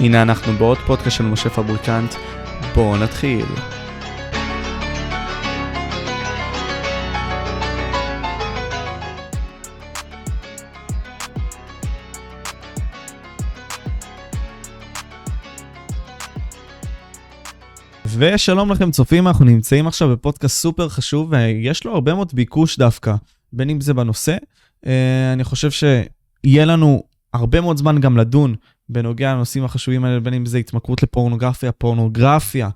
הנה אנחנו בעוד פודקאסט של משה פבריקנט, בואו נתחיל. ושלום לכם צופים, אנחנו נמצאים עכשיו בפודקאסט סופר חשוב ויש לו הרבה מאוד ביקוש דווקא, בין אם זה בנושא. אה, אני חושב שיהיה לנו הרבה מאוד זמן גם לדון בנוגע לנושאים החשובים האלה, בין אם זה התמכרות לפורנוגרפיה, פורנוגרפיה,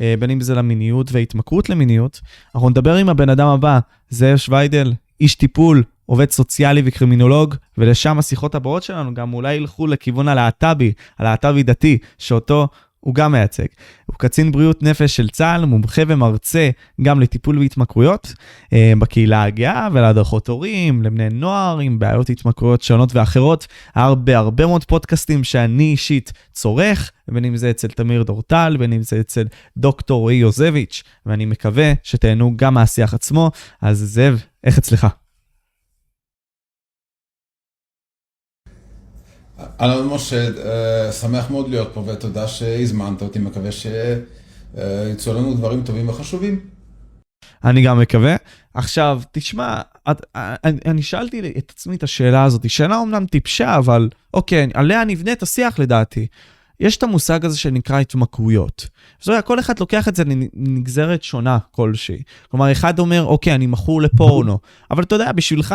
אה, בין אם זה למיניות והתמכרות למיניות. אנחנו נדבר עם הבן אדם הבא, זאב שוויידל, איש טיפול, עובד סוציאלי וקרימינולוג, ולשם השיחות הבאות שלנו גם אולי ילכו לכיוון הלהט"בי, הלהט"בי דתי, שאותו הוא גם מייצג. הוא קצין בריאות נפש של צה"ל, מומחה ומרצה גם לטיפול בהתמכרויות אה, בקהילה הגאה ולהדרכות הורים, לבני נוער עם בעיות התמכרויות שונות ואחרות. הרבה הרבה מאוד פודקאסטים שאני אישית צורך, בין אם זה אצל תמיר דורטל, בין אם זה אצל דוקטור רועי יוזביץ', ואני מקווה שתהנו גם מהשיח עצמו. אז זאב, איך אצלך? אהלן משה, אה, שמח מאוד להיות פה ותודה שהזמנת אותי, מקווה שיצאו לנו דברים טובים וחשובים. אני גם מקווה. עכשיו, תשמע, את, אני, אני שאלתי את עצמי את השאלה הזאת, שאלה אומנם טיפשה, אבל אוקיי, עליה נבנה את השיח לדעתי. יש את המושג הזה שנקרא התמכרויות. זאת אומרת, כל אחד לוקח את זה לנגזרת שונה כלשהי. כלומר, אחד אומר, אוקיי, אני מכור לפורנו, אבל אתה יודע, בשבילך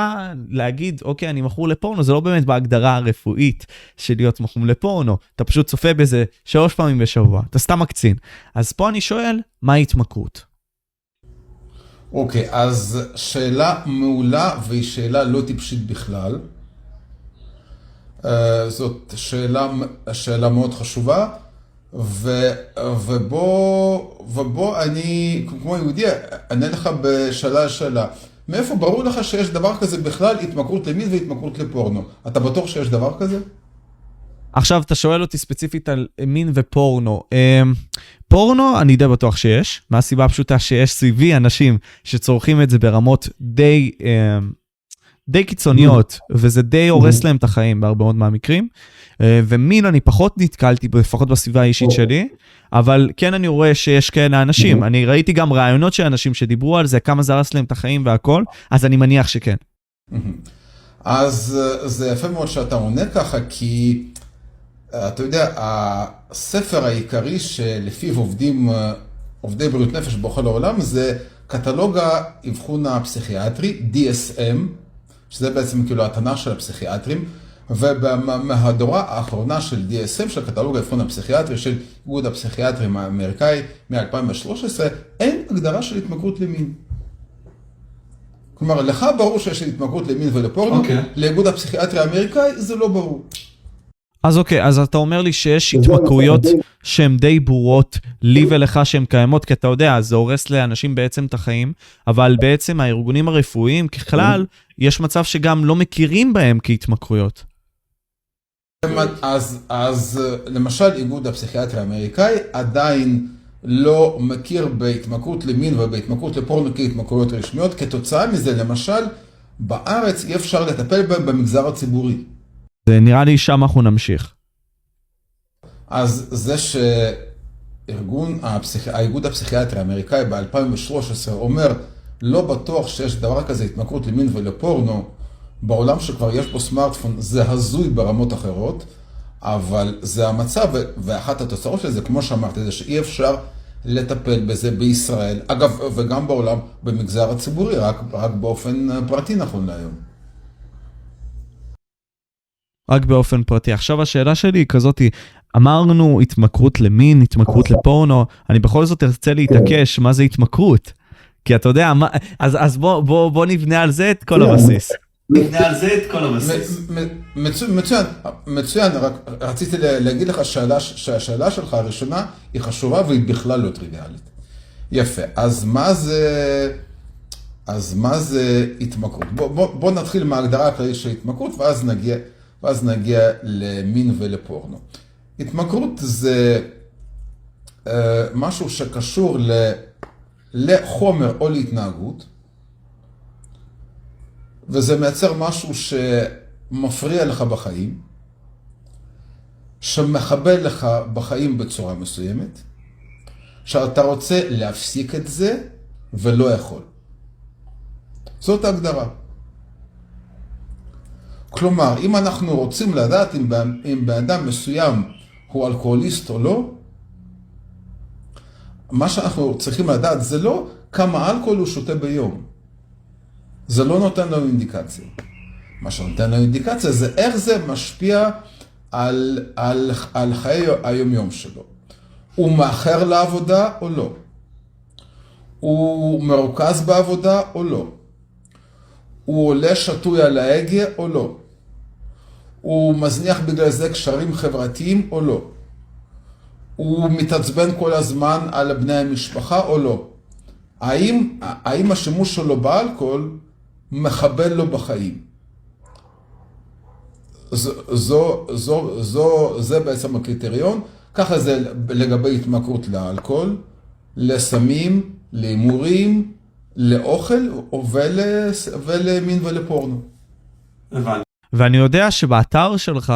להגיד, אוקיי, אני מכור לפורנו, זה לא באמת בהגדרה הרפואית של להיות מכור לפורנו. אתה פשוט צופה בזה שלוש פעמים בשבוע, אתה סתם מקצין. אז פה אני שואל, מהי התמכרות? אוקיי, אז שאלה מעולה והיא שאלה לא טיפשית בכלל. אה, זאת שאלה, שאלה מאוד חשובה, ו, ובוא, ובוא אני, כמו יהודי, אענה לך בשאלה שאלה. מאיפה ברור לך שיש דבר כזה בכלל התמכרות למין והתמכרות לפורנו? אתה בטוח שיש דבר כזה? עכשיו, אתה שואל אותי ספציפית על מין ופורנו. אמ, פורנו, אני די בטוח שיש, מהסיבה הפשוטה שיש סביבי אנשים שצורכים את זה ברמות די... די קיצוניות, וזה די הורס להם את החיים בהרבה מאוד מהמקרים. אה, ומין אני פחות נתקלתי, לפחות בסביבה האישית שלי, אבל כן אני רואה שיש כאלה אנשים. אני ראיתי גם רעיונות של אנשים שדיברו על זה, כמה זה הרס להם את החיים והכל, אז אני מניח שכן. אז אה, זה יפה מאוד שאתה עונה ככה, כי אה, אתה יודע, הספר העיקרי שלפיו עובדים עובדי בריאות נפש בכל העולם זה קטלוג האבחון הפסיכיאטרי, DSM, שזה בעצם כאילו התנ"ך של הפסיכיאטרים, ומהדורה האחרונה של DSM, של קטלוג האבחון הפסיכיאטרי של איגוד הפסיכיאטרים האמריקאי מ-2013, אין הגדרה של התמכרות למין. כלומר, לך ברור שיש התמכרות למין ולפורנו, okay. אוקיי. לאיגוד הפסיכיאטרי האמריקאי זה לא ברור. אז אוקיי, אז אתה אומר לי שיש התמכרויות שהן די ברורות לי ולך שהן קיימות, כי אתה יודע, זה הורס לאנשים בעצם את החיים, אבל בעצם הארגונים הרפואיים ככלל, יש מצב שגם לא מכירים בהם כהתמכרויות. אז, אז למשל איגוד הפסיכיאטרי האמריקאי עדיין לא מכיר בהתמכרות למין ובהתמכרות לפורנו כהתמכרויות רשמיות, כתוצאה מזה למשל בארץ אי אפשר לטפל בהם במגזר הציבורי. זה נראה לי שם אנחנו נמשיך. אז זה שארגון, הפסיכ... האיגוד הפסיכיאטרי האמריקאי ב-2013 אומר, לא בטוח שיש דבר כזה התמכרות למין ולפורנו, בעולם שכבר יש בו סמארטפון זה הזוי ברמות אחרות, אבל זה המצב, ואחת התוצאות של זה, כמו שאמרתי, זה שאי אפשר לטפל בזה בישראל, אגב, וגם בעולם, במגזר הציבורי, רק, רק באופן פרטי נכון להיום. רק באופן פרטי. עכשיו השאלה שלי היא כזאת, אמרנו התמכרות למין, התמכרות לפורנו, אני בכל זאת ארצה להתעקש מה זה התמכרות. כי אתה יודע, מה, אז, אז בוא, בוא, בוא נבנה על זה את כל הבסיס. נבנה על זה את כל הבסיס. מצוין, מצוין, רק רציתי להגיד לך שהשאלה שלך הראשונה היא חשובה והיא בכלל לא טריוויאלית. יפה, אז מה זה... אז מה זה התמכרות? בוא, בוא, בוא נתחיל מההגדרה הכללית של התמכרות ואז נגיע, ואז נגיע למין ולפורנו. התמכרות זה uh, משהו שקשור ל, לחומר או להתנהגות, וזה מייצר משהו שמפריע לך בחיים, שמחבל לך בחיים בצורה מסוימת, שאתה רוצה להפסיק את זה ולא יכול. זאת ההגדרה. כלומר, אם אנחנו רוצים לדעת אם, בן אדם מסוים הוא אלכוהוליסט או לא, מה שאנחנו צריכים לדעת זה לא כמה אלכוהול הוא שותה ביום. זה לא נותן לנו אינדיקציה. מה שנותן לנו אינדיקציה זה איך זה משפיע על, על, על חיי היומיום שלו. הוא מאחר לעבודה או לא? הוא מרוכז בעבודה או לא? הוא עולה שטוי על ההגה או לא? הוא מזניח בגלל זה קשרים חברתיים או לא? הוא מתעצבן כל הזמן על בני המשפחה או לא? האם, האם השימוש שלו באלכוהול מחבל לו בחיים? זו, זו, זו, זו, זה בעצם הקריטריון. ככה זה לגבי התמכרות לאלכוהול, לסמים, להימורים, לאוכל ול, ולמין ולפורנו. הבנתי. ואני יודע שבאתר שלך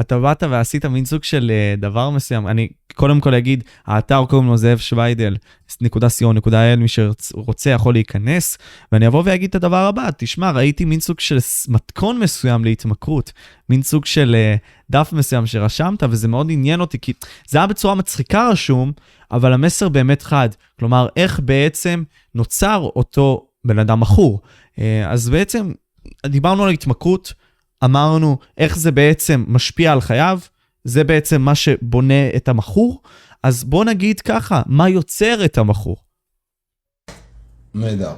אתה באת ועשית מין סוג של אה, דבר מסוים. אני קודם כל אגיד, האתר קוראים לו זאב שוויידל, נקודה co.il, מי שרוצה יכול להיכנס, ואני אבוא ואגיד את הדבר הבא, תשמע, ראיתי מין סוג של מתכון מסוים להתמכרות, מין סוג של אה, דף מסוים שרשמת, וזה מאוד עניין אותי, כי זה היה בצורה מצחיקה רשום, אבל המסר באמת חד. כלומר, איך בעצם נוצר אותו בן אדם מכור. אה, אז בעצם דיברנו על התמכרות, אמרנו איך זה בעצם משפיע על חייו, זה בעצם מה שבונה את המכור, אז בוא נגיד ככה, מה יוצר את המכור? נהדר.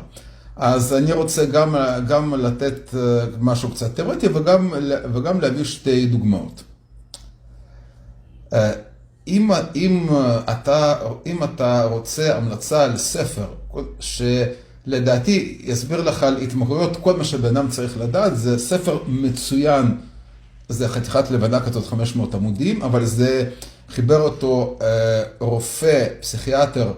אז אני רוצה גם, גם לתת אה, משהו קצת תיאורטי וגם, וגם להביא שתי דוגמאות. אה, אם, אם, אתה, אם אתה רוצה המלצה על ספר, ש... לדעתי יסביר לך על התמכרויות, כל מה שבן אדם צריך לדעת, זה ספר מצוין, זה חתיכת לבנה כזאת 500 עמודים, אבל זה חיבר אותו אה, רופא, פסיכיאטר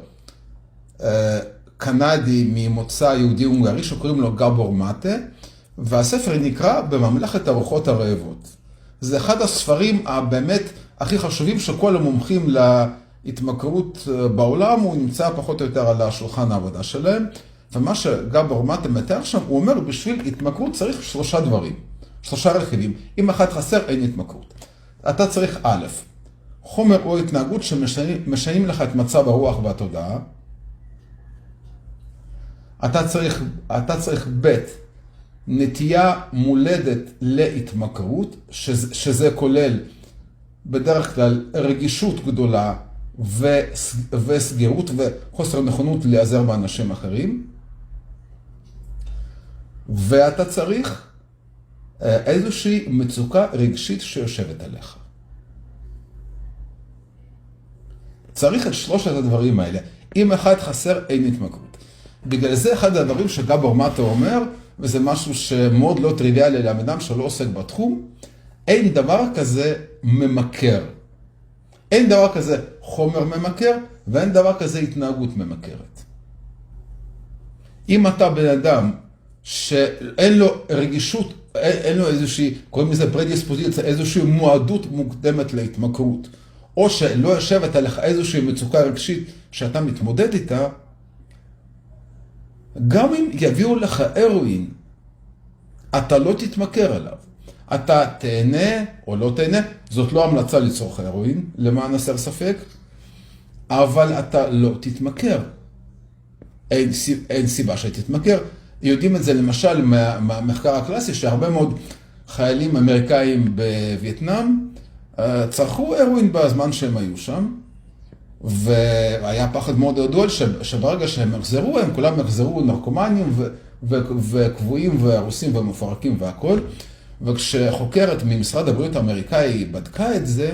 אה, קנדי ממוצא יהודי-הונגרי, שקוראים לו גבור מטה, והספר נקרא בממלכת הרוחות הרעבות. זה אחד הספרים הבאמת הכי חשובים שכל המומחים להתמכרות אה, בעולם, הוא נמצא פחות או יותר על השולחן העבודה שלהם. ומה שגבור מטה מתאר שם, הוא אומר, בשביל התמכרות צריך שלושה דברים, שלושה רכיבים. אם אחד חסר, אין התמכרות. אתה צריך א', חומר או התנהגות שמשנים לך את מצב הרוח והתודעה. אתה צריך, אתה צריך ב', נטייה מולדת להתמכרות, שזה, שזה כולל בדרך כלל רגישות גדולה וסגירות וחוסר נכונות להיעזר באנשים אחרים. ואתה צריך אה, איזושהי מצוקה רגשית שיושבת עליך. צריך את שלושת הדברים האלה. אם אחד חסר, אין התמכרות. בגלל זה אחד הדברים שגבור מטה אומר, וזה משהו שמאוד לא טריוויאלי לבן אדם שלא עוסק בתחום, אין דבר כזה ממכר. אין דבר כזה חומר ממכר, ואין דבר כזה התנהגות ממכרת. אם אתה בן אדם שאין לו רגישות, אין לו איזושהי, קוראים לזה פרדיספוזיציה, איזושהי מועדות מוקדמת להתמכרות, או שלא יושבת עליך איזושהי מצוקה רגשית שאתה מתמודד איתה, גם אם יביאו לך הרואין, אתה לא תתמכר עליו. אתה תהנה או לא תהנה, זאת לא המלצה לצורך הרואין, למען הסר ספק, אבל אתה לא תתמכר. אין, אין סיבה שתתמכר. יודעים את זה למשל מהמחקר הקלאסי, שהרבה מאוד חיילים אמריקאים בווייטנאם אה, צרכו הרואין בזמן שהם היו שם, והיה פחד מאוד גדול שברגע שהם יחזרו, הם כולם יחזרו נרקומנים וקבועים והרוסים ומפורקים והכול. וכשחוקרת ממשרד הבריאות האמריקאי בדקה את זה,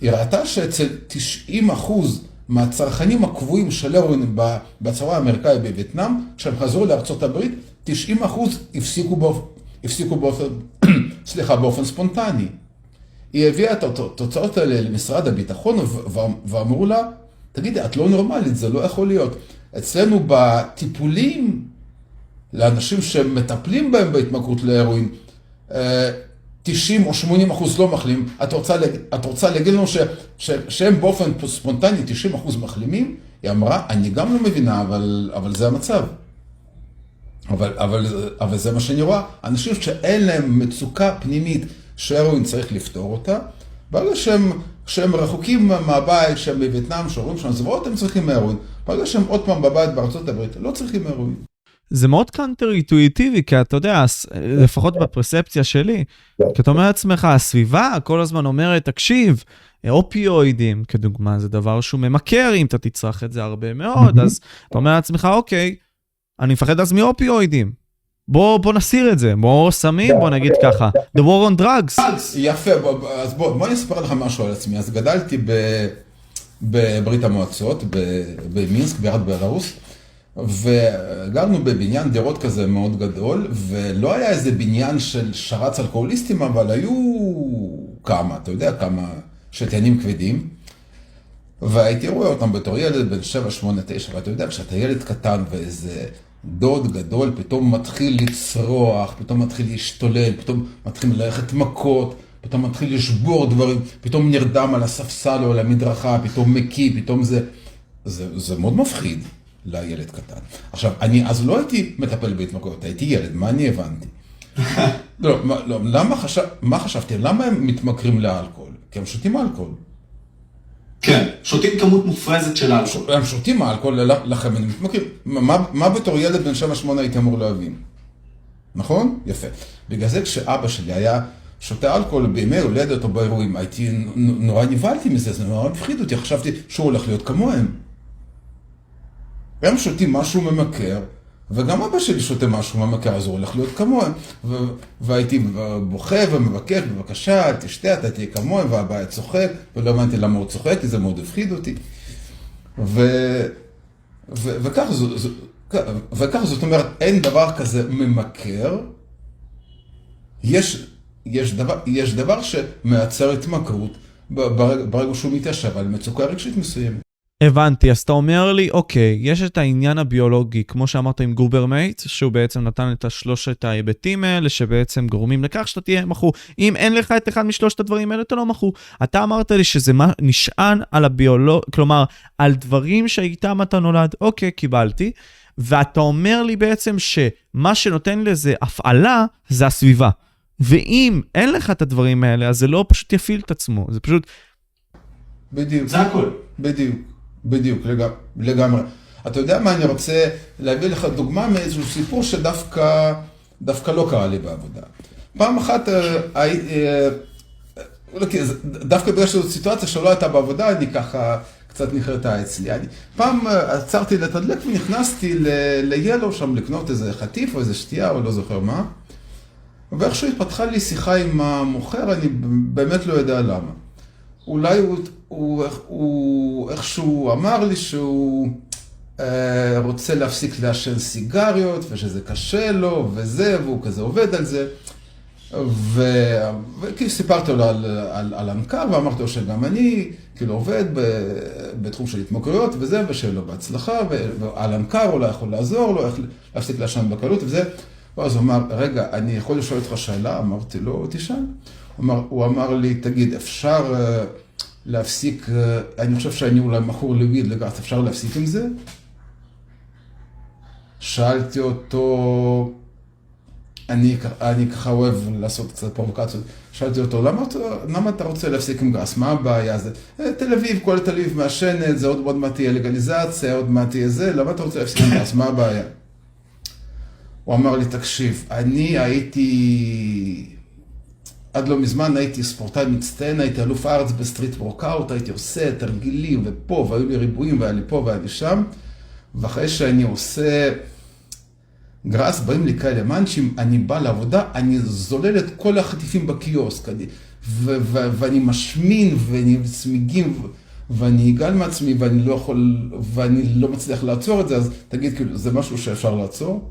היא ראתה שאצל 90 אחוז מהצרכנים הקבועים של הרואין בצבא האמריקאי בווייטנאם, כשהם חזרו לארצות הברית, 90 אחוז הפסיקו באופן, הפסיקו באופן, סליחה, באופן ספונטני. היא הביאה את התוצאות האלה למשרד הביטחון ואמרו לה, תגידי, את לא נורמלית, זה לא יכול להיות. אצלנו בטיפולים לאנשים שמטפלים בהם בהתמכרות להרואין, אה, 90 או 80 אחוז לא מחלים, את רוצה, את רוצה להגיד לנו ש, ש, שהם באופן ספונטני 90 אחוז מחלימים? היא אמרה, אני גם לא מבינה, אבל, אבל זה המצב. אבל, אבל, אבל זה מה שאני רואה, אנשים שאין להם מצוקה פנימית שהרואין צריך לפתור אותה, ברגע שהם, שהם רחוקים מהבית, שהם בווייטנאם, שרואים שם זוועות, הם צריכים הרואין. ברגע שהם עוד פעם בבית בארצות הברית, לא צריכים הרואין. זה מאוד קאנטר אינטואיטיבי, כי אתה יודע, לפחות בפרספציה שלי, כי אתה אומר לעצמך, הסביבה כל הזמן אומרת, תקשיב, אופיואידים, כדוגמה, זה דבר שהוא ממכר, אם אתה תצרך את זה הרבה מאוד, אז אתה אומר לעצמך, אוקיי, אני מפחד אז מאופיואידים. בוא, בוא נסיר את זה, בוא סמים, בוא נגיד ככה, The war on drugs. יפה, אז בוא, בוא אני אספר לך משהו על עצמי. אז גדלתי ב, בברית המועצות, במינסק, בירת בלרוס. וגרנו בבניין דירות כזה מאוד גדול, ולא היה איזה בניין של שרץ אלכוהוליסטים, אבל היו כמה, אתה יודע, כמה שתיינים כבדים. והייתי רואה אותם בתור ילד בן 7, 8, 9, ואתה יודע, כשאתה ילד קטן ואיזה דוד גדול פתאום מתחיל לצרוח, פתאום מתחיל להשתולל, פתאום מתחיל ללכת מכות, פתאום מתחיל לשבור דברים, פתאום נרדם על הספסל או על המדרכה, פתאום מקיא, פתאום זה... זה, זה מאוד מפחיד. לילד קטן. עכשיו, אני אז לא הייתי מטפל בהתמכרויות, הייתי ילד, מה אני הבנתי? לא, לא, למה חשב, מה חשבתי? למה הם מתמכרים לאלכוהול? כי הם שותים אלכוהול. כן, שותים כמות מופרזת של אלכוהול. הם שותים אלכוהול, לכם הם מתמכרים. מה, מה בתור ילד בן 7-8 הייתי אמור להבין? נכון? יפה. בגלל זה כשאבא שלי היה שותה אלכוהול בימי הולדת או באירועים, הייתי נורא נבהלתי מזה, זה נורא מפחיד אותי, חשבתי שהוא הולך להיות כמוהם. הם שותים משהו ממכר, וגם אבא שלי שותה משהו ממכר, אז הוא הולך להיות כמוהם. והייתי בוכה ומבקש, בבקשה, תשתה, אתה תהיה כמוהם, ואבא היה צוחק, ולא הבנתי למה הוא צוחק, כי זה מאוד הפחיד אותי. וכך, וכך זאת אומרת, אין דבר כזה ממכר. יש, יש, דבר, יש דבר שמייצר התמכרות ברגע שהוא מתיישב על מצוקה רגשית מסוימת. הבנתי, אז אתה אומר לי, אוקיי, יש את העניין הביולוגי, כמו שאמרת עם גאבור מאטה, שהוא בעצם נתן את השלושת ההיבטים האלה, שבעצם גורמים לכך שאתה תהיה מכור. אם אין לך את אחד משלושת הדברים האלה, אתה לא מכור. אתה אמרת לי שזה נשען על הביולוג... כלומר, על דברים שאיתם אתה נולד. אוקיי, קיבלתי. ואתה אומר לי בעצם שמה שנותן לזה הפעלה, זה הסביבה. ואם אין לך את הדברים האלה, אז זה לא פשוט יפעיל את עצמו, זה פשוט... בדיוק. זה הכל. בדיוק. בדיוק, לגמרי. אתה יודע מה, אני רוצה להביא לך דוגמה מאיזשהו סיפור שדווקא דווקא לא קרה לי בעבודה. פעם אחת, אה, אה, דווקא בגלל שזו סיטואציה שלא הייתה בעבודה, אני ככה קצת נחרטה אצלי. אני, פעם אה, עצרתי לתדלק ונכנסתי ל-Yellow שם לקנות איזה חטיף או איזה שתייה או לא זוכר מה. ואיכשהו התפתחה לי שיחה עם המוכר, אני באמת לא יודע למה. אולי הוא, הוא, הוא איכשהו אמר לי שהוא אה, רוצה להפסיק לעשן סיגריות ושזה קשה לו וזה, והוא כזה עובד על זה. וכאילו סיפרתי לו על, על, על הנקר ואמרתי לו שגם אני כאילו עובד ב, בתחום של התמכרויות וזה, ושיהיה לו בהצלחה, ועל הנקר אולי יכול לעזור לו, איך להפסיק לעשן בקלות וזה. ואז הוא אמר, רגע, אני יכול לשאול אותך שאלה? אמרתי לו, תשאל. הוא אמר, הוא אמר לי, תגיד, אפשר uh, להפסיק, uh, אני חושב שאני אולי מכור לוויד לגז, אפשר להפסיק עם זה? שאלתי אותו, אני, אני ככה אוהב לעשות קצת פרובוקציות, שאלתי אותו, למה, למה אתה רוצה להפסיק עם גראס? מה הבעיה? זה, אה, תל אביב, כל תל אביב מעשנת, זה עוד, עוד מעט תהיה לגליזציה, עוד מעט תהיה זה, למה אתה רוצה להפסיק עם גראס? מה הבעיה? הוא אמר לי, תקשיב, אני הייתי... עד לא מזמן הייתי ספורטאי מצטיין, הייתי אלוף הארץ ב street workout, הייתי עושה תרגילים ופה, והיו לי ריבועים, והיה לי פה והיה לי שם. ואחרי שאני עושה גראס, באים לי כאלה מאנצ'ים, אני בא לעבודה, אני זולל את כל החטיפים בקיוסק, אני, ו- ו- ואני משמין, ואני צמיגים, ואני אגל מעצמי, ואני לא יכול, ואני לא מצליח לעצור את זה, אז תגיד, כאילו, זה משהו שאפשר לעצור?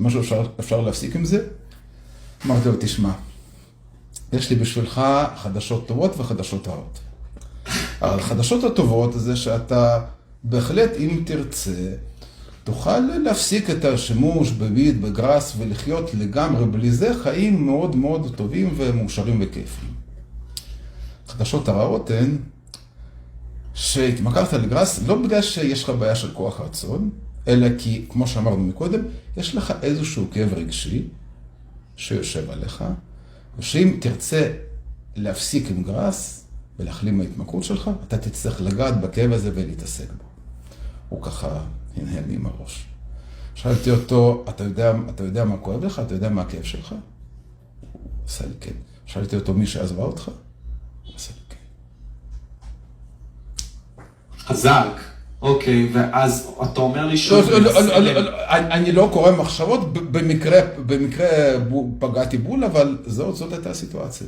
משהו שאפשר להפסיק עם זה? אמרתי לו, תשמע, יש לי בשבילך חדשות טובות וחדשות רעות. החדשות הטובות זה שאתה בהחלט, אם תרצה, תוכל להפסיק את השימוש בביט, בגראס, ולחיות לגמרי בלי זה חיים מאוד מאוד טובים ומאושרים וכיפים. חדשות הרעות הן שהתמכרת לגראס לא בגלל שיש לך בעיה של כוח רצון, אלא כי, כמו שאמרנו מקודם, יש לך איזשהו כאב רגשי שיושב עליך, ושאם תרצה להפסיק עם גראס ולהחלים מההתמכרות שלך, אתה תצטרך לגעת בכאב הזה ולהתעסק בו. הוא ככה הנהן לי עם הראש. שאלתי אותו, אתה יודע, אתה יודע מה כואב לך? אתה יודע מה הכאב שלך? הוא עשה לי כן. שאלתי אותו, מי שעזבה אותך? הוא עשה לי כן. חזק. אוקיי, ואז אתה אומר לי לא, שוב... לא, לא, אני לא קורא מחשבות, במקרה, פגעתי בול, אבל זאת הייתה הסיטואציה.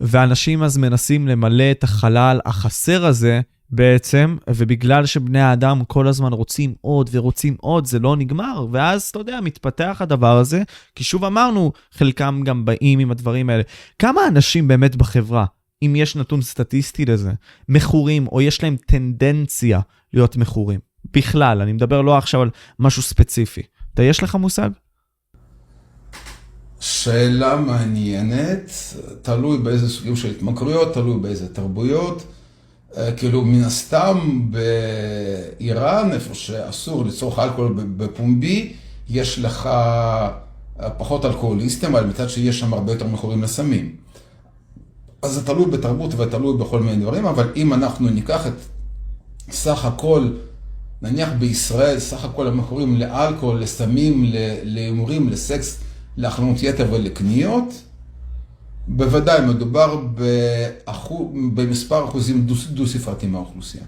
ואנשים אז מנסים למלא את החלל החסר הזה בעצם, ובגלל שבני האדם כל הזמן רוצים עוד ורוצים עוד, זה לא נגמר, ואז, אתה יודע, מתפתח הדבר הזה, כי שוב אמרנו, חלקם גם באים עם הדברים האלה. כמה אנשים באמת בחברה, אם יש נתון סטטיסטי לזה, מכורים, או יש להם טנדנציה להיות מכורים? בכלל, אני מדבר לא עכשיו על משהו ספציפי. אתה, יש לך מושג? שאלה מעניינת, תלוי באיזה סוגים של התמכרויות, תלוי באיזה תרבויות. כאילו, מן הסתם באיראן, איפה שאסור לצרוך אלכוהול בפומבי, יש לך פחות אלכוהוליסטים, אבל מצד שיש שם הרבה יותר מכורים לסמים. אז זה תלוי בתרבות ותלוי בכל מיני דברים, אבל אם אנחנו ניקח את סך הכל, נניח בישראל, סך הכל המכורים לאלכוהול, לסמים, להימורים, לסקס, להחלמות יתר ולקניות, בוודאי מדובר באחו, במספר אחוזים דו-ספרתי מהאוכלוסייה.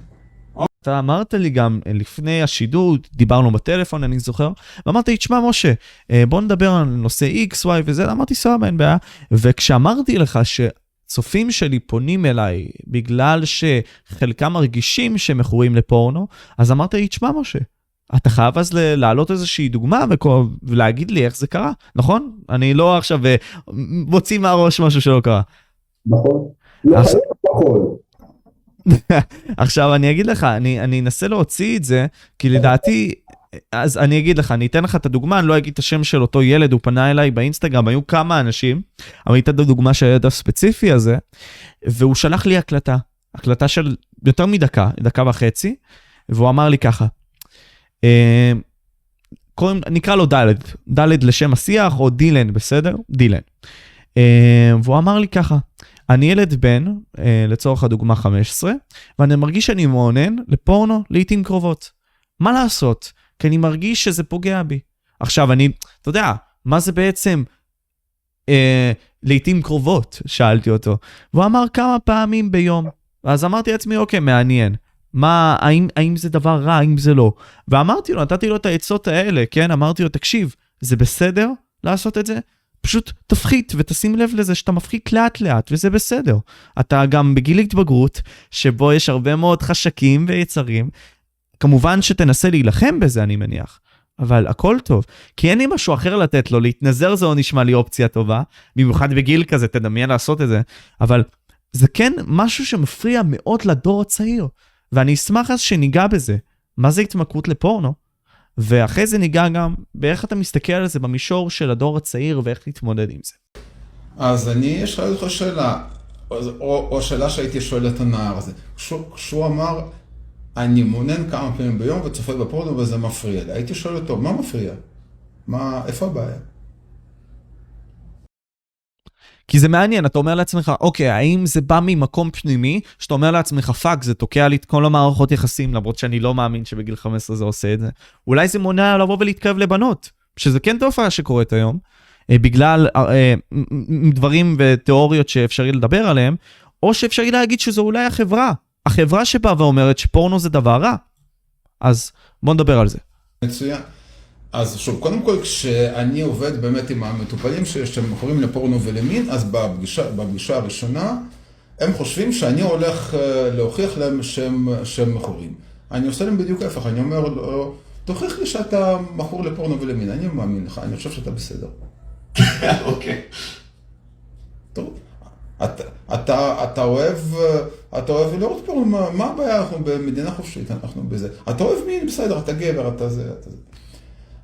אתה אמרת לי גם לפני השידור, דיברנו בטלפון, אני זוכר, ואמרת לי, תשמע, משה, בוא נדבר על נושא X, Y וזה, אמרתי, סבבה, אין בעיה. וכשאמרתי לך שצופים שלי פונים אליי בגלל שחלקם מרגישים שהם מכורים לפורנו, אז אמרת לי, תשמע, משה, אתה חייב אז להעלות איזושהי דוגמה ולהגיד לי איך זה קרה, נכון? אני לא עכשיו מוציא מהראש משהו שלא קרה. נכון. לא חייב הכל. עכשיו אני אגיד לך, אני, אני אנסה להוציא את זה, כי לדעתי, אז אני אגיד לך, אני אתן לך את הדוגמה, אני לא אגיד את השם של אותו ילד, הוא פנה אליי באינסטגרם, היו כמה אנשים, אבל אני אתן את הדוגמה של הילד הספציפי הזה, והוא שלח לי הקלטה, הקלטה של יותר מדקה, דקה וחצי, והוא אמר לי ככה, אה, קוראים, נקרא לו דלת, דלת לשם השיח, או דילן, בסדר? דילן. אה, והוא אמר לי ככה, אני ילד בן, אה, לצורך הדוגמה 15, ואני מרגיש שאני מעונן לפורנו לעיתים קרובות. מה לעשות? כי אני מרגיש שזה פוגע בי. עכשיו, אני, אתה יודע, מה זה בעצם אה, לעיתים קרובות? שאלתי אותו. והוא אמר כמה פעמים ביום. אז אמרתי לעצמי, אוקיי, מעניין. מה, האם, האם זה דבר רע, האם זה לא. ואמרתי לו, נתתי לו את העצות האלה, כן? אמרתי לו, תקשיב, זה בסדר לעשות את זה? פשוט תפחית ותשים לב לזה שאתה מפחית לאט לאט וזה בסדר. אתה גם בגיל התבגרות, שבו יש הרבה מאוד חשקים ויצרים. כמובן שתנסה להילחם בזה, אני מניח. אבל הכל טוב, כי אין לי משהו אחר לתת לו, להתנזר זה לא נשמע לי אופציה טובה, במיוחד בגיל כזה, תדמיין לעשות את זה, אבל זה כן משהו שמפריע מאוד לדור הצעיר. ואני אשמח אז שניגע בזה. מה זה התמכרות לפורנו? ואחרי זה ניגע גם באיך אתה מסתכל על זה במישור של הדור הצעיר ואיך להתמודד עם זה. אז אני אשאל אותך שאלה, או, או שאלה שהייתי שואל את הנער הזה. כשהוא אמר, אני מאונן כמה פעמים ביום וצופה בפורנו וזה מפריע לי. הייתי שואל אותו, מה מפריע? מה, איפה הבעיה? כי זה מעניין, אתה אומר לעצמך, אוקיי, האם זה בא ממקום פנימי, שאתה אומר לעצמך, fuck, זה תוקע לי את כל המערכות יחסים, למרות שאני לא מאמין שבגיל 15 זה עושה את זה. אולי זה מונע לבוא ולהתקרב לבנות, שזה כן תופעה שקורית היום, אה, בגלל אה, אה, דברים ותיאוריות שאפשרי לדבר עליהם, או שאפשרי להגיד שזו אולי החברה. החברה שבאה ואומרת שפורנו זה דבר רע. אז בוא נדבר על זה. מצוין. אז שוב, קודם כל, כשאני עובד באמת עם המטופלים שהם מכורים לפורנו ולמין, אז בפגישה, בפגישה הראשונה, הם חושבים שאני הולך להוכיח להם שהם, שהם מכורים. אני עושה להם בדיוק ההפך, אני אומר לו, תוכיח לי שאתה מכור לפורנו ולמין, אני מאמין לך, אני חושב שאתה בסדר. אוקיי. טוב. אתה, אתה, אתה אוהב, אתה אוהב לראות פורנו, מה הבעיה, אנחנו במדינה חופשית, אנחנו בזה. אתה אוהב מין, בסדר, אתה גבר, אתה זה, אתה זה.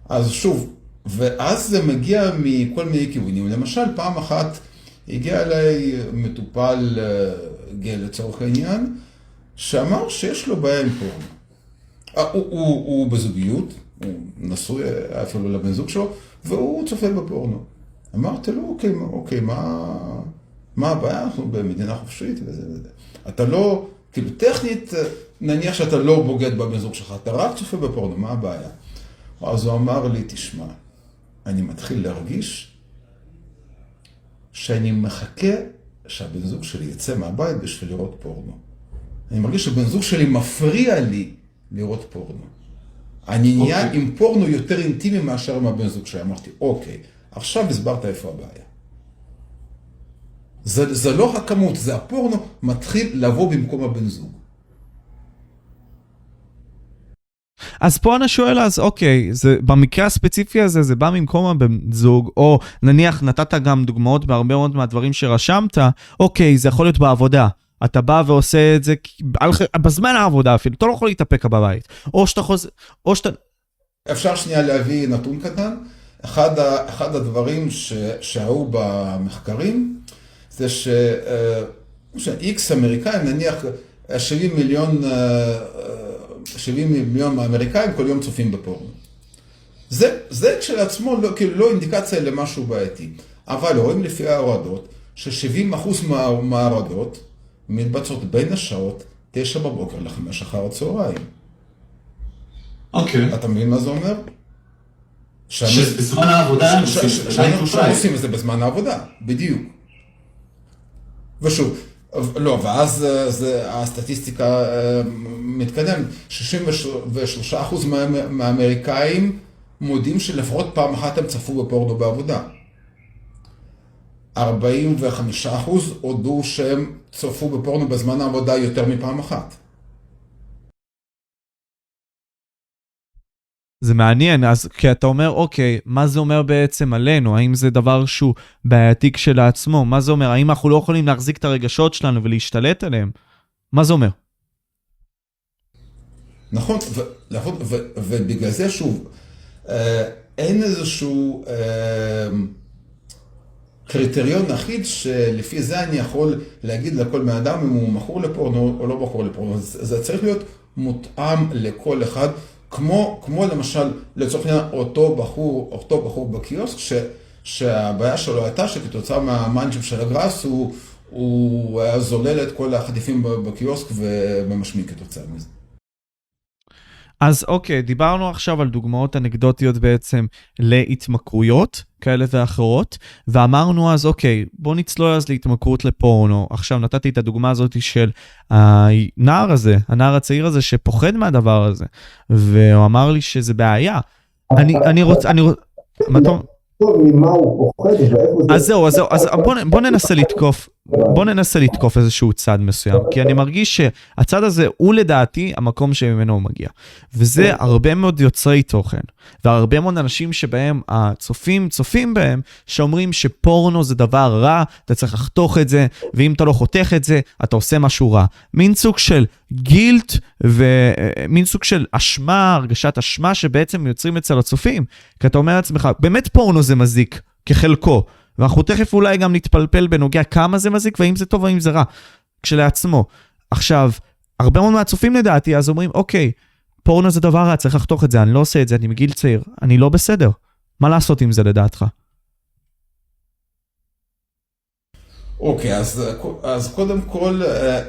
אז שוב, ואז זה מגיע מכל מיני כיוונים. למשל, פעם אחת הגיע אליי מטופל גיל לצורך העניין, שאמר שיש לו בעיה עם פורנו. הוא, הוא, הוא בזוגיות, הוא נשוי אפילו לבן זוג שלו, והוא צופה בפורנו. אמרתי לו, אוקיי, אוקיי, מה, מה הבעיה? אנחנו במדינה חופשית וזה וזה. אתה לא, כאילו טכנית, נניח שאתה לא בוגד בבן זוג שלך, אתה רק צופה בפורנו, מה הבעיה? אז הוא אמר לי, תשמע, אני מתחיל להרגיש שאני מחכה שהבן זוג שלי יצא מהבית בשביל לראות פורנו. אני מרגיש שבן זוג שלי מפריע לי לראות פורנו. אני נהיה okay. עם פורנו יותר אינטימי מאשר עם הבן זוג שלי. אמרתי, אוקיי, עכשיו הסברת איפה הבעיה. זה, זה לא הכמות, זה הפורנו מתחיל לבוא במקום הבן זוג. אז פה אני שואל אז אוקיי, זה, במקרה הספציפי הזה זה בא ממקום הבן זוג, או נניח נתת גם דוגמאות בהרבה מאוד מהדברים שרשמת, אוקיי, זה יכול להיות בעבודה. אתה בא ועושה את זה בזמן העבודה אפילו, אתה לא יכול להתאפק בבית. או שאתה חוזר, או שאתה... אפשר שנייה להביא נתון קטן. אחד, אחד הדברים ש, שהיו במחקרים, זה ש-X אמריקאים, נניח 70 מיליון, 70 מיליון אמריקאים כל יום צופים בפורנו. זה, זה כשלעצמו לא, כאילו לא אינדיקציה למשהו בעייתי. אבל רואים לפי ההורדות, ש-70% מההורדות מתבצעות בין השעות 9 בבוקר ל-5 אחר הצהריים. אוקיי. אתה מבין מה זה אומר? שבזמן העבודה שאנחנו עושים את זה בזמן העבודה, בדיוק. ושוב, לא, ואז הסטטיסטיקה מתקדמת. 63% מהאמריקאים מודים שלפחות פעם אחת הם צפו בפורנו בעבודה. 45% הודו שהם צפו בפורנו בזמן העבודה יותר מפעם אחת. זה מעניין, אז כי אתה אומר, אוקיי, מה זה אומר בעצם עלינו? האם זה דבר שהוא בעייתי כשלעצמו? מה זה אומר? האם אנחנו לא יכולים להחזיק את הרגשות שלנו ולהשתלט עליהם? מה זה אומר? נכון, ובגלל זה שוב, אה, אין איזשהו אה, קריטריון אחיד שלפי זה אני יכול להגיד לכל בן אדם אם הוא מכור לפורנו או לא מכור לפורנו. זה צריך להיות מותאם לכל אחד. כמו, כמו למשל, לצורך העניין, אותו בחור, אותו בחור בקיוסק, ש, שהבעיה שלו הייתה שכתוצאה מהמאנג'ים של הגראס, הוא, הוא היה זולל את כל החטיפים בקיוסק ומשמיע כתוצאה מזה. אז אוקיי, דיברנו עכשיו על דוגמאות אנקדוטיות בעצם להתמכרויות כאלה ואחרות, ואמרנו אז אוקיי, בוא נצלול אז להתמכרות לפורנו. עכשיו נתתי את הדוגמה הזאת של הנער הזה, הנער הצעיר הזה שפוחד מהדבר הזה, והוא אמר לי שזה בעיה. אני, אני רוצה, אני רוצה, מה אתה אומר? ממה הוא פוחד ואיפה זה... אז זהו, אז זהו, אז בוא, בוא ננסה לתקוף, בוא ננסה לתקוף איזשהו צד מסוים, כי אני מרגיש שהצד הזה הוא לדעתי המקום שממנו הוא מגיע. וזה הרבה מאוד יוצרי תוכן, והרבה מאוד אנשים שבהם הצופים צופים בהם, שאומרים שפורנו זה דבר רע, אתה צריך לחתוך את זה, ואם אתה לא חותך את זה, אתה עושה משהו רע. מין סוג של גילט ומין סוג של אשמה, הרגשת אשמה שבעצם יוצרים אצל הצופים. כי אתה אומר לעצמך, באמת פורנו זה מזיק, כחלקו. ואנחנו תכף אולי גם נתפלפל בנוגע כמה זה מזיק והאם זה טוב או האם זה רע, כשלעצמו. עכשיו, הרבה מאוד מהצופים לדעתי אז אומרים, אוקיי, פורנו זה דבר רע, צריך לחתוך את זה, אני לא עושה את זה, אני מגיל צעיר, אני לא בסדר. מה לעשות עם זה לדעתך? אוקיי, אז, אז קודם כל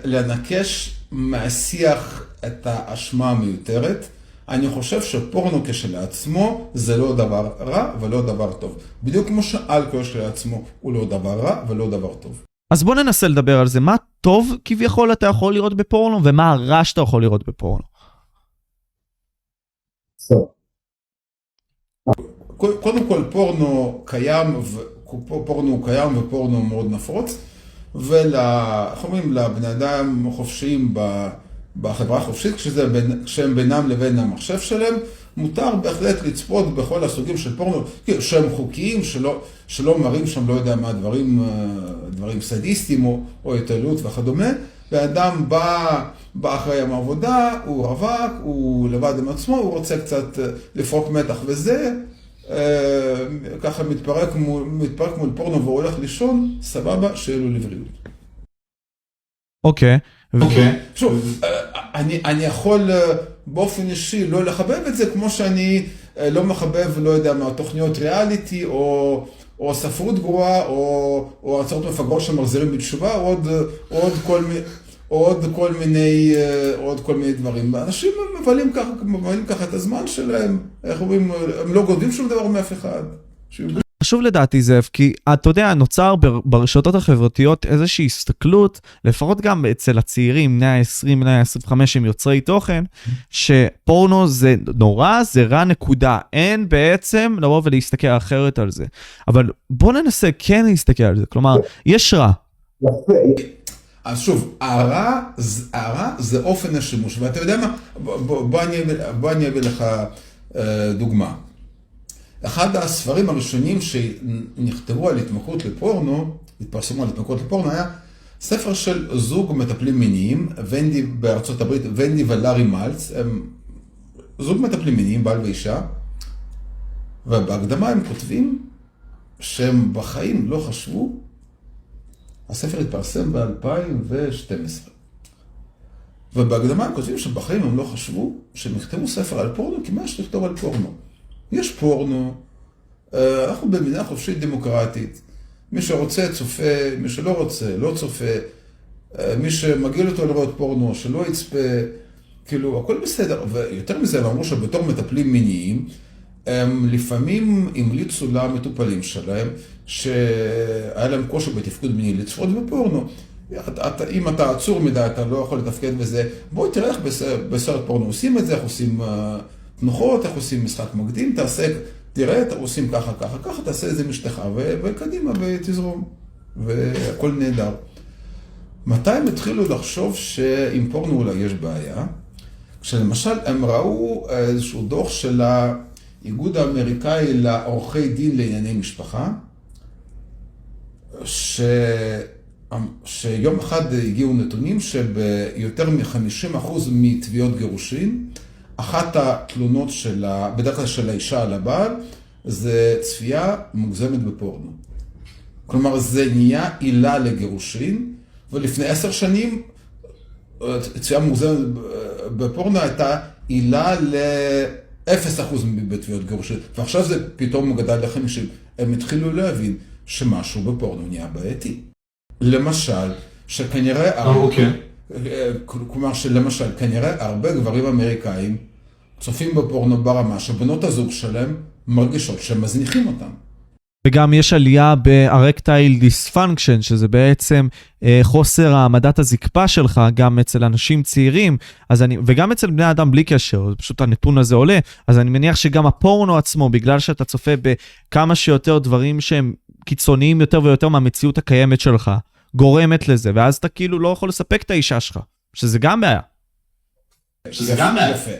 לנקש מהשיח את האשמה המיותרת. אני חושב שפורנו כשלעצמו זה לא דבר רע ולא דבר טוב. בדיוק כמו שאלכוהול כשלעצמו הוא לא דבר רע ולא דבר טוב. אז בוא ננסה לדבר על זה. מה טוב כביכול אתה יכול לראות בפורנו ומה רע שאתה יכול לראות בפורנו? קודם כל פורנו קיים, פורנו קיים ופורנו מאוד נפוץ. ואיך אומרים, לבני אדם חופשיים בחברה החופשית, כשהם בינם לבין המחשב שלהם, מותר בהחלט לצפות בכל הסוגים של פורנו, כאילו שהם חוקיים, שלא, שלא מראים שם לא יודע מה, דברים, דברים סדיסטיים או, או התעללות וכדומה. ואדם בא, בא אחרי יום העבודה, הוא רווק, הוא לבד עם עצמו, הוא רוצה קצת לפרוק מתח וזה, אה, ככה מתפרק מול, מתפרק מול פורנו והולך לישון, סבבה, שיהיה לו לבריאות. אוקיי. אוקיי. שוב, אה, אני, אני יכול אה, באופן אישי לא לחבב את זה, כמו שאני אה, לא מחבב, לא יודע מה, תוכניות ריאליטי, או, או ספרות גרועה, או, או הרצאות מפגרות שמחזירים בתשובה, או עוד, עוד כל מיני... עוד כל מיני, עוד כל מיני דברים. אנשים מבלים ככה, מבלים ככה את הזמן שלהם, איך אומרים, הם לא גודלים שום דבר מאף אחד. חשוב לדעתי זאב, כי אתה יודע, נוצר ברשתות החברתיות איזושהי הסתכלות, לפחות גם אצל הצעירים, בני ה-20, בני ה-25 שהם יוצרי תוכן, שפורנו זה נורא, זה רע נקודה. אין בעצם לבוא ולהסתכל אחרת על זה. אבל בוא ננסה כן להסתכל על זה, כלומר, יש רע. אז שוב, הרע, הרע זה אופן השימוש, ואתה יודע מה? בוא, בוא, בוא אני אביא לך אה, דוגמה. אחד הספרים הראשונים שנכתבו על התמכרות לפורנו, התפרסמו על התמכרות לפורנו, היה ספר של זוג מטפלים מיניים, ונדי בארצות הברית, ונדי ולארי מלץ, הם זוג מטפלים מיניים, בעל ואישה, ובהקדמה הם כותבים שהם בחיים לא חשבו, הספר התפרסם ב-2012. ובהקדמה הם כותבים שבחיים הם לא חשבו שהם יכתבו ספר על פורנו, כי מה יש לכתוב על פורנו? יש פורנו, אה, אנחנו במדינה חופשית דמוקרטית. מי שרוצה צופה, מי שלא רוצה לא צופה, אה, מי שמגיע אותו לראות פורנו, שלא יצפה, כאילו, הכל בסדר. ויותר מזה, הם אמרו שבתור מטפלים מיניים, הם לפעמים המליצו למטופלים שלהם, שהיה להם קושי בתפקוד מיני לצפות בפורנו. אתה, אם אתה עצור מדי, אתה לא יכול לתפקד בזה, בוא תראה איך בסרט פורנו עושים את זה, איך עושים... Uh, תנוחות, איך עושים משחק מקדים, תעשה, תראה, עושים ככה, ככה, ככה, תעשה איזה משתך, וקדימה, ותזרום. והכל נהדר. מתי הם התחילו לחשוב שעם פורנו אולי יש בעיה? כשלמשל הם ראו איזשהו דוח של האיגוד האמריקאי לעורכי דין לענייני משפחה, ש... שיום אחד הגיעו נתונים שביותר מ-50% מתביעות גירושין, אחת התלונות של, בדרך כלל של האישה על הבעל, זה צפייה מוגזמת בפורנו. כלומר, זה נהיה עילה לגירושין, ולפני עשר שנים צפייה מוגזמת בפורנו הייתה עילה ל-0% בתביעות גירושין, ועכשיו זה פתאום גדל ל-50. הם התחילו להבין שמשהו בפורנו נהיה בעייתי. למשל, שכנראה... אה, אוקיי. כלומר שלמשל, כנראה הרבה גברים אמריקאים צופים בפורנו ברמה שבנות הזוג שלהם מרגישות שהם מזניחים אותם. וגם יש עלייה ב erectile dysfunction, שזה בעצם אה, חוסר העמדת הזקפה שלך, גם אצל אנשים צעירים, אני, וגם אצל בני אדם בלי קשר, פשוט הנתון הזה עולה, אז אני מניח שגם הפורנו עצמו, בגלל שאתה צופה בכמה שיותר דברים שהם קיצוניים יותר ויותר מהמציאות הקיימת שלך, גורמת לזה, ואז אתה כאילו לא יכול לספק את האישה שלך, שזה גם בעיה. שזה גם בעיה. יפה.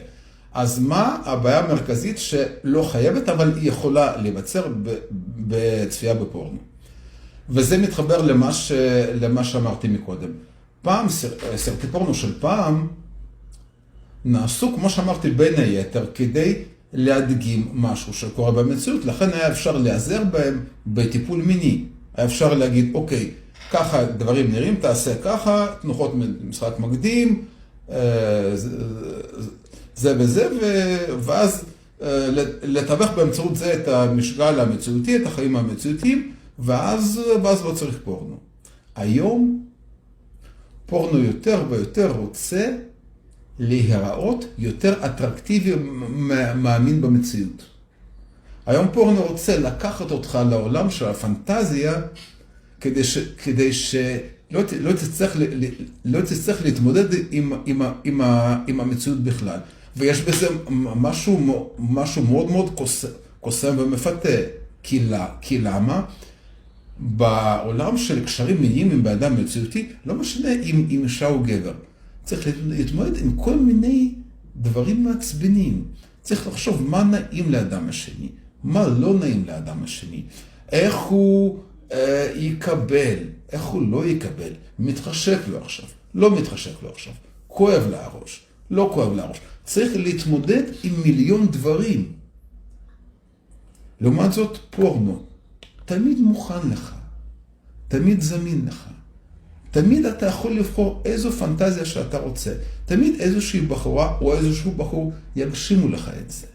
אז מה הבעיה המרכזית שלא חייבת, אבל היא יכולה להיווצר בצפייה בפורנו? וזה מתחבר למה, ש... למה שאמרתי מקודם. פעם, סרטי פורנו של פעם, נעשו, כמו שאמרתי, בין היתר, כדי להדגים משהו שקורה במציאות, לכן היה אפשר להיעזר בהם בטיפול מיני. היה אפשר להגיד, אוקיי, ככה דברים נראים, תעשה ככה, תנוחות משחק מקדים, אה, זה וזה, ואז אה, לתווך באמצעות זה את המשגל המציאותי, את החיים המציאותיים, ואז, ואז לא צריך פורנו. היום פורנו יותר ויותר רוצה להיראות יותר אטרקטיבי מאמין במציאות. היום פורנו רוצה לקחת אותך לעולם של הפנטזיה כדי, ש, כדי שלא לא תצטרך, לא תצטרך להתמודד עם, עם, עם, עם המציאות בכלל. ויש בזה משהו, משהו מאוד מאוד קוסם ומפתה. כי, כי למה? בעולם של קשרים מיניים עם בן אדם מציאותי, לא משנה אם, אישה או גבר. צריך להתמודד עם כל מיני דברים מעצבנים. צריך לחשוב מה נעים לאדם השני, מה לא נעים לאדם השני, איך הוא יקבל, איך הוא לא יקבל, מתחשק לו עכשיו, לא מתחשק לו עכשיו, כואב לה הראש, לא כואב לה הראש. צריך להתמודד עם מיליון דברים. לעומת זאת, פורנו תמיד מוכן לך, תמיד זמין לך. תמיד אתה יכול לבחור איזו פנטזיה שאתה רוצה. תמיד איזושהי בחורה או איזשהו בחור יגשימו לך את זה.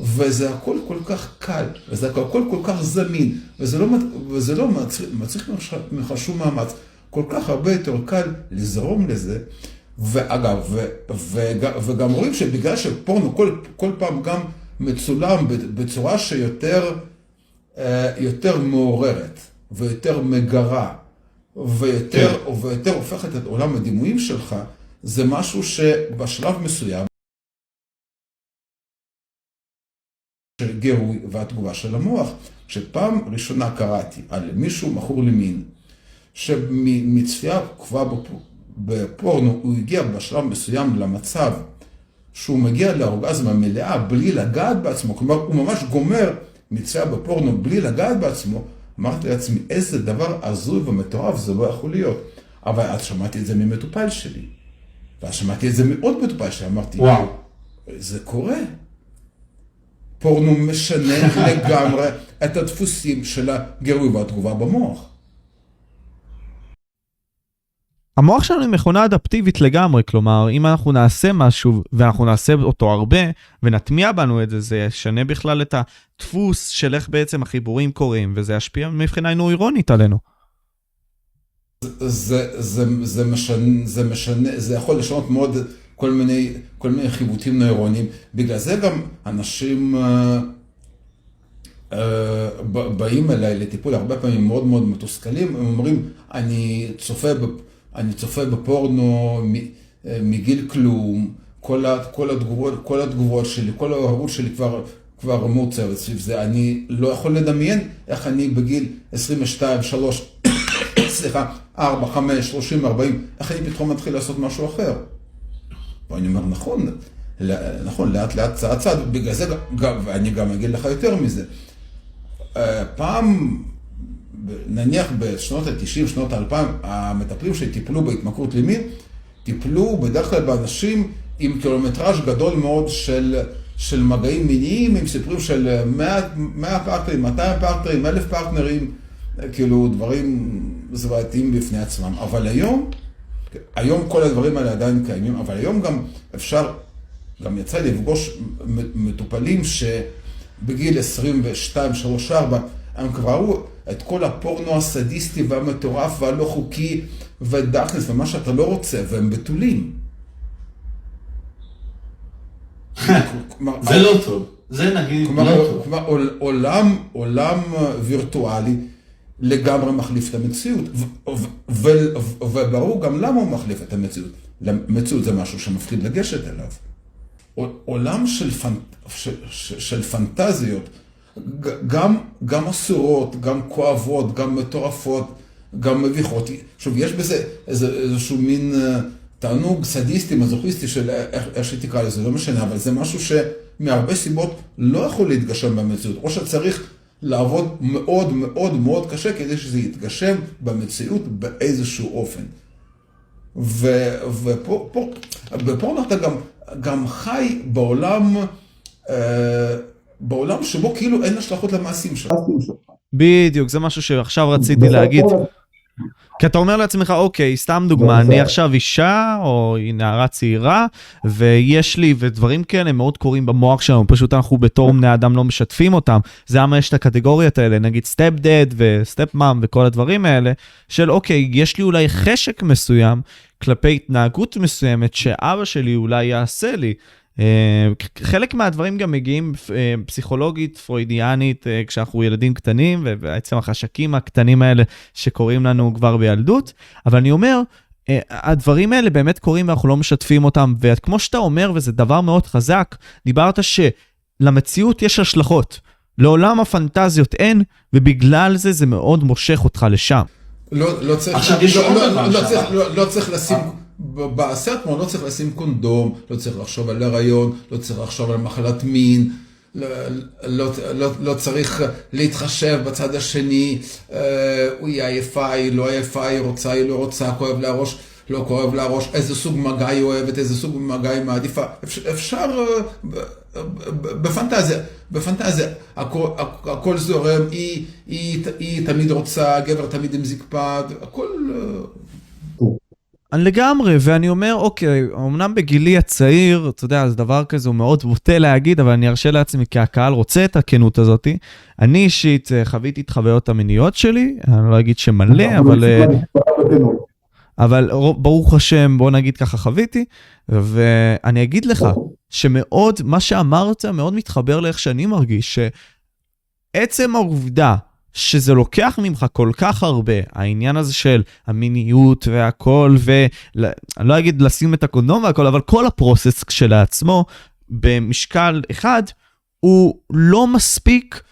וזה הכל כל כך קל, וזה הכל כל כך זמין, וזה לא, וזה לא מצריך, מצריך ממך שום מאמץ. כל כך הרבה יותר קל לזרום לזה. ואגב, ו, וג, וגם רואים שבגלל שפורנו כל, כל פעם גם מצולם בצורה שיותר אה, יותר מעוררת ויותר מגרה ויותר, כן. ויותר הופכת את עולם הדימויים שלך, זה משהו שבשלב מסוים גירוי והתגובה של המוח. כשפעם ראשונה קראתי על מישהו מכור למין, שמצפייה כבר בפורנו הוא הגיע בשלב מסוים למצב שהוא מגיע לאורגזמה מלאה בלי לגעת בעצמו, כלומר הוא ממש גומר מצפייה בפורנו בלי לגעת בעצמו, אמרתי לעצמי איזה דבר הזוי ומטורף זה לא יכול להיות. אבל אז שמעתי את זה ממטופל שלי. ואז שמעתי את זה מעוד מטופל שלי, אמרתי, וואו, זה קורה. פורנו משנה לגמרי את הדפוסים של הגירוי והתגובה במוח. המוח שלנו היא מכונה אדפטיבית לגמרי, כלומר, אם אנחנו נעשה משהו, ואנחנו נעשה אותו הרבה, ונטמיע בנו את זה, זה ישנה בכלל את הדפוס של איך בעצם החיבורים קורים, וזה ישפיע מבחינה נוירונית עלינו. זה, זה, זה, משנה, זה משנה, זה יכול לשנות מאוד כל מיני, כל מיני חיווטים נוירונים. בגלל זה גם אנשים uh, uh, באים אליי לטיפול הרבה פעמים מאוד מאוד מתוסכלים, הם אומרים, אני צופה, אני צופה בפורנו אה, מגיל כלום, כל, כל, התגובות, כל התגובות שלי, כל ההורות שלי כבר, כבר מוצרת סביב זה. אני לא יכול לדמיין איך אני בגיל 22, 3, סליחה, 4, 5, 30, 40, איך אני פתאום מתחיל לעשות משהו אחר. ואני אומר, נכון, נכון, לאט לאט צעד צעד, בגלל זה, גם, ואני גם אגיד לך יותר מזה. אה, פעם, נניח בשנות ה-90, שנות ה-2000, המטפלים שטיפלו בהתמכרות למין, טיפלו בדרך כלל באנשים עם קילומטראז' גדול מאוד של, של מגעים מיניים, עם סיפורים של 100, 100 פרטנרים, 200 פרטנרים, 1,000 פרטנרים, כאילו דברים זוועתיים בפני עצמם. אבל היום, היום כל הדברים האלה עדיין קיימים, אבל היום גם אפשר, גם יצא לי לפגוש מטופלים שבגיל 22, 3, 4, הם כבר ראו את כל הפורנו הסדיסטי והמטורף והלא חוקי ודאכנס ומה שאתה לא רוצה, והם בתולים. זה לא טוב, זה נגיד לא טוב. כלומר, עולם, עולם וירטואלי לגמרי מחליף את המציאות, וברור גם למה הוא מחליף את המציאות. מציאות זה משהו שמפחיד לגשת אליו. עולם של, פנט, של, של פנטזיות, גם, גם אסורות, גם כואבות, גם מטורפות, גם מביכות. שוב, יש בזה איזה, איזשהו מין אה, תענוג סדיסטי, מזוכיסטי של איך, איך שתקרא לזה, לא משנה, אבל זה משהו שמהרבה סיבות לא יכול להתגשם במציאות. או שצריך לעבוד מאוד מאוד מאוד קשה כדי שזה יתגשם במציאות באיזשהו אופן. ופה, פה, ופה אתה גם, גם חי בעולם, אה, בעולם שבו כאילו אין השלכות למעשים שלך. בדיוק, זה משהו שעכשיו רציתי להגיד. כי אתה אומר לעצמך, אוקיי, סתם דוגמה, אני עכשיו אישה, או נערה צעירה, ויש לי, ודברים כאלה מאוד קורים במוח שלנו, פשוט אנחנו בתור בני אדם לא משתפים אותם. זה למה יש את הקטגוריות האלה, נגיד סטפ דד וסטפ מאם וכל הדברים האלה, של אוקיי, יש לי אולי חשק מסוים כלפי התנהגות מסוימת שאבא שלי אולי יעשה לי. אה, חלק מהדברים גם מגיעים אה, פסיכולוגית, פרוידיאנית, אה, כשאנחנו ילדים קטנים, ובעצם החשקים הקטנים האלה שקורים לנו כבר בילדות, אבל אני אומר, הדברים האלה באמת קורים ואנחנו לא משתפים אותם, וכמו שאתה אומר, וזה דבר מאוד חזק, דיברת שלמציאות יש השלכות. לעולם הפנטזיות אין, ובגלל זה זה מאוד מושך אותך לשם. לא, לא צריך, עכשיו יש לא, עוד לא, דבר לא, לא, צריך, לא, לא צריך לשים... בסרט מאוד לא צריך לשים קונדום, לא צריך לחשוב על הריון, לא צריך לחשוב על מחלת מין, לא, לא, לא, לא צריך להתחשב בצד השני, אה, היא עייפה, היא לא עייפה, היא רוצה, היא לא רוצה, כואב לה ראש, לא כואב לה ראש, איזה סוג מגע היא אוהבת, איזה סוג מגע היא מעדיפה. אפשר, אפשר בפנטזיה, בפנטזיה, הכל, הכל זורם, היא, היא, היא תמיד רוצה, גבר תמיד עם זקפה, הכל... לגמרי, ואני אומר, אוקיי, אמנם בגילי הצעיר, אתה יודע, זה דבר כזה, הוא מאוד בוטה להגיד, אבל אני ארשה לעצמי, כי הקהל רוצה את הכנות הזאת. אני אישית חוויתי את חוויות המיניות שלי, אני לא אגיד שמלא, אבל... אבל ברוך השם, בוא נגיד ככה חוויתי, ואני אגיד לך שמאוד, מה שאמרת מאוד מתחבר לאיך שאני מרגיש, שעצם העובדה שזה לוקח ממך כל כך הרבה, העניין הזה של המיניות והכל, ואני לא אגיד לשים את הקונדום והכל, אבל כל הפרוסס כשלעצמו, במשקל אחד, הוא לא מספיק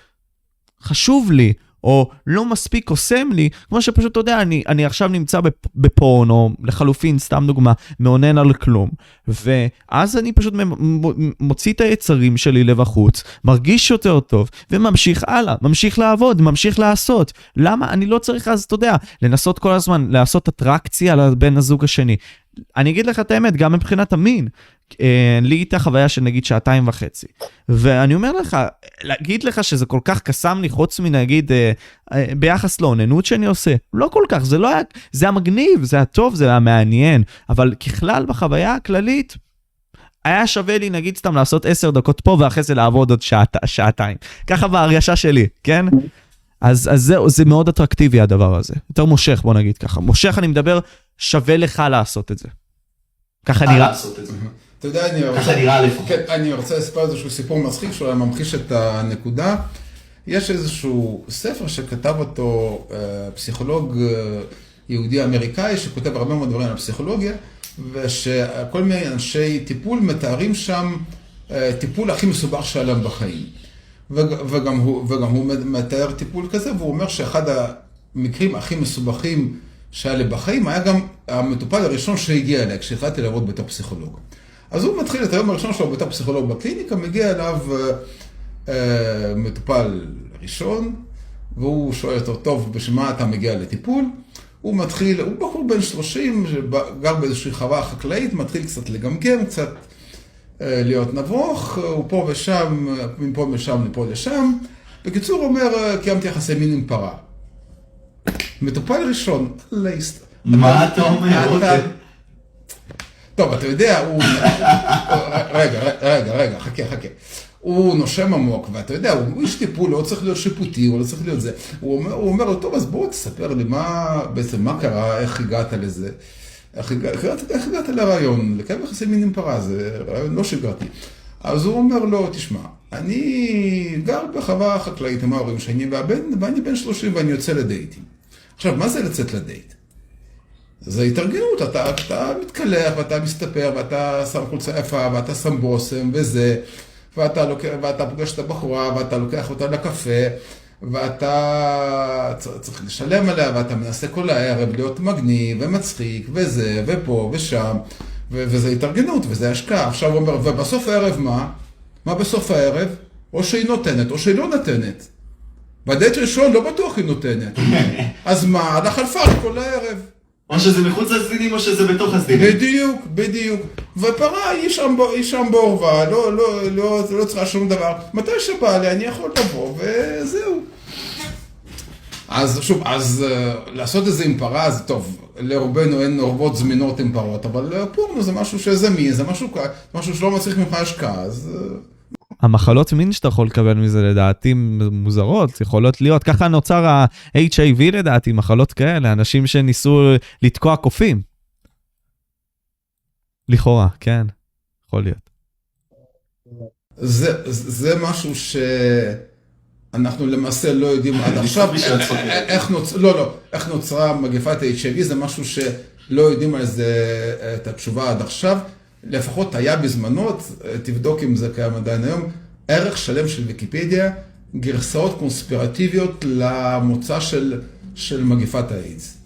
חשוב לי. או לא מספיק קוסם לי, כמו שפשוט, אתה יודע, אני, אני עכשיו נמצא בפורן, או לחלופין, סתם דוגמה, מאונן על כלום, ואז אני פשוט מוציא את היצרים שלי לבחוץ, מרגיש יותר טוב, וממשיך הלאה, ממשיך לעבוד, ממשיך לעשות. למה? אני לא צריך אז, אתה יודע, לנסות כל הזמן לעשות אטרקציה לבן הזוג השני. אני אגיד לך את האמת, גם מבחינת המין, אה, לי הייתה חוויה של נגיד שעתיים וחצי. ואני אומר לך, להגיד לך שזה כל כך קסם לי, חוץ מנגיד אה, אה, ביחס לאוננות שאני עושה, לא כל כך, זה לא היה, זה היה מגניב, זה היה טוב, זה היה מעניין, אבל ככלל בחוויה הכללית, היה שווה לי נגיד סתם לעשות עשר דקות פה ואחרי זה לעבוד עוד שעת, שעתיים. ככה בהרגשה שלי, כן? אז, אז זהו, זה מאוד אטרקטיבי הדבר הזה. יותר מושך, בוא נגיד ככה. מושך, אני מדבר, שווה לך לעשות את זה. ככה נראה. אתה יודע, אני רוצה... ככה נראה לפחות. כן, אני רוצה לספר איזשהו סיפור מצחיק שאולי ממחיש את הנקודה. יש איזשהו ספר שכתב אותו אה, פסיכולוג אה, יהודי אמריקאי, שכותב הרבה מאוד דברים על הפסיכולוגיה, ושכל מיני אנשי טיפול מתארים שם אה, טיפול הכי מסובך שהיה להם בחיים. וגם הוא, וגם הוא מתאר טיפול כזה, והוא אומר שאחד המקרים הכי מסובכים שהיה לי בחיים היה גם המטופל הראשון שהגיע אליי כשהחלטתי לעבוד בתור פסיכולוג. אז הוא מתחיל את היום הראשון שלו בתור פסיכולוג בקליניקה, מגיע אליו אה, אה, מטופל ראשון, והוא שואל אותו, טוב, בשביל מה אתה מגיע לטיפול? הוא מתחיל, הוא בחור בן 30, שגר באיזושהי חווה חקלאית, מתחיל קצת לגמגם, קצת אה, להיות נבוך, הוא פה ושם, מפה ושם, מפה לשם. בקיצור, הוא אומר, אה, קיימתי יחסי מין עם פרה. מטופל ראשון, לייסט. מה אתה אומר? טוב, אתה יודע, הוא... רגע, רגע, רגע, חכה, חכה. הוא נושם עמוק, ואתה יודע, הוא איש טיפול, לא צריך להיות שיפוטי, הוא לא צריך להיות זה. הוא אומר, הוא אומר לו, טוב, אז בוא תספר לי מה, בעצם, מה קרה, איך הגעת לזה. איך הגעת, איך הגעת לרעיון, לקיים יחסי מין עם פרה, זה רעיון לא שגרתי. אז הוא אומר לו, תשמע, אני גר בחווה חקלאית עם ההורים שלי, ואני בן 30 ואני יוצא לדייטים. עכשיו, מה זה לצאת לדייט? זה התארגנות, אתה, אתה מתקלח ואתה מסתפר ואתה שם חולצה יפה ואתה שם בושם וזה, ואתה, לוקח, ואתה פוגש את הבחורה ואתה לוקח אותה לקפה ואתה צריך לשלם עליה ואתה מנסה כל הערב להיות מגניב ומצחיק וזה ופה ושם וזה התארגנות וזה השקעה. עכשיו הוא אומר, ובסוף הערב מה? מה בסוף הערב? או שהיא נותנת או שהיא לא נותנת. בדייט ראשון לא בטוח היא נותנת. אז מה? הלך חלפה כל הערב. או שזה מחוץ לסדינים או שזה בתוך הסדינים. בדיוק, בדיוק. ופרה היא שם, היא שם בעורבה, לא, לא, לא, לא צריכה שום דבר. מתי שבא לי אני יכול לבוא וזהו. אז שוב, אז uh, לעשות את זה עם פרה זה טוב, לרובנו אין אורוות זמינות עם פרות, אבל פורנו זה משהו שזמין, זה משהו, משהו שלא מצריך ממך השקעה, אז... Uh, המחלות מין שאתה יכול לקבל מזה לדעתי מוזרות, יכולות להיות, ככה נוצר ה-HIV לדעתי, מחלות כאלה, אנשים שניסו לתקוע קופים. לכאורה, כן, יכול להיות. זה, זה משהו שאנחנו למעשה לא יודעים עד עכשיו, איך, נוצ... לא, לא, איך נוצרה מגפת ה-HIV, זה משהו שלא יודעים על זה את התשובה עד עכשיו. לפחות היה בזמנו, תבדוק אם זה קיים עדיין היום, ערך שלם של ויקיפדיה, גרסאות קונספירטיביות למוצא של, של מגפת האיידס.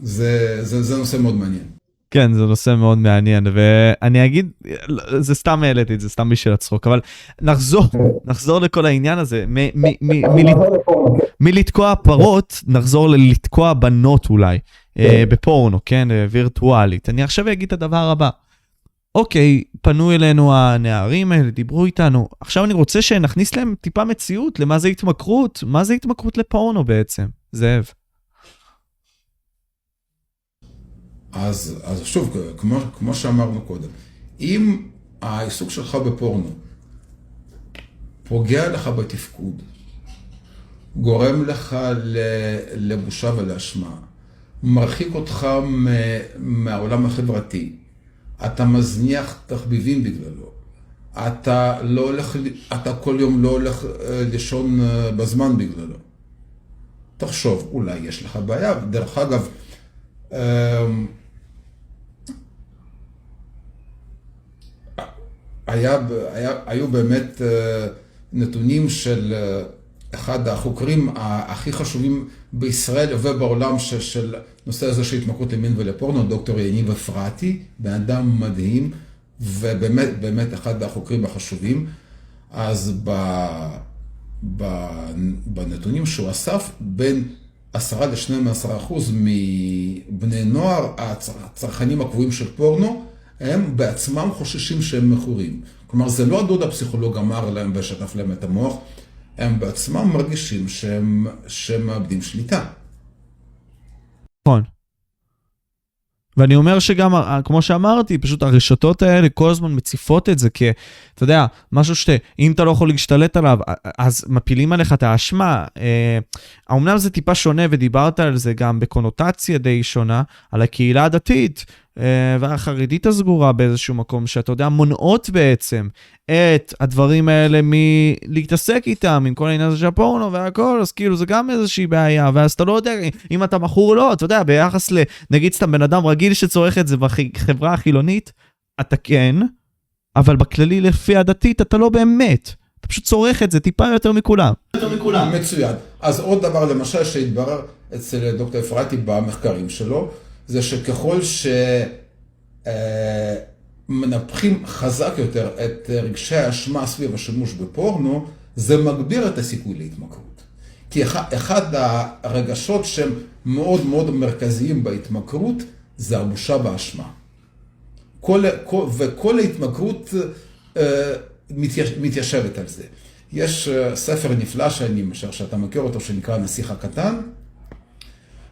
זה, זה, זה נושא מאוד מעניין. כן, זה נושא מאוד מעניין, ואני אגיד, זה סתם העליתי את זה, סתם בשביל הצחוק, אבל נחזור, נחזור לכל העניין הזה, מלתקוע פרות, נחזור ללתקוע בנות אולי, אה, בפורנו, כן, וירטואלית. אני עכשיו אגיד את הדבר הבא. אוקיי, פנו אלינו הנערים האלה, דיברו איתנו, עכשיו אני רוצה שנכניס להם טיפה מציאות למה זה התמכרות, מה זה התמכרות לפורנו בעצם, זאב. אז, אז שוב, כמו, כמו שאמרנו קודם, אם העיסוק שלך בפורנו פוגע לך בתפקוד, גורם לך לבושה ולאשמה, מרחיק אותך מהעולם החברתי, אתה מזניח תחביבים בגללו, אתה לא הולך, אתה כל יום לא הולך אה, לישון אה, בזמן בגללו. תחשוב, אולי יש לך בעיה. דרך אגב, אמ, היה, היה, היו באמת אה, נתונים של אחד החוקרים הכי חשובים בישראל ובעולם של, של נושא הזה של התמכרות למין ולפורנו, דוקטור יניב אפרתי, בן אדם מדהים ובאמת באמת אחד החוקרים החשובים. אז ב, ב, בנתונים שהוא אסף, בין 10 ל-12 אחוז מבני נוער, הצרכנים הקבועים של פורנו, הם בעצמם חוששים שהם מכורים. כלומר, זה לא הדוד הפסיכולוג אמר להם ושטף להם את המוח, הם בעצמם מרגישים שהם, שהם מאבדים שליטה. נכון. ואני אומר שגם, כמו שאמרתי, פשוט הרשתות האלה כל הזמן מציפות את זה, כי אתה יודע, משהו שאם אתה לא יכול להשתלט עליו, אז מפילים עליך את האשמה. אה, אמנם זה טיפה שונה, ודיברת על זה גם בקונוטציה די שונה, על הקהילה הדתית, אה, והחרדית הסגורה באיזשהו מקום, שאתה יודע, מונעות בעצם את הדברים האלה מלהתעסק איתם, עם כל העניין הזה של הפורנו והכל, אז כאילו זה גם איזושהי בעיה, ואז אתה לא יודע אם אתה מכור או לא, אתה יודע, ביחס ל... נגיד סתם בן אדם רגיל שצורך את זה בחברה החילונית, אתה כן, אבל בכללי לפי הדתית אתה לא באמת. אתה פשוט צורך את זה טיפה יותר מכולם. יותר מכולם. מצוין. אז עוד דבר למשל שהתברר אצל דוקטור אפרתי במחקרים שלו, זה שככל שמנפחים חזק יותר את רגשי האשמה סביב השימוש בפורנו, זה מגביר את הסיכוי להתמכרות. כי אחד הרגשות שהם מאוד מאוד מרכזיים בהתמכרות זה הבושה באשמה. כל, כל, וכל ההתמכרות uh, מתיישבת על זה. יש uh, ספר נפלא שאני משער שאתה מכיר אותו, שנקרא הנסיך הקטן,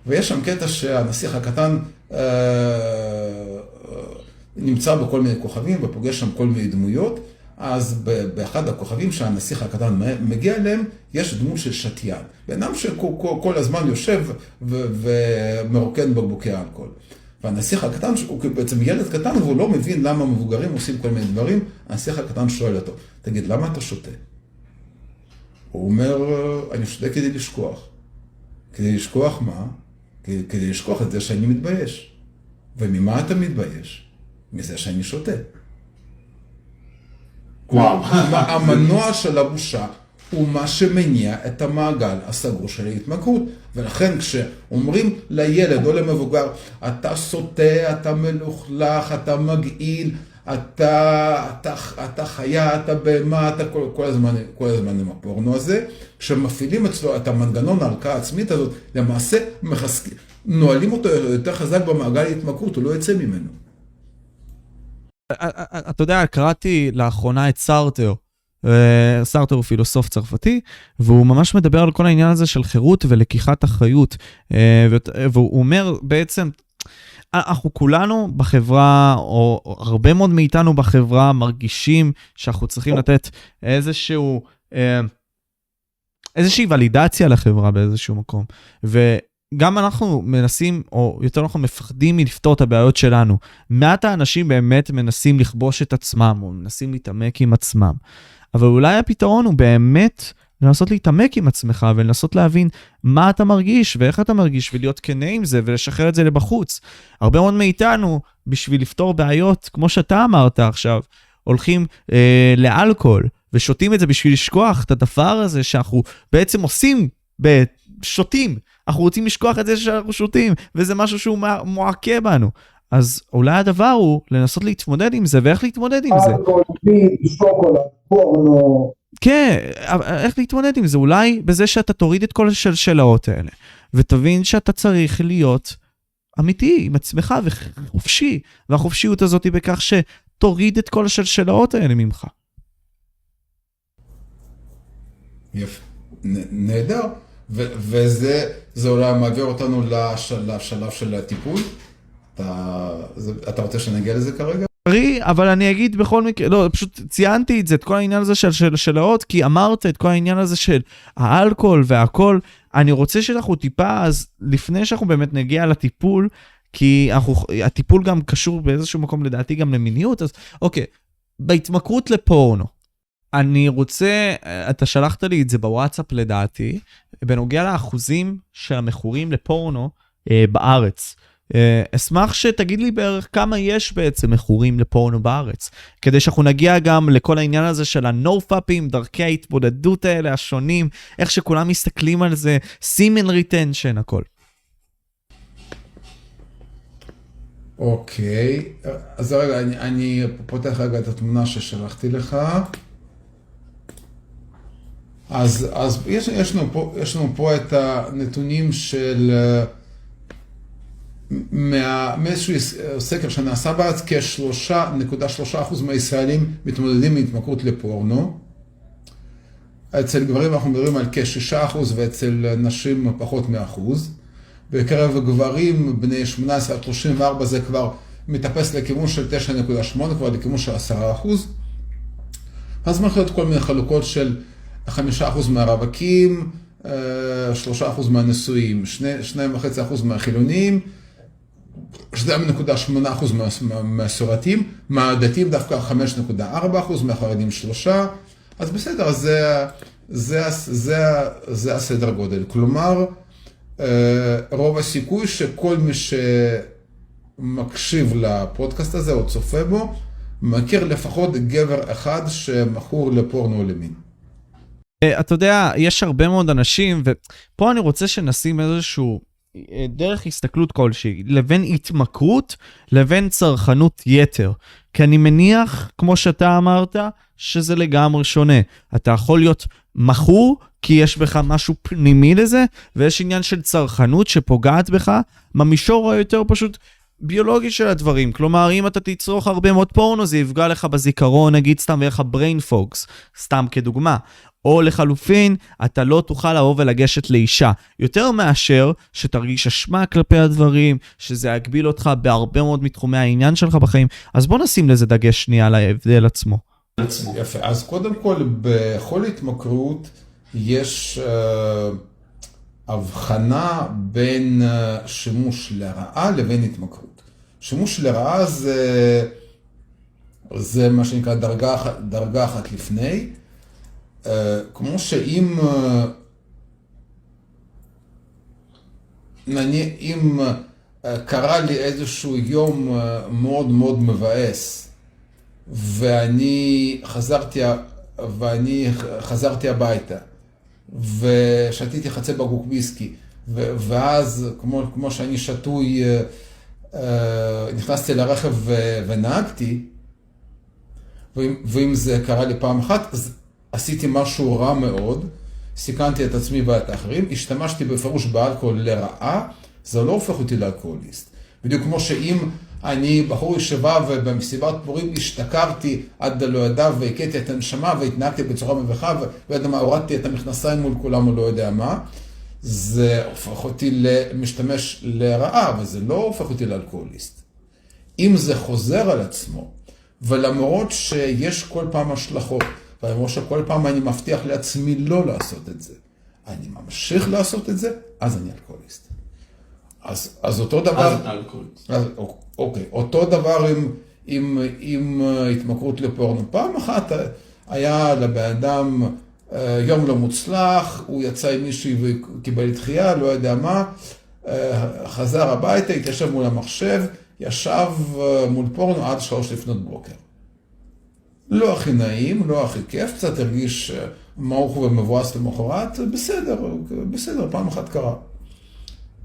ויש שם קטע שהנסיך הקטן uh, נמצא בכל מיני כוכבים ופוגש שם כל מיני דמויות, אז באחד הכוכבים שהנסיך הקטן מגיע אליהם, יש דמות של שתיין. בן אדם שכל הזמן יושב ומרוקן בקבוקי האלכוהול. והנסיך הקטן, הוא בעצם ילד קטן והוא לא מבין למה מבוגרים עושים כל מיני דברים, הנסיך הקטן שואל אותו, תגיד, למה אתה שותה? הוא אומר, אני שותה כדי לשכוח. כדי לשכוח מה? כדי, לשכוח את זה שאני מתבייש. וממה אתה מתבייש? מזה שאני שותה. וואו. המנוע של הבושה הוא מה שמניע את המעגל הסגור של ההתמכרות. ולכן כשאומרים לילד או למבוגר, אתה סוטה, אתה מלוכלך, אתה מגעיל, אתה, אתה, אתה חיה, אתה בהמה, אתה כל, כל, הזמן, כל הזמן עם הפורנו הזה, כשמפעילים אצלו את המנגנון ההלקאה העצמית הזאת, למעשה מחזקים, נועלים אותו יותר חזק במעגל ההתמכרות, הוא לא יוצא ממנו. אתה יודע, קראתי לאחרונה את סארטר. סארטר הוא פילוסוף צרפתי, והוא ממש מדבר על כל העניין הזה של חירות ולקיחת אחריות. והוא אומר בעצם, אנחנו כולנו בחברה, או הרבה מאוד מאיתנו בחברה, מרגישים שאנחנו צריכים לתת איזשהו, איזושהי ולידציה לחברה באיזשהו מקום. גם אנחנו מנסים, או יותר נכון מפחדים מלפתור את הבעיות שלנו. מעט האנשים באמת מנסים לכבוש את עצמם, או מנסים להתעמק עם עצמם. אבל אולי הפתרון הוא באמת לנסות להתעמק עם עצמך ולנסות להבין מה אתה מרגיש ואיך אתה מרגיש ולהיות כנה עם זה ולשחרר את זה לבחוץ. הרבה מאוד מאיתנו, בשביל לפתור בעיות, כמו שאתה אמרת עכשיו, הולכים אה, לאלכוהול ושותים את זה בשביל לשכוח את הדבר הזה שאנחנו בעצם עושים, שותים. אנחנו רוצים לשכוח את זה שאנחנו שותים, וזה משהו שהוא מועקה בנו. אז אולי הדבר הוא לנסות להתמודד עם זה, ואיך להתמודד עם זה. שוקולד, פורנו. כן, איך להתמודד עם זה? אולי בזה שאתה תוריד את כל השלשלאות האלה, ותבין שאתה צריך להיות אמיתי עם עצמך וחופשי. והחופשיות הזאת היא בכך תוריד את כל השלשלאות האלה ממך. יפה, נהדר. וזה אולי מעביר אותנו לשלב של הטיפול. אתה, אתה רוצה שנגיע לזה כרגע? אבל אני אגיד בכל מקרה, לא, פשוט ציינתי את זה, את כל העניין הזה של שלשלאות, כי אמרת את כל העניין הזה של האלכוהול והכל. אני רוצה שאנחנו טיפה, אז לפני שאנחנו באמת נגיע לטיפול, כי אנחנו, הטיפול גם קשור באיזשהו מקום לדעתי גם למיניות, אז אוקיי, בהתמכרות לפורנו, אני רוצה, אתה שלחת לי את זה בוואטסאפ לדעתי, בנוגע לאחוזים של המכורים לפורנו אה, בארץ. אה, אשמח שתגיד לי בערך כמה יש בעצם מכורים לפורנו בארץ, כדי שאנחנו נגיע גם לכל העניין הזה של ה-no-fap ים, דרכי ההתבודדות האלה השונים, איך שכולם מסתכלים על זה, semen retention, הכל. אוקיי, אז רגע, אני, אני פותח רגע את התמונה ששלחתי לך. אז, אז יש, יש, לנו פה, יש לנו פה את הנתונים של... מאיזשהו סקר שנעשה בארץ, כ-3.3% מהישראלים מתמודדים עם התמכרות לפורנו. אצל גברים אנחנו מדברים על כ-6% ואצל נשים פחות מ-1%. בקרב גברים בני 18 עד 34 זה כבר מטפס לכיוון של 9.8, כבר לכיוון של 10%. אז מתחיל להיות כל מיני חלוקות של 5% מהרווקים, 3% מהנשואים, 2.5% מהחילונים. 2.8% מהסורתים, מהדתיים דווקא 5.4%, מהחרדים 3%, אז בסדר, זה, זה, זה, זה הסדר גודל. כלומר, אה, רוב הסיכוי שכל מי שמקשיב לפודקאסט הזה או צופה בו, מכיר לפחות גבר אחד שמכור לפורנו למין. אה, אתה יודע, יש הרבה מאוד אנשים, ופה אני רוצה שנשים איזשהו דרך הסתכלות כלשהי, לבין התמכרות לבין צרכנות יתר. כי אני מניח, כמו שאתה אמרת, שזה לגמרי שונה. אתה יכול להיות מכור כי יש בך משהו פנימי לזה, ויש עניין של צרכנות שפוגעת בך במישור היותר פשוט ביולוגי של הדברים. כלומר, אם אתה תצרוך הרבה מאוד פורנו, זה יפגע לך בזיכרון, נגיד סתם, ויהיה לך brain fogs, סתם כדוגמה. או לחלופין, אתה לא תוכל לבוא ולגשת לאישה. יותר מאשר שתרגיש אשמה כלפי הדברים, שזה יגביל אותך בהרבה מאוד מתחומי העניין שלך בחיים. אז בוא נשים לזה דגש שנייה על ההבדל עצמו. יפה, אז קודם כל, בכל התמכרות יש uh, הבחנה בין uh, שימוש לרעה לבין התמכרות. שימוש לרעה זה, זה מה שנקרא דרגה, דרגה אחת לפני. אה, כמו שאם נניח, אם אה, קרה לי איזשהו יום אה, מאוד מאוד מבאס ואני חזרתי, ואני חזרתי הביתה ושתיתי חצי בקבוק ויסקי ואז כמו, כמו שאני שתוי נכנסתי לרכב ונהגתי ואם, ואם זה קרה לי פעם אחת אז עשיתי משהו רע מאוד, סיכנתי את עצמי ואת האחרים, השתמשתי בפירוש באלכוהול לרעה, זה לא הופך אותי לאלכוהוליסט. בדיוק כמו שאם אני בחור ישיבה ובמסיבת פורים השתכרתי עד לא ידע והכיתי את הנשמה והתנהגתי בצורה מבכה ולא יודע מה, הורדתי את המכנסיים מול כולם או לא יודע מה, זה הופך אותי למשתמש לרעה, אבל זה לא הופך אותי לאלכוהוליסט. אם זה חוזר על עצמו, ולמרות שיש כל פעם השלכות, ולמרות שכל פעם אני מבטיח לעצמי לא לעשות את זה, אני ממשיך לעשות את זה, אז אני אלכוהוליסט. אז, אז אותו דבר... אז אתה אלכוהוליסט. אוקיי, אותו דבר עם, עם, עם אה, התמכרות לפורנו. פעם אחת היה לבן אדם אה, יום לא מוצלח, הוא יצא עם מישהי וקיבל דחייה, לא יודע מה, אה, חזר הביתה, התיישב מול המחשב, ישב מול פורנו עד שלוש לפנות בוקר. לא הכי נעים, לא הכי כיף, קצת הרגיש אה, מעוך ומבואס למחרת, בסדר, בסדר, פעם אחת קרה.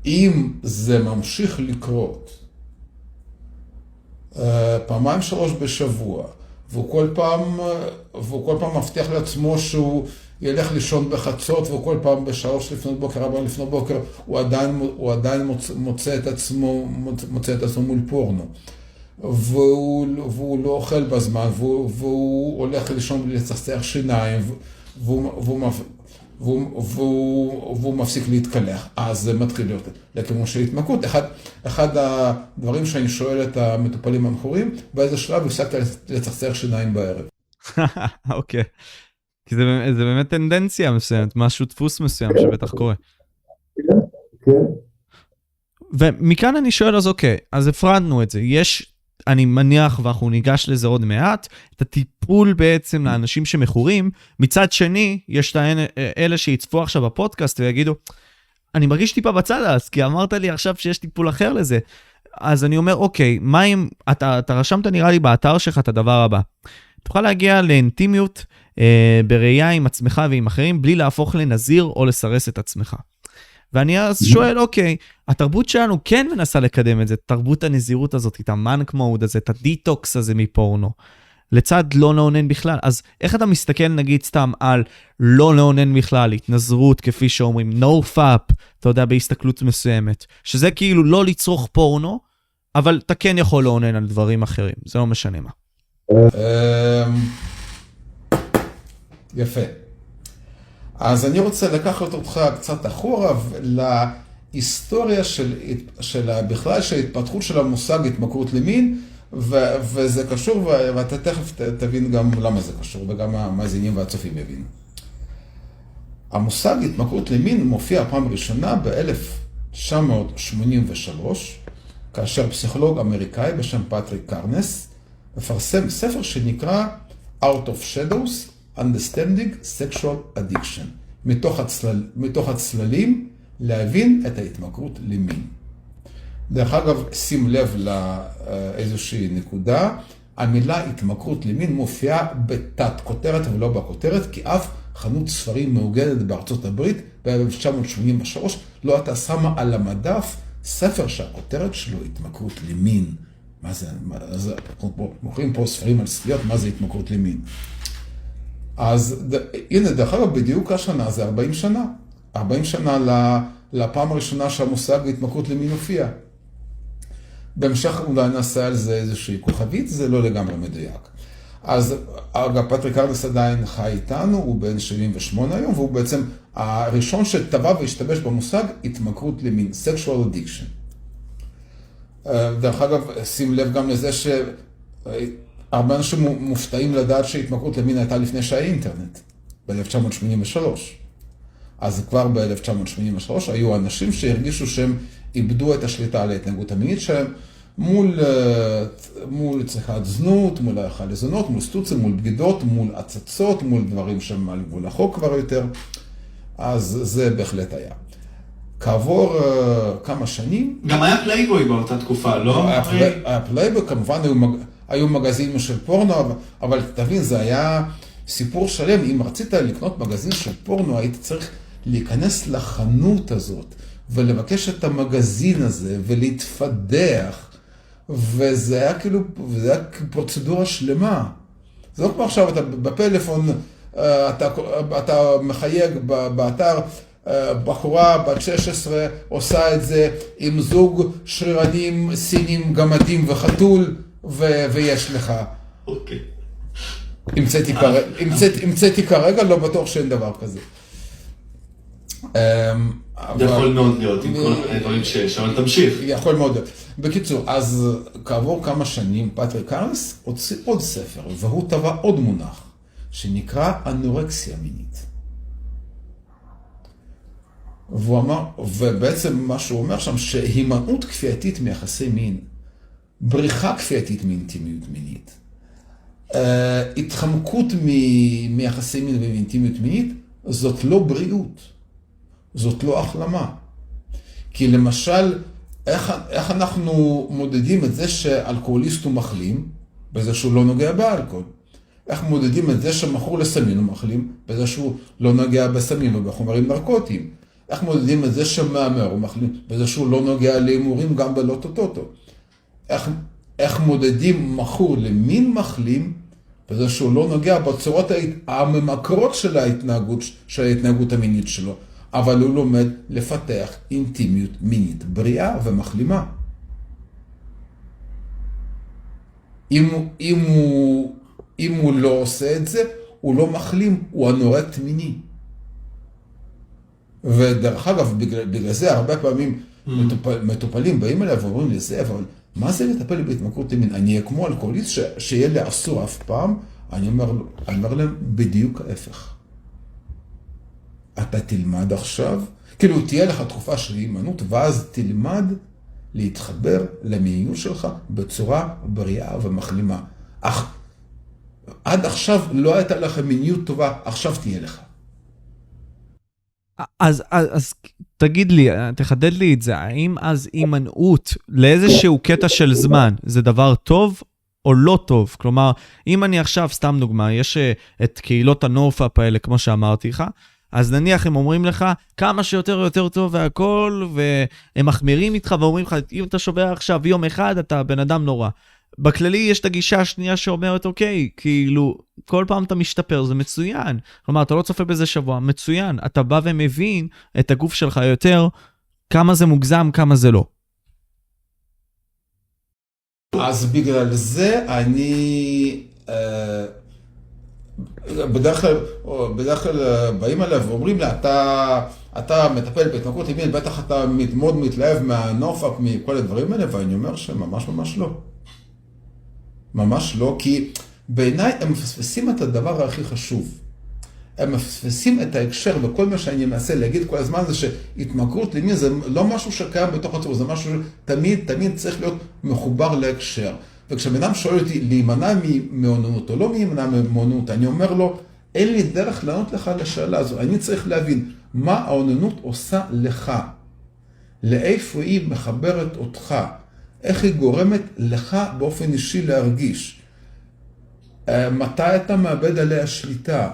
אם זה ממשיך לקרות אה, פעמיים שלוש בשבוע, והוא כל פעם, אה, והוא כל פעם מבטיח לעצמו שהוא ילך לישון בחצות, והוא כל פעם בשלוש לפנות בוקר, ארבע לפנות בוקר, הוא עדיין, הוא עדיין מוצא, מוצא, את עצמו, מוצא את עצמו מול פורנו. והוא, והוא לא אוכל בזמן, והוא, והוא הולך לישון בלי לצחצח שיניים, והוא, והוא, והוא, והוא, והוא מפסיק להתקלח, אז זה מתחיל להיות לכיוון של התמכרות. אחד, אחד הדברים שאני שואל את המטופלים המכורים, באיזה שלב הפסקת לצחצח שיניים בערב. אוקיי. כי זה, זה באמת טנדנציה מסוימת, משהו דפוס מסוים שבטח קורה. כן, כן. ומכאן אני שואל, אז אוקיי, אז הפרדנו את זה. יש, אני מניח, ואנחנו ניגש לזה עוד מעט, את הטיפול בעצם לאנשים שמכורים. מצד שני, יש את אלה שיצפו עכשיו בפודקאסט ויגידו, אני מרגיש טיפה בצד אז, כי אמרת לי עכשיו שיש טיפול אחר לזה. אז אני אומר, אוקיי, מה אם, אתה, אתה רשמת נראה לי באתר שלך את הדבר הבא. תוכל להגיע לאינטימיות אה, בריאה עם עצמך ועם אחרים, בלי להפוך לנזיר או לסרס את עצמך. ואני אז שואל, אוקיי, התרבות שלנו כן מנסה לקדם את זה, תרבות הנזירות הזאת, את ה monk mode הזה, את הדיטוקס הזה מפורנו, לצד לא לאונן בכלל. אז איך אתה מסתכל נגיד סתם על לא לאונן בכלל, התנזרות, כפי שאומרים, no fap, אתה יודע, בהסתכלות מסוימת, שזה כאילו לא לצרוך פורנו, אבל אתה כן יכול לאונן על דברים אחרים, זה לא משנה מה. אמ, יפה. אז אני רוצה לקחת אותך קצת אחורה להיסטוריה של, של בכלל של ההתפתחות של המושג התמכרות למין, ו, וזה קשור, ואתה תכף תבין גם למה זה קשור, וגם המאזינים והצופים יבינו. המושג התמכרות למין מופיע פעם ראשונה ב-1983, כאשר פסיכולוג אמריקאי בשם פטריק קרנס מפרסם ספר שנקרא Out of Shadows, Understanding Sexual Addiction. מתוך, הצלל, מתוך הצללים להבין את ההתמכרות למין. דרך אגב, שים לב לאיזושהי נקודה, המילה התמכרות למין מופיעה בתת כותרת ולא בכותרת, כי אף חנות ספרים מאוגדת בארצות הברית ב-1983 לא הייתה שמה על המדף ספר שהכותרת שלו התמכרות למין. מה זה, מה זה, אנחנו מוכרים פה ספרים על סטיות, מה זה התמכרות למין. אז הנה, דרך אגב, בדיוק השנה זה 40 שנה. 40 שנה לפעם הראשונה שהמושג התמכרות למין הופיע. בהמשך אולי נעשה על זה איזושהי כוכבית, זה לא לגמרי מדויק. אז אגב, פטריק ארדס עדיין חי איתנו, הוא בן 78 היום, והוא בעצם הראשון שטבע והשתמש במושג התמכרות למין, sexual addiction. אה, דרך אגב, שים לב גם לזה שהרבה אנשים מופתעים לדעת שהתמכרות למין הייתה לפני שהיה אינטרנט, ב-1983. אז כבר ב-1983 היו אנשים שהרגישו שהם איבדו את השליטה על ההתנהגות המינית שלהם מול, אה, מול צריכת זנות, מול הליכה לזונות, מול סטוצים, מול בגידות, מול הצצות, מול דברים שהם על גבול החוק כבר יותר. אז זה בהחלט היה. כעבור אה, כמה שנים... גם היה פלייבוי באותה תקופה, לא? היה פלייבוי, כמובן היו, מג, היו מגזינים של פורנו, אבל, תבין, זה היה סיפור שלם. אם רצית לקנות מגזין של פורנו, היית צריך להיכנס לחנות הזאת ולבקש את המגזין הזה ולהתפדח, וזה היה כאילו, זה היה פרוצדורה שלמה. זה לא כמו עכשיו, אתה בפלאפון, אה, אתה, אתה מחייג באתר, אה, בחורה בת 16 עושה את זה עם זוג שרירנים סינים, גמדים וחתול, ויש לך. אוקיי. המצאתי, כרגע, לא בטוח שאין דבר כזה. אמ, יכול מאוד להיות עם כל הדברים שיש, אבל תמשיך. יכול מאוד להיות. בקיצור, אז כעבור כמה שנים פטריק ארנס הוציא עוד ספר, והוא טבע עוד מונח, שנקרא אנורקסיה מינית. והוא אמר, ובעצם מה שהוא אומר שם, שהימנעות כפייתית מיחסי מין, בריחה כפייתית מאינטימיות מינית, אה, התחמקות מיחסי מין ומאינטימיות מינית, זאת לא בריאות, זאת לא החלמה. כי למשל, איך, איך אנחנו מודדים את זה שאלכוהוליסט הוא מחלים, בזה שהוא לא נוגע באלכוהול? איך מודדים את זה שמכור לסמים הוא מחלים, בזה שהוא לא נוגע בסמים ובחומרים נרקוטיים? איך מודדים את זה שמהמר הוא מחלים, בזה שהוא לא נוגע להימורים גם בלוטו-טוטו? איך, איך מודדים מכור למין מחלים, בזה שהוא לא נוגע בצורות הממכרות של ההתנהגות, של ההתנהגות המינית שלו, אבל הוא לומד לפתח אינטימיות מינית בריאה ומחלימה. אם, אם, הוא, אם הוא לא עושה את זה, הוא לא מחלים, הוא אנורקט מיני. ודרך אגב, בגלל, בגלל זה הרבה פעמים mm. מטופל, מטופלים באים אליי ואומרים לי, זה, אבל מה זה לטפל בהתמכרות למין? אני אהיה כמו אלכוהוליסט ש, שיהיה לי אסור אף פעם? אני אומר, אני אומר להם, בדיוק ההפך. אתה תלמד עכשיו, כאילו תהיה לך תקופה של הימנעות, ואז תלמד להתחבר למיניות שלך בצורה בריאה ומחלימה. אך עד עכשיו לא הייתה לך מיניות טובה, עכשיו תהיה לך. אז, אז, אז תגיד לי, תחדד לי את זה, האם אז הימנעות לאיזשהו קטע של זמן זה דבר טוב או לא טוב? כלומר, אם אני עכשיו, סתם דוגמה, יש אה, את קהילות הנורפאפ האלה, כמו שאמרתי לך, אז נניח הם אומרים לך כמה שיותר יותר טוב והכל, והם מחמירים איתך ואומרים לך, אם אתה שובר עכשיו יום אחד, אתה בן אדם נורא. בכללי יש את הגישה השנייה שאומרת, אוקיי, כאילו, כל פעם אתה משתפר, זה מצוין. כלומר, אתה לא צופה בזה שבוע, מצוין. אתה בא ומבין את הגוף שלך יותר, כמה זה מוגזם, כמה זה לא. אז בגלל זה אני... אה, בדרך כלל, בדרך כלל אה, באים אליו ואומרים לה, אתה, אתה מטפל בהתמכרות ימין, בטח אתה מאוד מתלהב מהנופק, מכל הדברים האלה, ואני אומר שממש ממש לא. ממש לא, כי בעיניי הם מפספסים את הדבר הכי חשוב. הם מפספסים את ההקשר, וכל מה שאני מנסה להגיד כל הזמן זה שהתמכרות למין זה לא משהו שקיים בתוך הציבור, זה משהו שתמיד, תמיד צריך להיות מחובר להקשר. וכשבן אדם שואל אותי להימנע ממעוננות או לא להימנע ממעוננות, אני אומר לו, אין לי דרך לענות לך על השאלה הזו. אני צריך להבין מה האוננות עושה לך, לאיפה היא מחברת אותך, איך היא גורמת לך באופן אישי להרגיש. אה, מתי אתה מאבד עליה שליטה?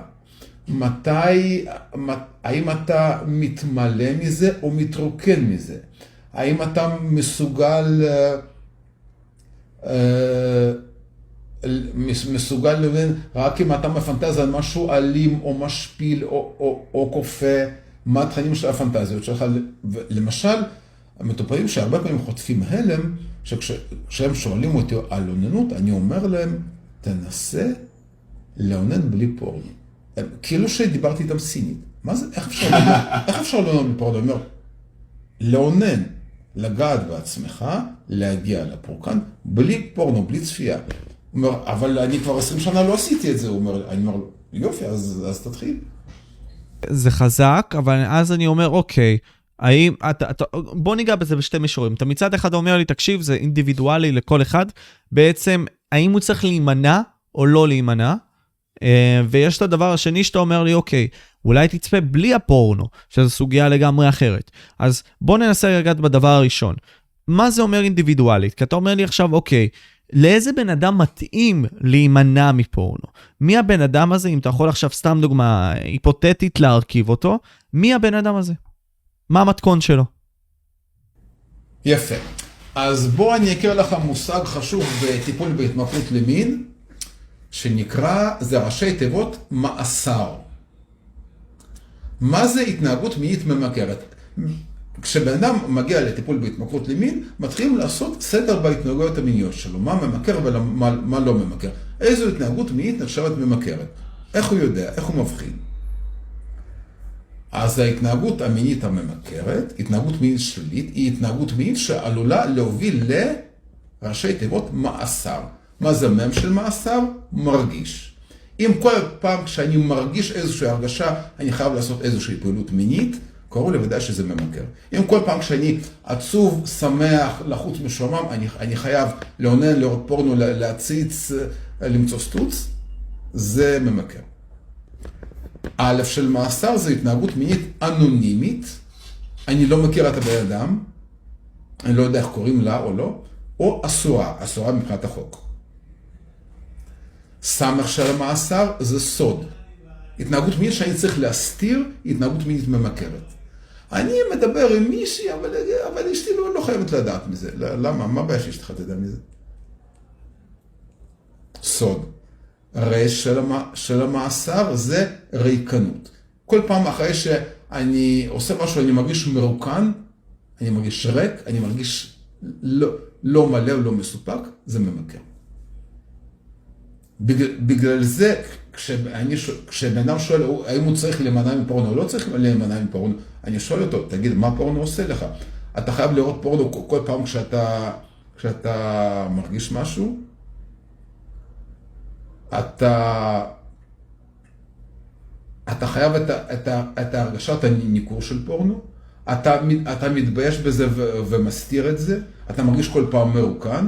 מתי, האם אתה מתמלא מזה או מתרוקן מזה? האם אתה מסוגל... אה, מסוגל לבין, רק אם אתה מפנטז על משהו אלים או משפיל או כופה, מה התכנים של הפנטזיות שלך. למשל, המטופלים שהרבה פעמים חוטפים הלם, שכשהם שואלים אותי על אוננות, אני אומר להם, תנסה לאונן בלי פורנו. כאילו שדיברתי איתם סינית. מה זה, איך אפשר לאונן? איך אפשר לאונן בלי פורנו? אני אומר, לאונן. לגעת בעצמך, להגיע לפורקן, בלי פורנו, בלי צפייה. הוא אומר, אבל אני כבר עשרים שנה לא עשיתי את זה. הוא אומר, אני אומר, יופי, אז, אז תתחיל. זה חזק, אבל אז אני אומר, אוקיי, האם, אתה, אתה, בוא ניגע בזה בשתי מישורים. אתה מצד אחד אומר לי, תקשיב, זה אינדיבידואלי לכל אחד, בעצם, האם הוא צריך להימנע או לא להימנע? אה, ויש את הדבר השני שאתה אומר לי, אוקיי, אולי תצפה בלי הפורנו, שזו סוגיה לגמרי אחרת. אז בוא ננסה לגעת בדבר הראשון. מה זה אומר אינדיבידואלית? כי אתה אומר לי עכשיו, אוקיי, לאיזה בן אדם מתאים להימנע מפורנו? מי הבן אדם הזה, אם אתה יכול עכשיו סתם דוגמה היפותטית להרכיב אותו, מי הבן אדם הזה? מה המתכון שלו? יפה. אז בוא אני אכיר לך מושג חשוב בטיפול בהתמכרות למין, שנקרא, זה ראשי תיבות, מאסר. מה זה התנהגות מינית ממכרת? כשבן אדם מגיע לטיפול בהתמכרות למין, מתחילים לעשות סדר בהתנהגויות המיניות שלו, מה ממכר ומה לא ממכר. איזו התנהגות מינית נחשבת ממכרת? איך הוא יודע? איך הוא מבחין? אז ההתנהגות המינית הממכרת, התנהגות מינית שלילית, היא התנהגות מינית שעלולה להוביל לראשי תיבות מאסר. מה זה מם של מאסר? מרגיש. אם כל פעם כשאני מרגיש איזושהי הרגשה, אני חייב לעשות איזושהי פעילות מינית, קרוב לוודאי שזה ממכר. אם כל פעם כשאני עצוב, שמח, לחוץ, משועמם, אני, אני חייב לאונן, לראות פורנו, להציץ, למצוא סטוץ, זה ממכר. א' של מאסר זה התנהגות מינית אנונימית, אני לא מכיר את הבן אדם, אני לא יודע איך קוראים לה או לא, או אסורה, אסורה מבחינת החוק. סמך של המאסר זה סוד. התנהגות מינית שאני צריך להסתיר, היא התנהגות מינית ממכרת. אני מדבר עם מישהי, אבל, אבל אשתי לא, לא חייבת לדעת מזה. למה? מה הבעיה שאשתך תדע מזה? סוד. רש של, המ... של המאסר זה ריקנות. כל פעם אחרי שאני עושה משהו, אני מרגיש מרוקן, אני מרגיש ריק, אני מרגיש לא, לא מלא או לא מסופק, זה ממכר. בגלל, בגלל זה, כשבן אדם שואל האם הוא צריך להימנע מפורנו או לא צריך להימנע מפורנו, אני שואל אותו, תגיד, מה פורנו עושה לך? אתה חייב לראות פורנו כל פעם כשאתה, כשאתה מרגיש משהו? אתה, אתה חייב את, את, את הרגשת הניכור של פורנו? אתה, אתה מתבייש בזה ו, ומסתיר את זה? אתה מרגיש כל פעם מרוקן?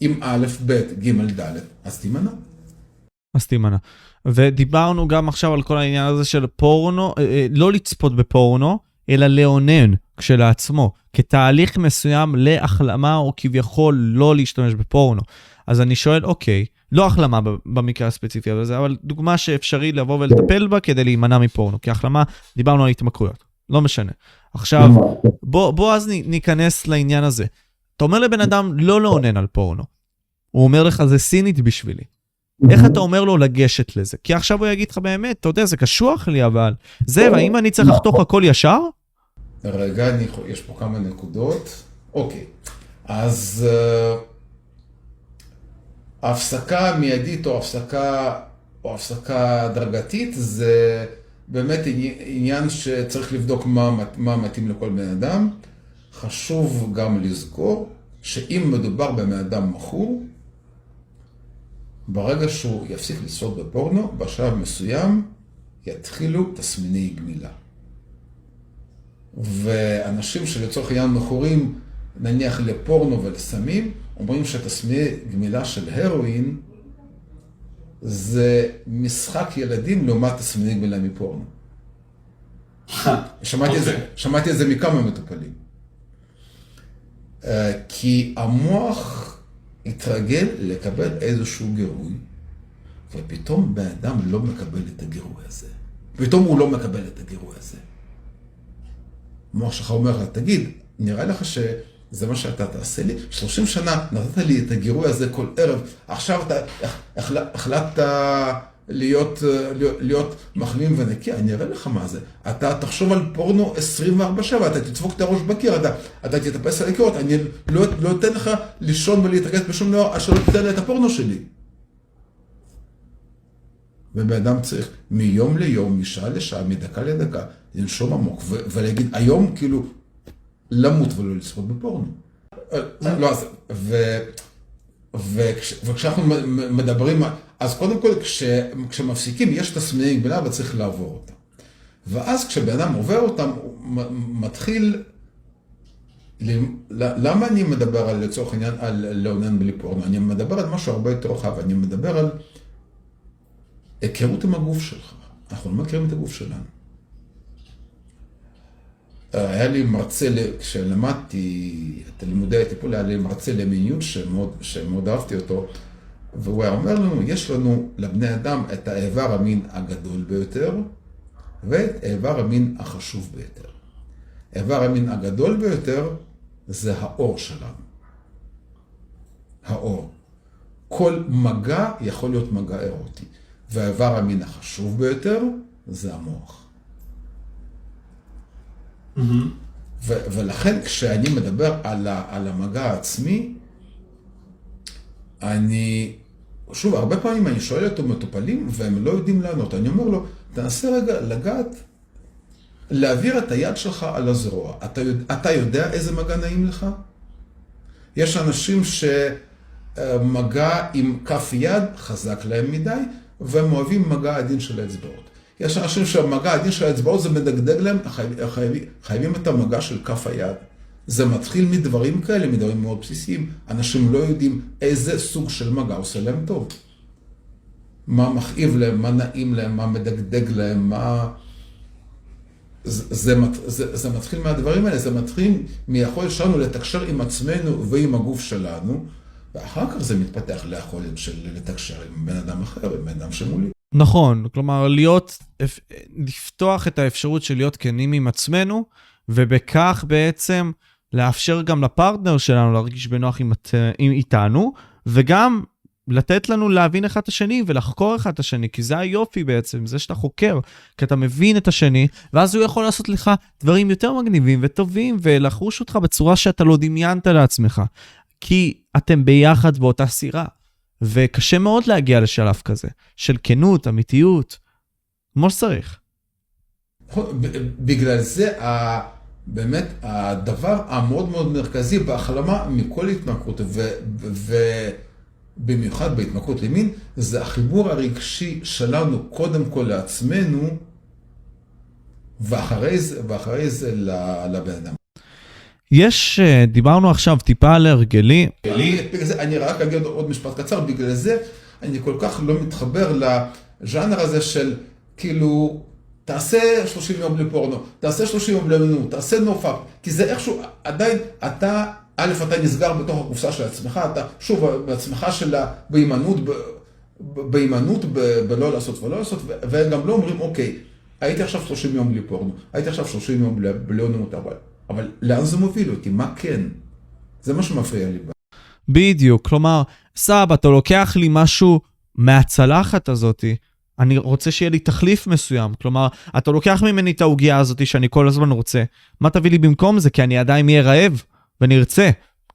עם א', ב', ג', ד', אז תימנע. אז תימנע. ודיברנו גם עכשיו על כל העניין הזה של פורנו, אה, אה, לא לצפות בפורנו, אלא לאונן כשלעצמו, כתהליך מסוים להחלמה או כביכול לא להשתמש בפורנו. אז אני שואל, אוקיי, לא החלמה במקרה הספציפי הזה, אבל דוגמה שאפשרי לבוא ולטפל בה כדי להימנע מפורנו, כי החלמה, דיברנו על התמכרויות, לא משנה. עכשיו, בוא, בוא אז ניכנס לעניין הזה. אתה אומר לבן אדם לא לאונן על פורנו. הוא אומר לך, זה סינית בשבילי. איך אתה אומר לו לגשת לזה? כי עכשיו הוא יגיד לך באמת, אתה יודע, זה קשוח לי, אבל... זה, והאם אני צריך לחתוך הכל ישר? רגע, אני, יש פה כמה נקודות. אוקיי, אז uh, הפסקה מיידית או הפסקה, או הפסקה הדרגתית זה באמת עניין שצריך לבדוק מה, מה מתאים לכל בן אדם. חשוב גם לזכור שאם מדובר בבן אדם מכור, ברגע שהוא יפסיק לצפות בפורנו, בשלב מסוים יתחילו תסמיני גמילה. ואנשים שלצורך העניין מכורים, נניח לפורנו ולסמים, אומרים שתסמיני גמילה של הרואין זה משחק ילדים לעומת תסמיני גמילה מפורנו. שמעתי, okay. זה, אוקיי. שמעתי את זה מכמה מטופלים. אה, כי המוח התרגל לקבל איזשהו גירוי, ופתאום בן אדם לא מקבל את הגירוי הזה. פתאום הוא לא מקבל את הגירוי הזה. המוח שלך אומר לך, תגיד, נראה לך שזה מה שאתה תעשה לי? 30 שנה נתת לי את הגירוי הזה כל ערב, עכשיו אתה החלטת להיות, להיות, להיות מחלים ונקי, אני אראה לך מה זה. אתה תחשוב על פורנו 24/7, אתה תדפוק את הראש בקיר, אתה, אתה תטפס על הקירות, אני לא, לא אתן לך לישון ולהתרכז בשום דבר, עד שלא תיתן לי את הפורנו שלי. ובן אדם צריך מיום ליום, משעה לשעה, מדקה לדקה, לנשום עמוק ולהגיד, היום כאילו, למות ולא לצפות בפורנו. לא, אז, ו... וכש, וכשאנחנו מדברים, אז קודם כל כש, כשמפסיקים יש תסמיני גמילה וצריך לעבור אותם. ואז כשבן אדם עובר אותם, הוא מתחיל, למה אני מדבר על, לצורך העניין, על לאונן בלי פורנו? אני מדבר על משהו הרבה יותר רחב, אני מדבר על היכרות עם הגוף שלך. אנחנו לא מכירים את הגוף שלנו. היה לי מרצה, כשלמדתי את לימודי הטיפול, היה לי מרצה למיניות שמאוד, שמאוד אהבתי אותו, והוא היה אומר לנו, יש לנו לבני אדם את האיבר המין הגדול ביותר ואת איבר המין החשוב ביותר. איבר המין הגדול ביותר זה האור שלנו. האור. כל מגע יכול להיות מגע אירוטי, והאיבר המין החשוב ביותר זה המוח. ו- ולכן כשאני מדבר על, ה- על המגע העצמי, אני, שוב, הרבה פעמים אני שואל אותו מטופלים והם לא יודעים לענות. אני אומר לו, תנסה רגע לגעת, להעביר את היד שלך על הזרוע. אתה, יודע, אתה יודע איזה מגע נעים לך? יש אנשים שמגע עם כף יד חזק להם מדי, והם אוהבים מגע עדין של האצבעות. יש אנשים שהמגע הדין של האצבעות זה מדגדג להם, חייבים, חייבים, חייבים את המגע של כף היד. זה מתחיל מדברים כאלה, מדברים מאוד בסיסיים. אנשים לא יודעים איזה סוג של מגע עושה להם טוב. מה מכאיב להם, מה נעים להם, מה מדגדג להם, מה... זה, זה, זה, זה מתחיל מהדברים האלה, זה מתחיל מיכולת שלנו לתקשר עם עצמנו ועם הגוף שלנו, ואחר כך זה מתפתח ליכולת של לתקשר עם בן אדם אחר, עם בן אדם שמולי. נכון, כלומר, להיות, לפתוח את האפשרות של להיות כנים עם עצמנו, ובכך בעצם לאפשר גם לפרטנר שלנו להרגיש בנוח עם, עם איתנו, וגם לתת לנו להבין אחד את השני ולחקור אחד את השני, כי זה היופי בעצם, זה שאתה חוקר, כי אתה מבין את השני, ואז הוא יכול לעשות לך דברים יותר מגניבים וטובים, ולחוש אותך בצורה שאתה לא דמיינת לעצמך, כי אתם ביחד באותה סירה. וקשה מאוד להגיע לשלב כזה, של כנות, אמיתיות, כמו שצריך. בגלל זה, באמת, הדבר המאוד מאוד מרכזי בהחלמה מכל התמכרות, ובמיוחד בהתמכרות למין, זה החיבור הרגשי שלנו קודם כל לעצמנו, ואחרי זה, ואחרי זה לבן אדם. יש, אה, דיברנו עכשיו טיפה על הרגלי. אני רק אגיד עוד משפט קצר, בגלל זה אני כל כך לא מתחבר לז'אנר הזה של כאילו, תעשה 30 יום לפורנו, תעשה 30 יום לאמינות, תעשה נופק, כי זה איכשהו, עדיין אתה, א', אתה נסגר בתוך הקופסה של עצמך, אתה שוב בעצמך של בהימנעות, בהימנעות בלא לעשות ולא לעשות, והם גם לא אומרים, אוקיי, הייתי עכשיו 30 יום בלי פורנו, הייתי עכשיו 30 יום בלי אוננות, אבל, אבל לאן זה מוביל אותי? מה כן? זה מה שמפריע לי. בדיוק, כלומר, סבא, אתה לוקח לי משהו מהצלחת הזאתי, אני רוצה שיהיה לי תחליף מסוים. כלומר, אתה לוקח ממני את העוגיה הזאתי שאני כל הזמן רוצה, מה תביא לי במקום זה? כי אני עדיין אהיה רעב, ואני ארצה.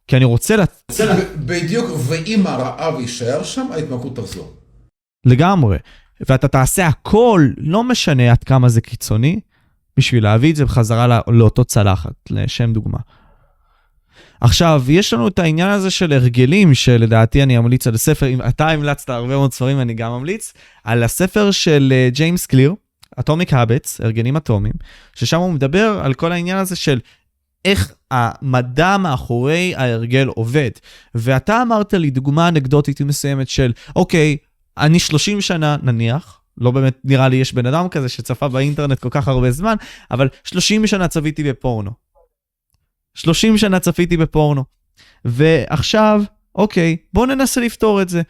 כי אני רוצה לת... בדיוק, ואם הרעב יישאר שם, ההתמכרות תחזור. לגמרי. ואתה תעשה הכל, לא משנה עד כמה זה קיצוני, בשביל להביא את זה בחזרה לא, לאותו צלחת, לשם דוגמה. עכשיו, יש לנו את העניין הזה של הרגלים, שלדעתי אני אמליץ על הספר, אם אתה המלצת הרבה מאוד ספרים, אני גם ממליץ, על הספר של אה, ג'יימס קליר, אטומיק האבטס, הרגלים אטומיים, ששם הוא מדבר על כל העניין הזה של איך המדע מאחורי ההרגל עובד. ואתה אמרת לי דוגמה אנקדוטית מסוימת של, אוקיי, אני 30 שנה, נניח, לא באמת נראה לי יש בן אדם כזה שצפה באינטרנט כל כך הרבה זמן, אבל 30 שנה צפיתי בפורנו. 30 שנה צפיתי בפורנו. ועכשיו, אוקיי, בואו ננסה לפתור את זה.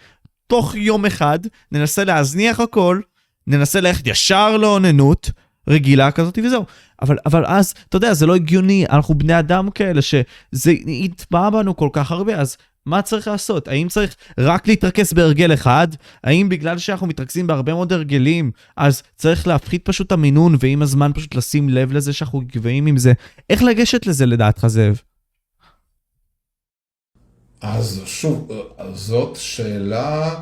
תוך יום אחד ננסה להזניח הכל, ננסה ללכת ישר לאוננות רגילה כזאת וזהו. אבל, אבל אז, אתה יודע, זה לא הגיוני, אנחנו בני אדם כאלה שזה יטבע בנו כל כך הרבה, אז מה צריך לעשות? האם צריך רק להתרכז בהרגל אחד? האם בגלל שאנחנו מתרכזים בהרבה מאוד הרגלים, אז צריך להפחית פשוט את המינון, ועם הזמן פשוט לשים לב לזה שאנחנו גבוהים עם זה? איך לגשת לזה לדעתך, זאב? אז שוב, זאת שאלה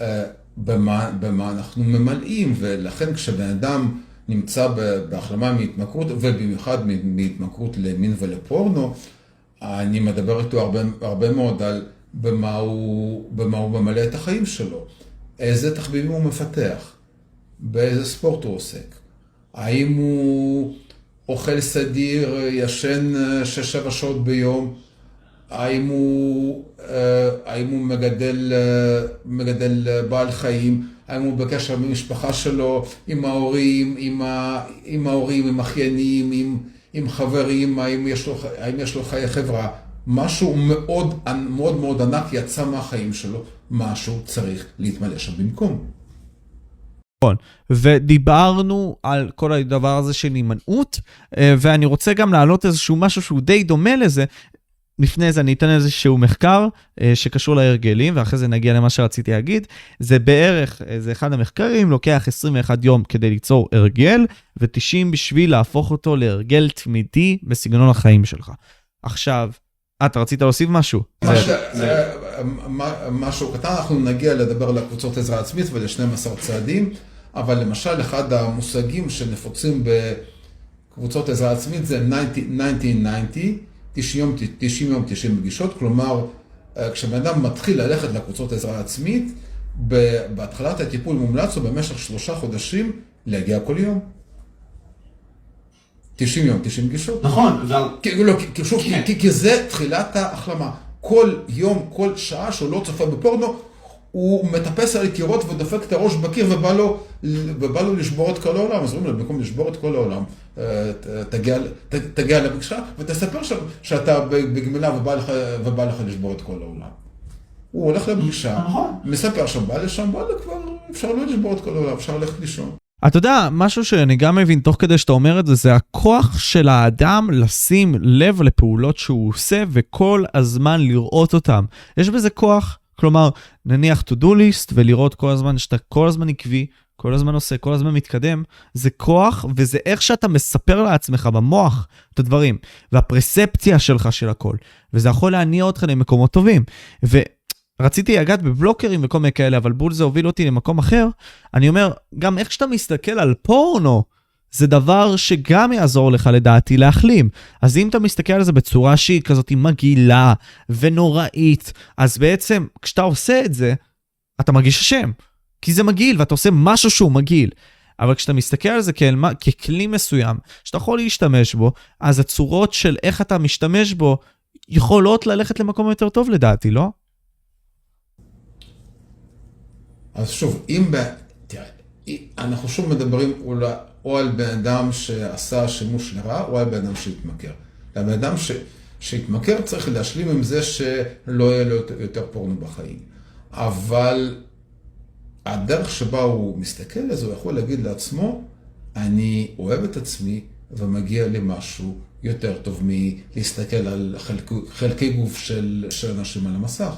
אה, במה, במה אנחנו ממלאים, ולכן כשבן אדם נמצא בהחלמה מהתמכרות, ובמיוחד מהתמכרות למין ולפורנו, אני מדבר איתו הרבה, הרבה מאוד על במה הוא, במה הוא ממלא את החיים שלו, איזה תחביבים הוא מפתח, באיזה ספורט הוא עוסק, האם הוא אוכל סדיר, ישן שש-שבע שעות ביום, האם הוא, אה, האם הוא מגדל, אה, מגדל בעל חיים, האם הוא בקשר עם המשפחה שלו, עם ההורים, עם, ה, עם ההורים, עם אחיינים, עם... עם חברים, האם יש לו, האם יש לו חיי חברה. משהו מאוד מאוד מאוד ענק יצא מהחיים שלו, משהו צריך להתמלא שם במקום. נכון, ודיברנו על כל הדבר הזה של הימנעות, אה, ואני רוצה גם להעלות איזשהו משהו שהוא די דומה לזה, לפני זה אני אתן איזשהו מחקר אה, שקשור להרגלים, ואחרי זה נגיע למה שרציתי להגיד. זה בערך, אה, זה אחד המחקרים, לוקח 21 יום כדי ליצור הרגל, ו-90 בשביל להפוך אותו להרגל תמידי בסגנון החיים שלך. עכשיו, אתה רצית להוסיף משהו? משהו קטן, אנחנו נגיע לדבר על הקבוצות עזרה עצמית ול-12 צעדים, אבל למשל אחד המושגים שנפוצים בקבוצות עזרה עצמית זה 1990, 90 יום, 90 יום, 90 פגישות, כלומר, אה, כשבן אדם מתחיל ללכת לקבוצות עזרה עצמית, בהתחלת הטיפול מומלץ לו במשך שלושה חודשים להגיע כל יום. 90 יום, 90 פגישות. נכון. כי, לא, כי, שוב, כן. כי, כי זה תחילת ההחלמה. כל יום, כל שעה שהוא לא צופה בפורנו, הוא מטפס על קירות ודופק את הראש בקיר ובא לו, ובא לו לשבור את כל העולם. אז אומרים לו, במקום לשבור את כל העולם, אה, תגיע, תגיע לפגישה ותספר שם שאתה בגמילה ובא לך, ובא לך לשבור את כל העולם. הוא הולך לפגישה, נכון. מספר שם, בא לשם, בא כבר, אפשר לא לשבור את כל העולם, אפשר ללכת לישון. אתה יודע, משהו שאני גם מבין תוך כדי שאתה אומר את זה, זה הכוח של האדם לשים לב לפעולות שהוא עושה וכל הזמן לראות אותם. יש בזה כוח כלומר, נניח to do list ולראות כל הזמן שאתה כל הזמן עקבי, כל הזמן עושה, כל הזמן מתקדם, זה כוח וזה איך שאתה מספר לעצמך במוח את הדברים, והפרספציה שלך של הכל, וזה יכול להניע אותך למקומות טובים. רציתי לגעת בבלוקרים וכל מיני כאלה, אבל בול זה הוביל אותי למקום אחר. אני אומר, גם איך שאתה מסתכל על פורנו, זה דבר שגם יעזור לך לדעתי להחלים. אז אם אתה מסתכל על זה בצורה שהיא כזאת מגעילה ונוראית, אז בעצם כשאתה עושה את זה, אתה מרגיש אשם. כי זה מגעיל ואתה עושה משהו שהוא מגעיל. אבל כשאתה מסתכל על זה כאל, ככלי מסוים שאתה יכול להשתמש בו, אז הצורות של איך אתה משתמש בו יכולות ללכת למקום יותר טוב לדעתי, לא? אז שוב, אם... ב... תראה, אנחנו שוב מדברים אולי... או על בן אדם שעשה שימוש לרעה, או על בן אדם שהתמכר. הבן אדם ש... שהתמכר צריך להשלים עם זה שלא יהיה לו יותר פורנו בחיים. אבל הדרך שבה הוא מסתכל על זה, הוא יכול להגיד לעצמו, אני אוהב את עצמי ומגיע לי משהו יותר טוב מלהסתכל על חלק, חלקי גוף של, של אנשים על המסך.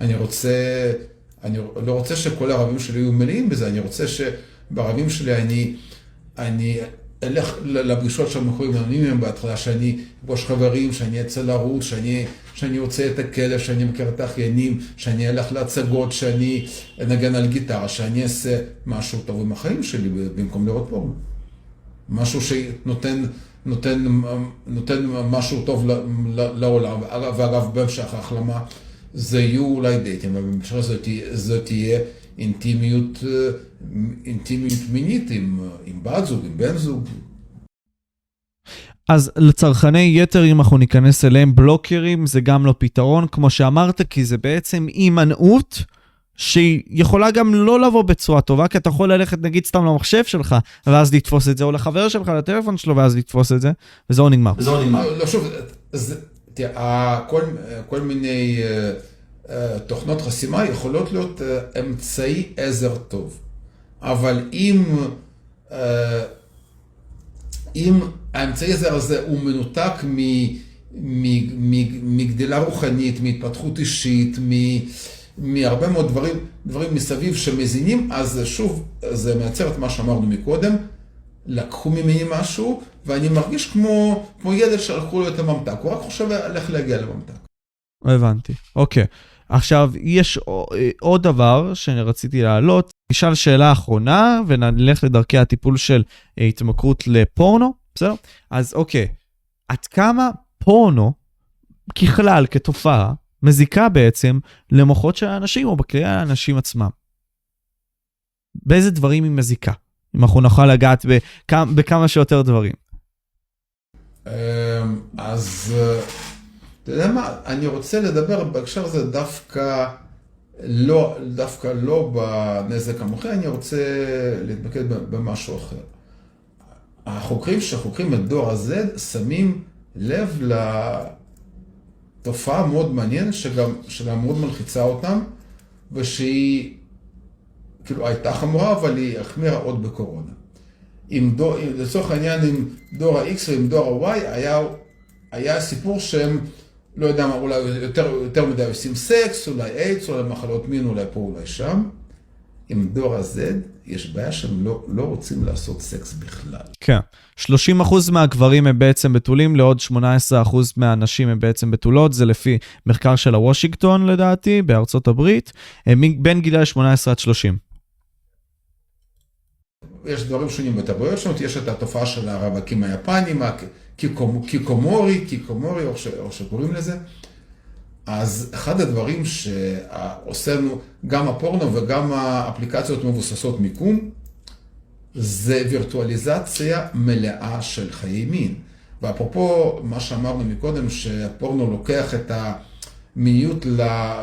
אני רוצה, אני לא רוצה שכל הערבים שלי יהיו מלאים בזה, אני רוצה ש... בערבים שלי אני, אני אלך לפגישות של מכורים אנונימיים בהתחלה, שאני אפגוש חברים, שאני אצא לרוץ, שאני, שאני רוצה את הכלב, שאני מכיר את האחיינים, שאני אלך להצגות, שאני אנגן על גיטרה, שאני אעשה משהו טוב עם החיים שלי במקום לראות פורנו. משהו שנותן נותן, נותן משהו טוב לעולם. ואגב, בהמשך ההחלמה זה יהיו אולי דייטים, אבל במשך זאת תהיה אינטימיות, אינטימיות מינית עם, עם בת זוג, עם בן זוג. אז לצרכני יתר, אם אנחנו ניכנס אליהם, בלוקרים זה גם לא פתרון, כמו שאמרת, כי זה בעצם הימנעות שהיא יכולה גם לא לבוא בצורה טובה, כי אתה יכול ללכת נגיד סתם למחשב שלך, ואז לתפוס את זה, או לחבר שלך, לטלפון שלו, ואז לתפוס את זה, וזהו נגמר. וזהו נגמר. לא, שוב, תראה, כל, כל מיני... Uh, תוכנות חסימה יכולות להיות אה, אמצעי עזר טוב. אבל אם, אה, אם האמצעי עזר הזה הוא מנותק מגדילה רוחנית, מהתפתחות אישית, מהרבה מאוד דברים, דברים מסביב שמזינים, אז שוב, זה מייצר את מה שאמרנו מקודם, לקחו ממני משהו, ואני מרגיש כמו, כמו ילד שהלכו לו את הממתק, הוא רק חושב על איך להגיע לממתק. הבנתי, אוקיי. עכשיו, יש עוד דבר שאני רציתי להעלות. נשאל שאלה אחרונה ונלך לדרכי הטיפול של התמכרות לפורנו, בסדר? אז אוקיי, עד כמה פורנו, ככלל, כתופעה, מזיקה בעצם למוחות של האנשים או בקריאה האנשים עצמם? באיזה דברים היא מזיקה? אם אנחנו נוכל לגעת בכמה, בכמה שיותר דברים. אמ, אז אתה יודע מה, אני רוצה לדבר בהקשר הזה דווקא לא, דווקא לא בנזק המוחי, אני רוצה להתמקד במשהו אחר. החוקרים שחוקרים את דור ה-Z שמים לב לתופעה מאוד מעניינת, שגם, שגם מאוד מלחיצה אותם, ושהיא כאילו הייתה חמורה, אבל היא החמירה עוד בקורונה. עם דור, לצורך העניין עם דור ה-X ועם דור ה-Y היה, היה סיפור שהם לא יודע מה, אולי יותר, יותר מדי עושים סקס, אולי איידס, אולי מחלות מין, אולי פה, אולי שם. עם דור ה-Z, יש בעיה שהם לא, לא רוצים לעשות סקס בכלל. כן. 30% מהגברים הם בעצם בתולים, לעוד 18% מהנשים הם בעצם בתולות, זה לפי מחקר של הוושינגטון לדעתי, בארצות הברית, בין גילי 18 עד 30. יש דברים שונים בתרבויות שונות, יש את התופעה של הרווקים היפנים, קיקומורי, קיקומורי, או שקוראים לזה. אז אחד הדברים שעושה לנו גם הפורנו וגם האפליקציות מבוססות מיקום, זה וירטואליזציה מלאה של חיי מין. ואפרופו מה שאמרנו מקודם, שהפורנו לוקח את המיניות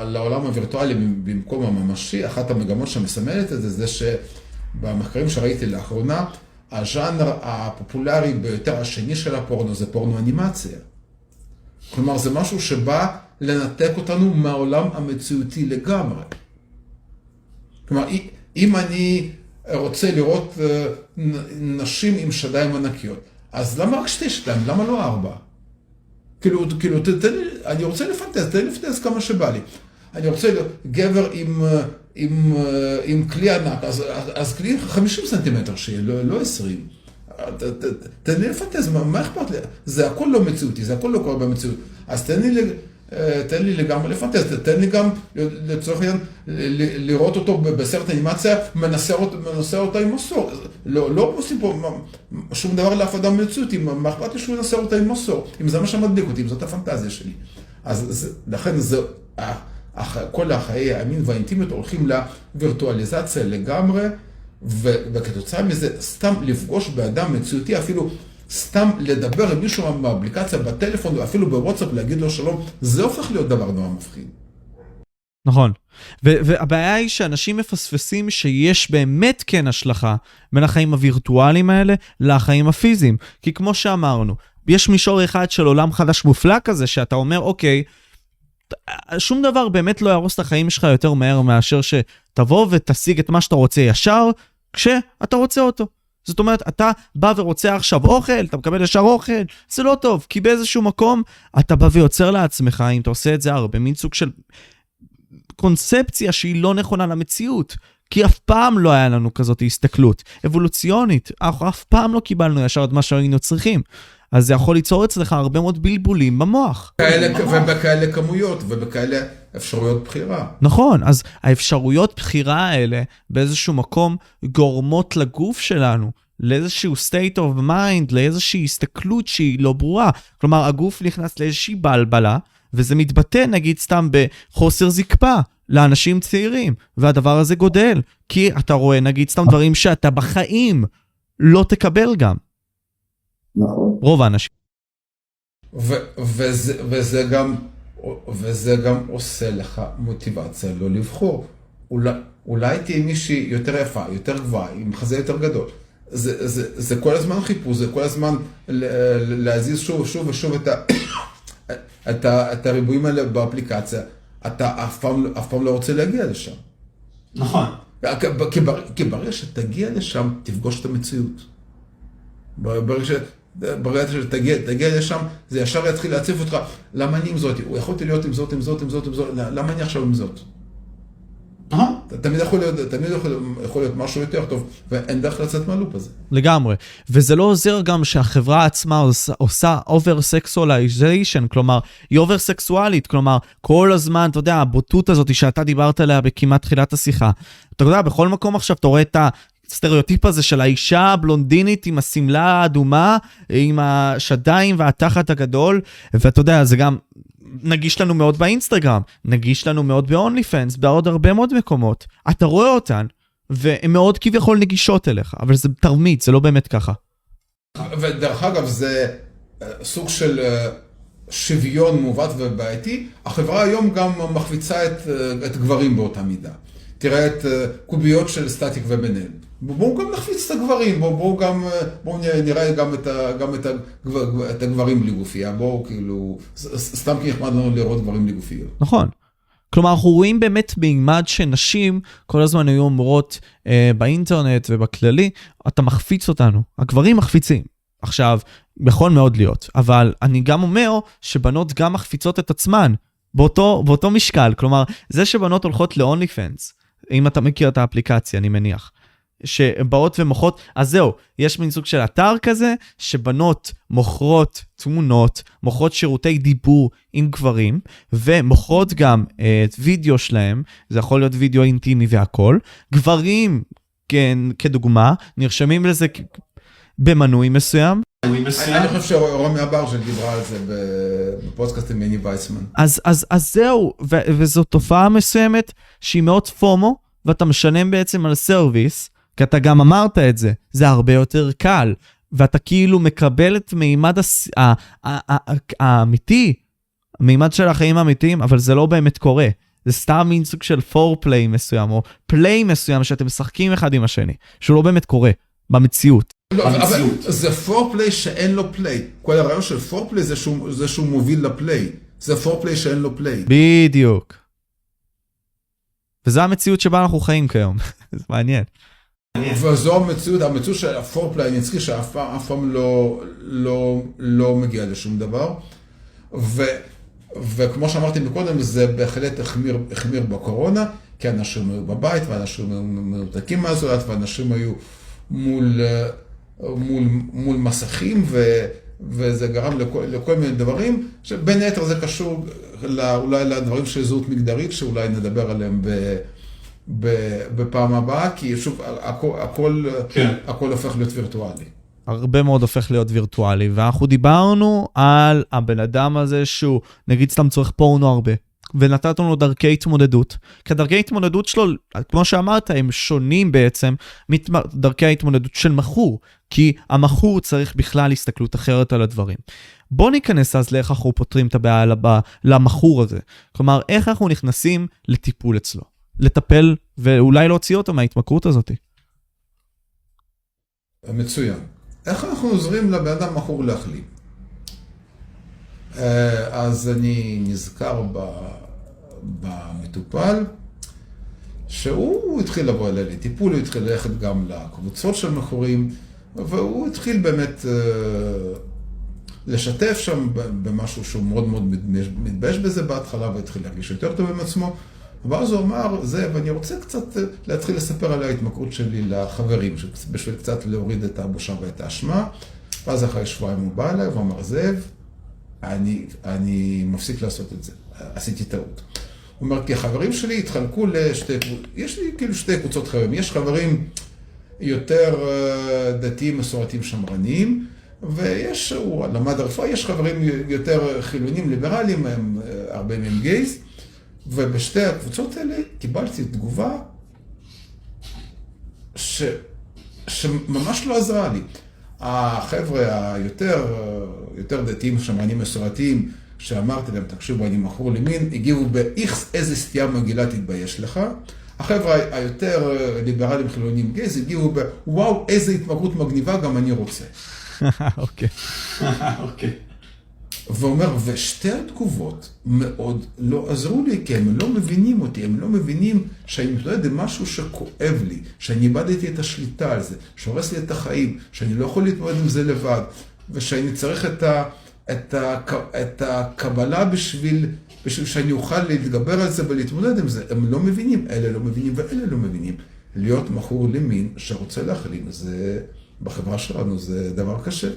לעולם הווירטואלי במקום הממשי, אחת המגמות שמסמלת את זה, זה שבמחקרים שראיתי לאחרונה, הז'אנר הפופולרי ביותר השני של הפורנו זה פורנו אנימציה. כלומר, זה משהו שבא לנתק אותנו מהעולם המציאותי לגמרי. כלומר, אם אני רוצה לראות אה, נשים עם שדיים ענקיות, אז למה רק שתי שדיים? למה לא ארבע? כאילו, כאילו, תן לי, אני רוצה לפנטז, תן לי לפנטז כמה שבא לי. אני רוצה גבר עם, עם, עם כלי ענק, אז, אז כלי 50 סנטימטר שיהיה, לא, לא 20. תן לי לפנטז, מה, מה אכפת לי? זה הכל לא מציאותי, זה הכל לא קורה במציאות. אז תן לי תן לי לגמרי לפנטז, תן לי גם לצורך העניין לראות אותו בסרט אנימציה, מנסה אותה עם מסור. לא, לא עושים פה שום דבר לאף אדם במציאות, מה אכפת לי שהוא ינסה אותה עם מסור, אם זה מה שמדליק אותי, אם זאת הפנטזיה שלי. אז לכן זה, כל החיי המין והאינטימיות הולכים לווירטואליזציה לגמרי, וכתוצאה מזה סתם לפגוש באדם מציאותי אפילו סתם לדבר עם מישהו באפליקציה, בטלפון, ואפילו בוואטסאפ, להגיד לו שלום, זה הופך להיות דבר נורא מפחיד. נכון. והבעיה היא שאנשים מפספסים שיש באמת כן השלכה בין החיים הווירטואליים האלה לחיים הפיזיים. כי כמו שאמרנו, יש מישור אחד של עולם חדש מופלא כזה, שאתה אומר, אוקיי, שום דבר באמת לא יהרוס את החיים שלך יותר מהר מאשר שתבוא ותשיג את מה שאתה רוצה ישר, כשאתה רוצה אותו. זאת אומרת, אתה בא ורוצה עכשיו אוכל, אתה מקבל ישר אוכל, זה לא טוב, כי באיזשהו מקום אתה בא ויוצר לעצמך, אם אתה עושה את זה הרבה, מין סוג של קונספציה שהיא לא נכונה למציאות. כי אף פעם לא היה לנו כזאת הסתכלות אבולוציונית, אנחנו אף פעם לא קיבלנו ישר את מה שהיינו צריכים. אז זה יכול ליצור אצלך הרבה מאוד בלבולים במוח. ובכאלה כמויות ובכאלה אפשרויות בחירה. נכון, אז האפשרויות בחירה האלה באיזשהו מקום גורמות לגוף שלנו לאיזשהו state of mind, לאיזושהי הסתכלות שהיא לא ברורה. כלומר, הגוף נכנס לאיזושהי בלבלה, וזה מתבטא נגיד סתם בחוסר זקפה לאנשים צעירים, והדבר הזה גודל, כי אתה רואה נגיד סתם דברים שאתה בחיים לא תקבל גם. נכון. רוב האנשים. וזה, וזה, גם, וזה גם עושה לך מוטיבציה לא לבחור. אולי, אולי תהיה מישהי יותר יפה, יותר גבוהה, עם חזה יותר גדול. זה, זה, זה כל הזמן חיפוש, זה כל הזמן להזיז שוב ושוב ושוב את, ה, את, ה, את הריבועים האלה באפליקציה. אתה אף פעם, אף פעם לא רוצה להגיע לשם. נכון. כי ברגע שתגיע לשם, תפגוש את המציאות. ברגע ש... ברגע שתגיע לשם, זה ישר יתחיל להציף אותך, למה אני עם זאת? הוא יכולתי להיות עם זאת, עם זאת, עם זאת, עם זאת, למה אני עכשיו עם זאת? תמיד יכול להיות, תמיד יכול, יכול להיות משהו יותר טוב, ואין דרך לצאת מהלופ הזה. לגמרי. וזה לא עוזר גם שהחברה עצמה עושה, עושה over sexualization, כלומר, היא over סקסואלית, כלומר, כל הזמן, אתה יודע, הבוטות הזאת שאתה דיברת עליה בכמעט תחילת השיחה. אתה יודע, בכל מקום עכשיו אתה רואה את ה... הסטריאוטיפ הזה של האישה הבלונדינית עם השמלה האדומה, עם השדיים והתחת הגדול, ואתה יודע, זה גם נגיש לנו מאוד באינסטגרם, נגיש לנו מאוד ב-only fans, בעוד הרבה מאוד מקומות. אתה רואה אותן, והן מאוד כביכול נגישות אליך, אבל זה תרמית, זה לא באמת ככה. ודרך אגב, זה אה, סוג של אה, שוויון מעוות ובעייתי. החברה היום גם מחביצה את, אה, את גברים באותה מידה. תראה את קוביות של סטטיק ובן אל. בואו גם נחפיץ את הגברים, בואו בוא גם, בואו נראה גם, את, ה, גם את, הגבר, את הגברים בלי גופייה, בואו כאילו, סתם כי נחמד לנו לראות גברים בלי גופיות. נכון. כלומר, אנחנו רואים באמת מימד שנשים כל הזמן היו אומרות אה, באינטרנט ובכללי, אתה מחפיץ אותנו, הגברים מחפיצים. עכשיו, יכול מאוד להיות, אבל אני גם אומר שבנות גם מחפיצות את עצמן באותו, באותו משקל. כלומר, זה שבנות הולכות ל-only fans, אם אתה מכיר את האפליקציה, אני מניח. שבאות ומוכרות, אז זהו, יש מין סוג של אתר כזה, שבנות מוכרות תמונות, מוכרות שירותי דיבור עם גברים, ומוכרות גם אה, את וידאו שלהם, זה יכול להיות וידאו אינטימי והכול. גברים, כן, כדוגמה, נרשמים לזה במנוי מסוים. אני חושב שרומי אברג'ל דיברה על זה בפודקאסט עם מיני וייסמן. אז זהו, וזו תופעה מסוימת שהיא מאוד FOMO, ואתה משלם בעצם על service, כי אתה גם אמרת את זה, זה הרבה יותר קל, ואתה כאילו מקבל את מימד הס... האמיתי, מימד של החיים האמיתיים, אבל זה לא באמת קורה. זה סתם מין סוג של foreplay מסוים, או play מסוים שאתם משחקים אחד עם השני, שהוא לא באמת קורה, במציאות. לא, אבל זה פורפליי שאין לו פליי. כל הרעיון של פורפליי זה שהוא, זה שהוא מוביל לפליי. זה פורפליי שאין לו פליי. בדיוק. וזו המציאות שבה אנחנו חיים כיום, זה מעניין. וזו המציאות, המציאות של הפורפליי הנצחי שאף פעם לא, לא, לא מגיע לשום דבר. וכמו שאמרתי מקודם, זה בהחלט החמיר, בקורונה, כי אנשים היו בבית, ואנשים היו מנותקים מהזולת, ואנשים היו מול, מסכים, וזה גרם לכל, מיני דברים, שבין היתר זה קשור אולי לדברים של זהות מגדרית, שאולי נדבר עליהם ב, בפעם הבאה, כי שוב, הכל, הכל, כן. הכל הופך להיות וירטואלי. הרבה מאוד הופך להיות וירטואלי, ואנחנו דיברנו על הבן אדם הזה שהוא, נגיד סתם צורך פורנו הרבה, ונתתם לו דרכי התמודדות. כי הדרכי התמודדות שלו, כמו שאמרת, הם שונים בעצם מדרכי ההתמודדות של מכור, כי המכור צריך בכלל הסתכלות אחרת על הדברים. בוא ניכנס אז לאיך אנחנו פותרים את הבעיה למכור הזה. כלומר, איך אנחנו נכנסים לטיפול אצלו. לטפל ואולי להוציא אותו מההתמכרות הזאת. מצוין. איך אנחנו עוזרים לבן אדם מכור להחלים? אה, אז אני נזכר במטופל, שהוא התחיל לבוא אליי לטיפול, הוא התחיל ללכת גם לקבוצות של מכורים, והוא התחיל באמת אה, לשתף שם במשהו שהוא מאוד מאוד מתבייש בזה בהתחלה, והתחיל להרגיש יותר טוב עם עצמו. ואז הוא אמר, זה, ואני רוצה קצת אה, להתחיל לספר על ההתמכרות שלי לחברים, בשביל קצת להוריד את הבושה ואת האשמה. ואז אחרי שבועיים הוא בא אליי ואמר, זאב, אני, אני מפסיק לעשות את זה, עשיתי טעות. הוא אומר, כי החברים שלי התחלקו לשתי קבוצות, יש לי כאילו שתי קבוצות חברים, יש חברים יותר אה, דתיים, מסורתיים, שמרניים, ויש, הוא למד רפואה, יש חברים יותר חילונים, ליברליים, הם אה, הרבה מהם גייז, ובשתי הקבוצות האלה קיבלתי תגובה ש, שממש לא עזרה לי. החבר'ה היותר יותר דתיים, שמרנים מסורתיים, שאמרתי להם, תקשיבו, אני מכור למין, הגיבו באיכס איזה סטייה מגעילה תתבייש לך. החבר'ה היותר ליברליים חילונים גז הגיבו בוואו, איזה התמכרות מגניבה, גם אני רוצה. אוקיי. אוקיי. ואומר, ושתי התגובות מאוד לא עזרו לי, כי הם לא מבינים אותי, הם לא מבינים שאני מתמודד עם משהו שכואב לי, שאני איבדתי את השליטה על זה, שהורס לי את החיים, שאני לא יכול להתמודד עם זה לבד, ושאני צריך את, ה, את, ה, את הקבלה בשביל, בשביל שאני אוכל להתגבר על זה ולהתמודד עם זה. הם לא מבינים, אלה לא מבינים ואלה לא מבינים. להיות מכור למין שרוצה להחלים, זה, בחברה שלנו זה דבר קשה.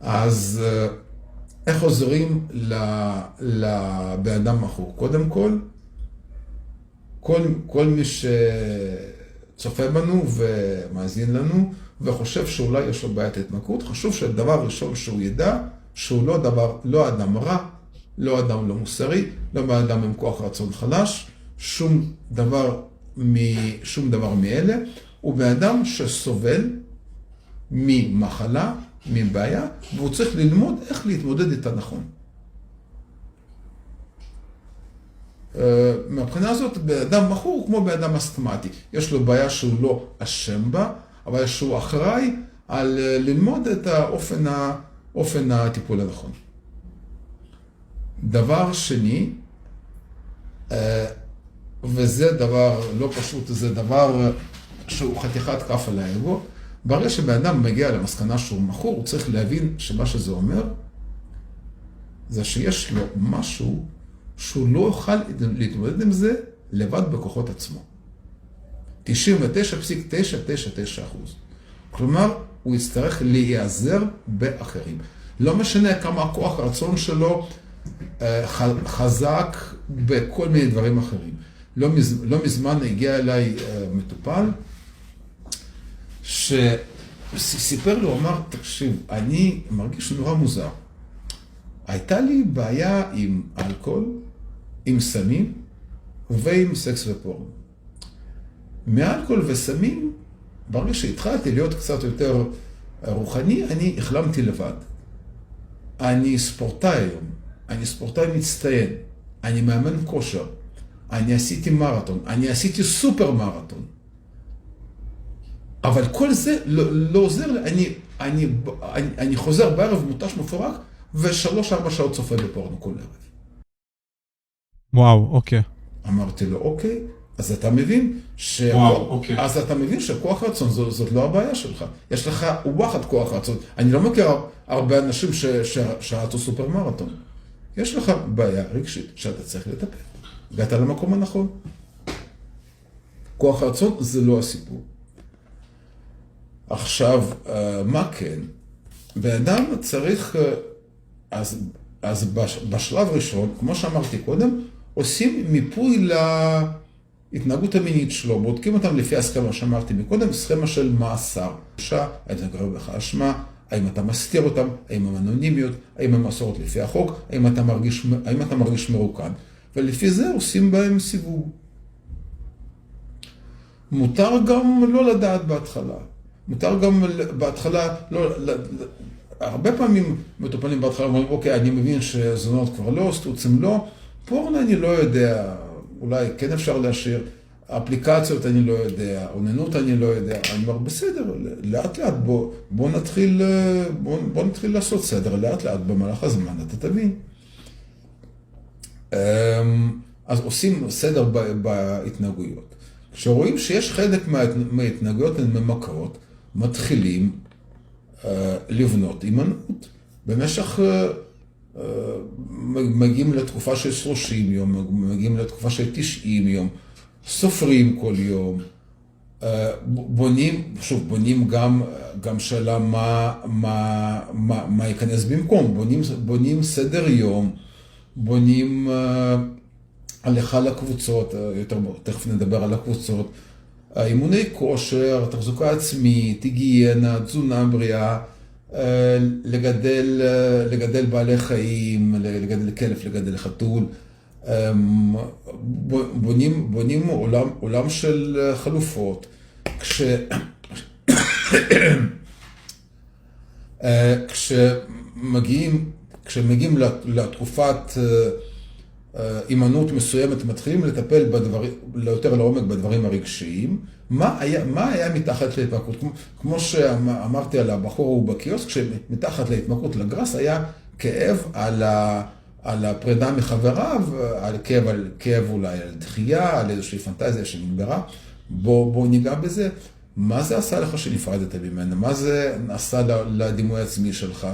אז... איך עוזרים לבן אדם מכור? קודם כל, כל, כל מי שצופה בנו ומאזין לנו וחושב שאולי יש לו בעיית התמכרות, חשוב שהדבר הראשון שהוא ידע, שהוא לא דבר, לא אדם רע, לא אדם לא מוסרי, לא אדם עם כוח רצון חלש, שום דבר, מ, שום דבר מאלה, הוא בן אדם שסובל ממחלה מבעיה, והוא צריך ללמוד איך להתמודד איתה נכון. אה, מהבחינה הזאת, בן אדם מכור הוא כמו בן אדם אסתמטי. יש לו בעיה שהוא לא אשם בה, אבל שהוא אחראי על אה, ללמוד את האופן, האופן הטיפול הנכון. דבר שני, אה, וזה דבר לא פשוט, זה דבר שהוא חתיכת כף על האגו, ברגע שבן אדם מגיע למסקנה שהוא מכור, הוא צריך להבין שמה שזה אומר, זה שיש לו משהו שהוא לא יוכל להתמודד עם זה לבד בכוחות עצמו. 99.999 אחוז. כלומר, הוא יצטרך להיעזר באחרים. לא משנה כמה הכוח הרצון שלו אה, חזק בכל מיני דברים אחרים. לא, מז, לא מזמן הגיע אליי אה, מטופל, שסיפר לו, אמר, תקשיב, אני מרגיש נורא מוזר. הייתה לי בעיה עם אלכוהול, עם סמים ועם סקס ופורן. מאלכוהול וסמים, ברגע שהתחלתי להיות קצת יותר רוחני, אני החלמתי לבד. אני ספורטאי היום, אני ספורטאי מצטיין, אני מאמן כושר, אני עשיתי מרתון, אני עשיתי סופר מרתון. אבל כל זה לא, לא עוזר לי, אני, אני, אני, אני חוזר בערב מותש מפורק, ושלוש-ארבע שעות צופה בפורנו כל ערב. וואו, אוקיי. אמרתי לו, אוקיי, אז אתה מבין, ש... וואו, אוקיי. אז אתה מבין שכוח רצון זאת, זאת לא הבעיה שלך. יש לך וואחד כוח רצון. אני לא מכיר הרבה אנשים ש... ש... שרצו סופר מרתון. יש לך בעיה רגשית שאתה צריך לטפל. הגעת למקום הנכון. כוח רצון זה לא הסיפור. עכשיו, אה, מה כן? בן אדם צריך, אז, אז בשלב ראשון, כמו שאמרתי קודם, עושים מיפוי להתנהגות המינית שלו, בודקים אותם לפי הסכמה שאמרתי מקודם, סכמה של מאסר. האם זה קורה בך אשמה, האם אתה מסתיר אותם, האם הם אנונימיות, האם הם מסורות לפי החוק, האם אתה מרגיש, האם אתה מרגיש מרוקן. ולפי זה עושים בהם סיווג. מותר גם לא לדעת בהתחלה. מותר גם בהתחלה, לא, הרבה פעמים מטופלים בהתחלה אומרים, אוקיי, אני מבין שזונות כבר לא, סטוצים לא, פורנו אני לא יודע, אולי כן אפשר להשאיר, אפליקציות אני לא יודע, אוננות אני לא יודע, אני אומר, בסדר, לאט לאט בוא, בוא, נתחיל, בוא, בוא נתחיל לעשות סדר, לאט לאט במהלך הזמן אתה תבין. אמ, אז עושים סדר בהתנהגויות. כשרואים שיש חלק מההתנהגויות הן ממכרות, מתחילים uh, לבנות הימנעות. במשך, uh, uh, מגיעים לתקופה של 30 יום, מגיעים לתקופה של 90 יום, סופרים כל יום, uh, בונים, שוב, בונים גם, גם שאלה מה, מה, מה, מה ייכנס במקום, בונים, בונים סדר יום, בונים uh, הליכה לקבוצות, יותר, תכף נדבר על הקבוצות, אימוני כושר, תחזוקה עצמית, היגיינה, תזונה בריאה, לגדל, לגדל בעלי חיים, לגדל כלב, לגדל חתול. בונים, בונים עולם, עולם של חלופות. כש... כשמגיעים, כשמגיעים לתקופת הימנעות מסוימת, מתחילים לטפל בדברים, יותר לעומק בדברים הרגשיים. מה היה, מה היה מתחת להתמכרות? כמו, כמו שאמרתי על הבחור ההוא בקיוסק, שמתחת להתמכרות לגראס היה כאב על, ה, על הפרידה מחבריו, על כאב, על כאב אולי על דחייה, על איזושהי פנטזיה שנגברה. בוא, בוא ניגע בזה. מה זה עשה לך שנפרדת ממנו? מה זה עשה לדימוי העצמי שלך?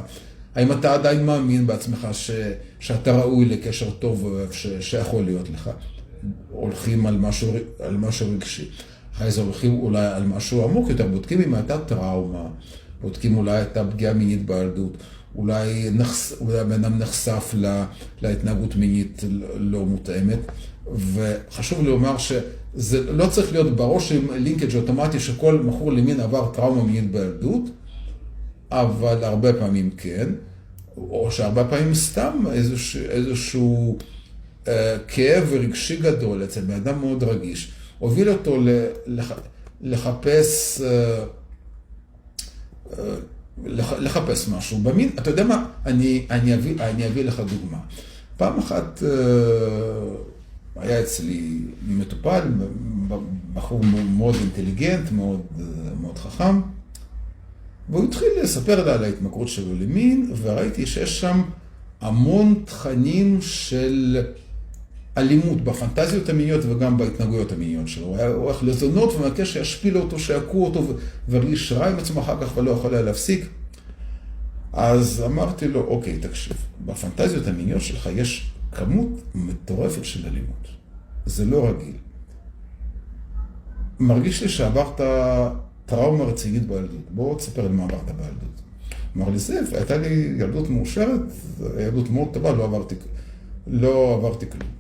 האם אתה עדיין מאמין בעצמך ש, שאתה ראוי לקשר טוב ש, שיכול להיות לך? הולכים על משהו, על משהו רגשי. אחרי זה הולכים אולי על משהו עמוק יותר, בודקים אם הייתה טראומה, בודקים אולי הייתה פגיעה מינית בילדות, אולי, נחס, אדם נחשף לה, להתנהגות מינית לא מותאמת, וחשוב לומר שזה לא צריך להיות בראש עם לינקג' אוטומטי שכל מכור למין עבר טראומה מינית בילדות, אבל הרבה פעמים כן, או שהרבה פעמים סתם איזשהו, איזשהו אה, כאב רגשי גדול אצל בן אדם מאוד רגיש, הוביל אותו לח, לחפש, אה, אה, לח, לחפש משהו. במין, אתה יודע מה, אני, אני, אביא, אני אביא לך דוגמה. פעם אחת אה, היה אצלי מטופל, בחור מאוד אינטליגנט, מאוד, אה, מאוד חכם. והוא התחיל לספר לה על ההתמכרות שלו למין, וראיתי שיש שם המון תכנים של אלימות בפנטזיות המיניות וגם בהתנהגויות המיניות שלו. הוא היה הולך לזונות ומבקש שישפילו אותו, שיעקו אותו, והרגיש רע עם עצמו אחר כך ולא יכול היה להפסיק. אז אמרתי לו, אוקיי, תקשיב, בפנטזיות המיניות שלך יש כמות מטורפת של אלימות. זה לא רגיל. מרגיש לי שעברת טראומה רצינית בילדות. בוא תספר לי מה עברת בילדות. אמר לי, זאב, הייתה לי ילדות מאושרת, ילדות מאוד טובה, לא עברתי, לא עברתי כלום.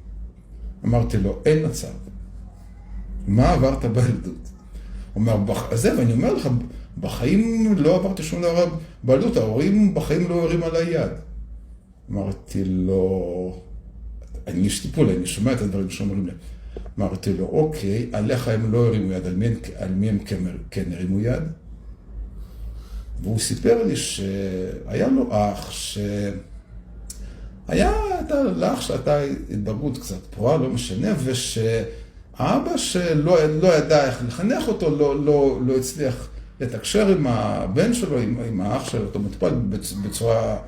אמרתי לו, אין מצב. מה עברת בילדות? הוא אומר, זאב, אני אומר לך, בחיים לא עברתי שום דבר בילדות, ההורים בחיים לא הרים עליי יד. אמרתי לו, אני איש טיפול, אני שומע את הדברים שאומרים לי. אמרתי לו, אוקיי, עליך הם לא הרימו יד, על מי, על מי הם כן, הרימו יד? והוא סיפר לי שהיה לו אח ש... היה לאח שהייתה התבגרות קצת פרועה, לא משנה, ושאבא שלא לא ידע איך לחנך אותו, לא, לא, לא הצליח לתקשר עם הבן שלו, עם, עם האח שלו, אותו מטופל בצורה,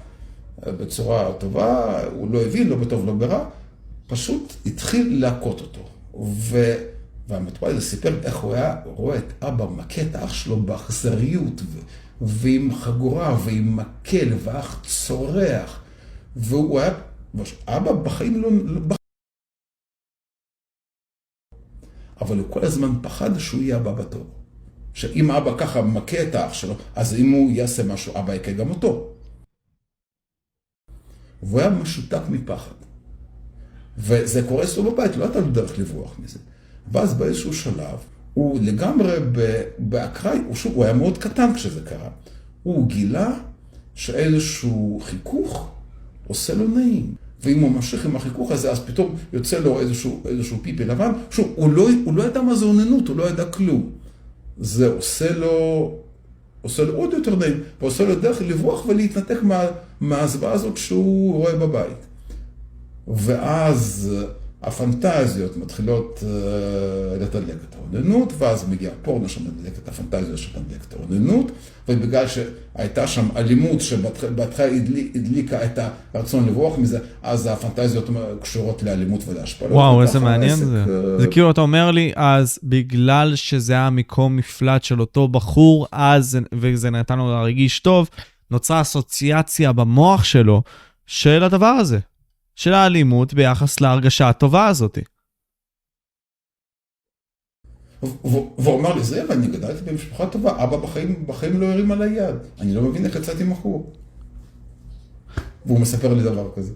בצורה טובה, הוא לא הבין, לא בטוב, לא ברע, פשוט התחיל להכות אותו. ו... והמטופל הזה סיפר איך הוא היה רואה את אבא מכה את האח שלו באכזריות, ו... ועם חגורה, ועם מקל, והאח צורח, והוא היה, אבא בחיים לא... לא אבל הוא כל הזמן פחד שהוא יהיה הבא בתור. שאם אבא ככה מכה את האח שלו, אז אם הוא יעשה משהו, אבא יכה גם אותו. והוא היה משותק מפחד. וזה קורה אצלו בבית, לא הייתה לו דרך לברוח מזה. ואז באיזשהו שלב, הוא לגמרי באקראי, הוא, שוב, הוא היה מאוד קטן כשזה קרה. הוא גילה שאיזשהו חיכוך עושה לו נעים. ואם הוא ממשיך עם החיכוך הזה, אז פתאום יוצא לו איזשהו, איזשהו פיפי לבן. שוב, הוא לא, הוא לא ידע מה זה אוננות, הוא לא ידע כלום. זה עושה לו, עושה לו עוד יותר נעים, ועושה לו דרך לברוח ולהתנתק מה, מהזוועה הזאת שהוא רואה בבית. ואז הפנטזיות מתחילות uh, לתדלק את האוננות, ואז מגיע פורנו שמדלק את הפנטזיות שמדלק את האוננות, ובגלל שהייתה שם אלימות שבהתחלה הדליקה את הרצון לברוח מזה, אז הפנטזיות קשורות לאלימות ולהשפלות. וואו, איזה מעניין זה. Uh... זה כאילו, אתה אומר לי, אז בגלל שזה היה מקום מפלט של אותו בחור, אז, וזה נתן לו להרגיש טוב, נוצרה אסוציאציה במוח שלו של הדבר הזה. של האלימות ביחס להרגשה הטובה הזאת. והוא אמר לי, זה, ואני גדלתי במשפחה טובה, אבא בחיים, בחיים לא הרים עליי יד. אני לא מבין איך יצאתי מכור. והוא מספר לי דבר כזה.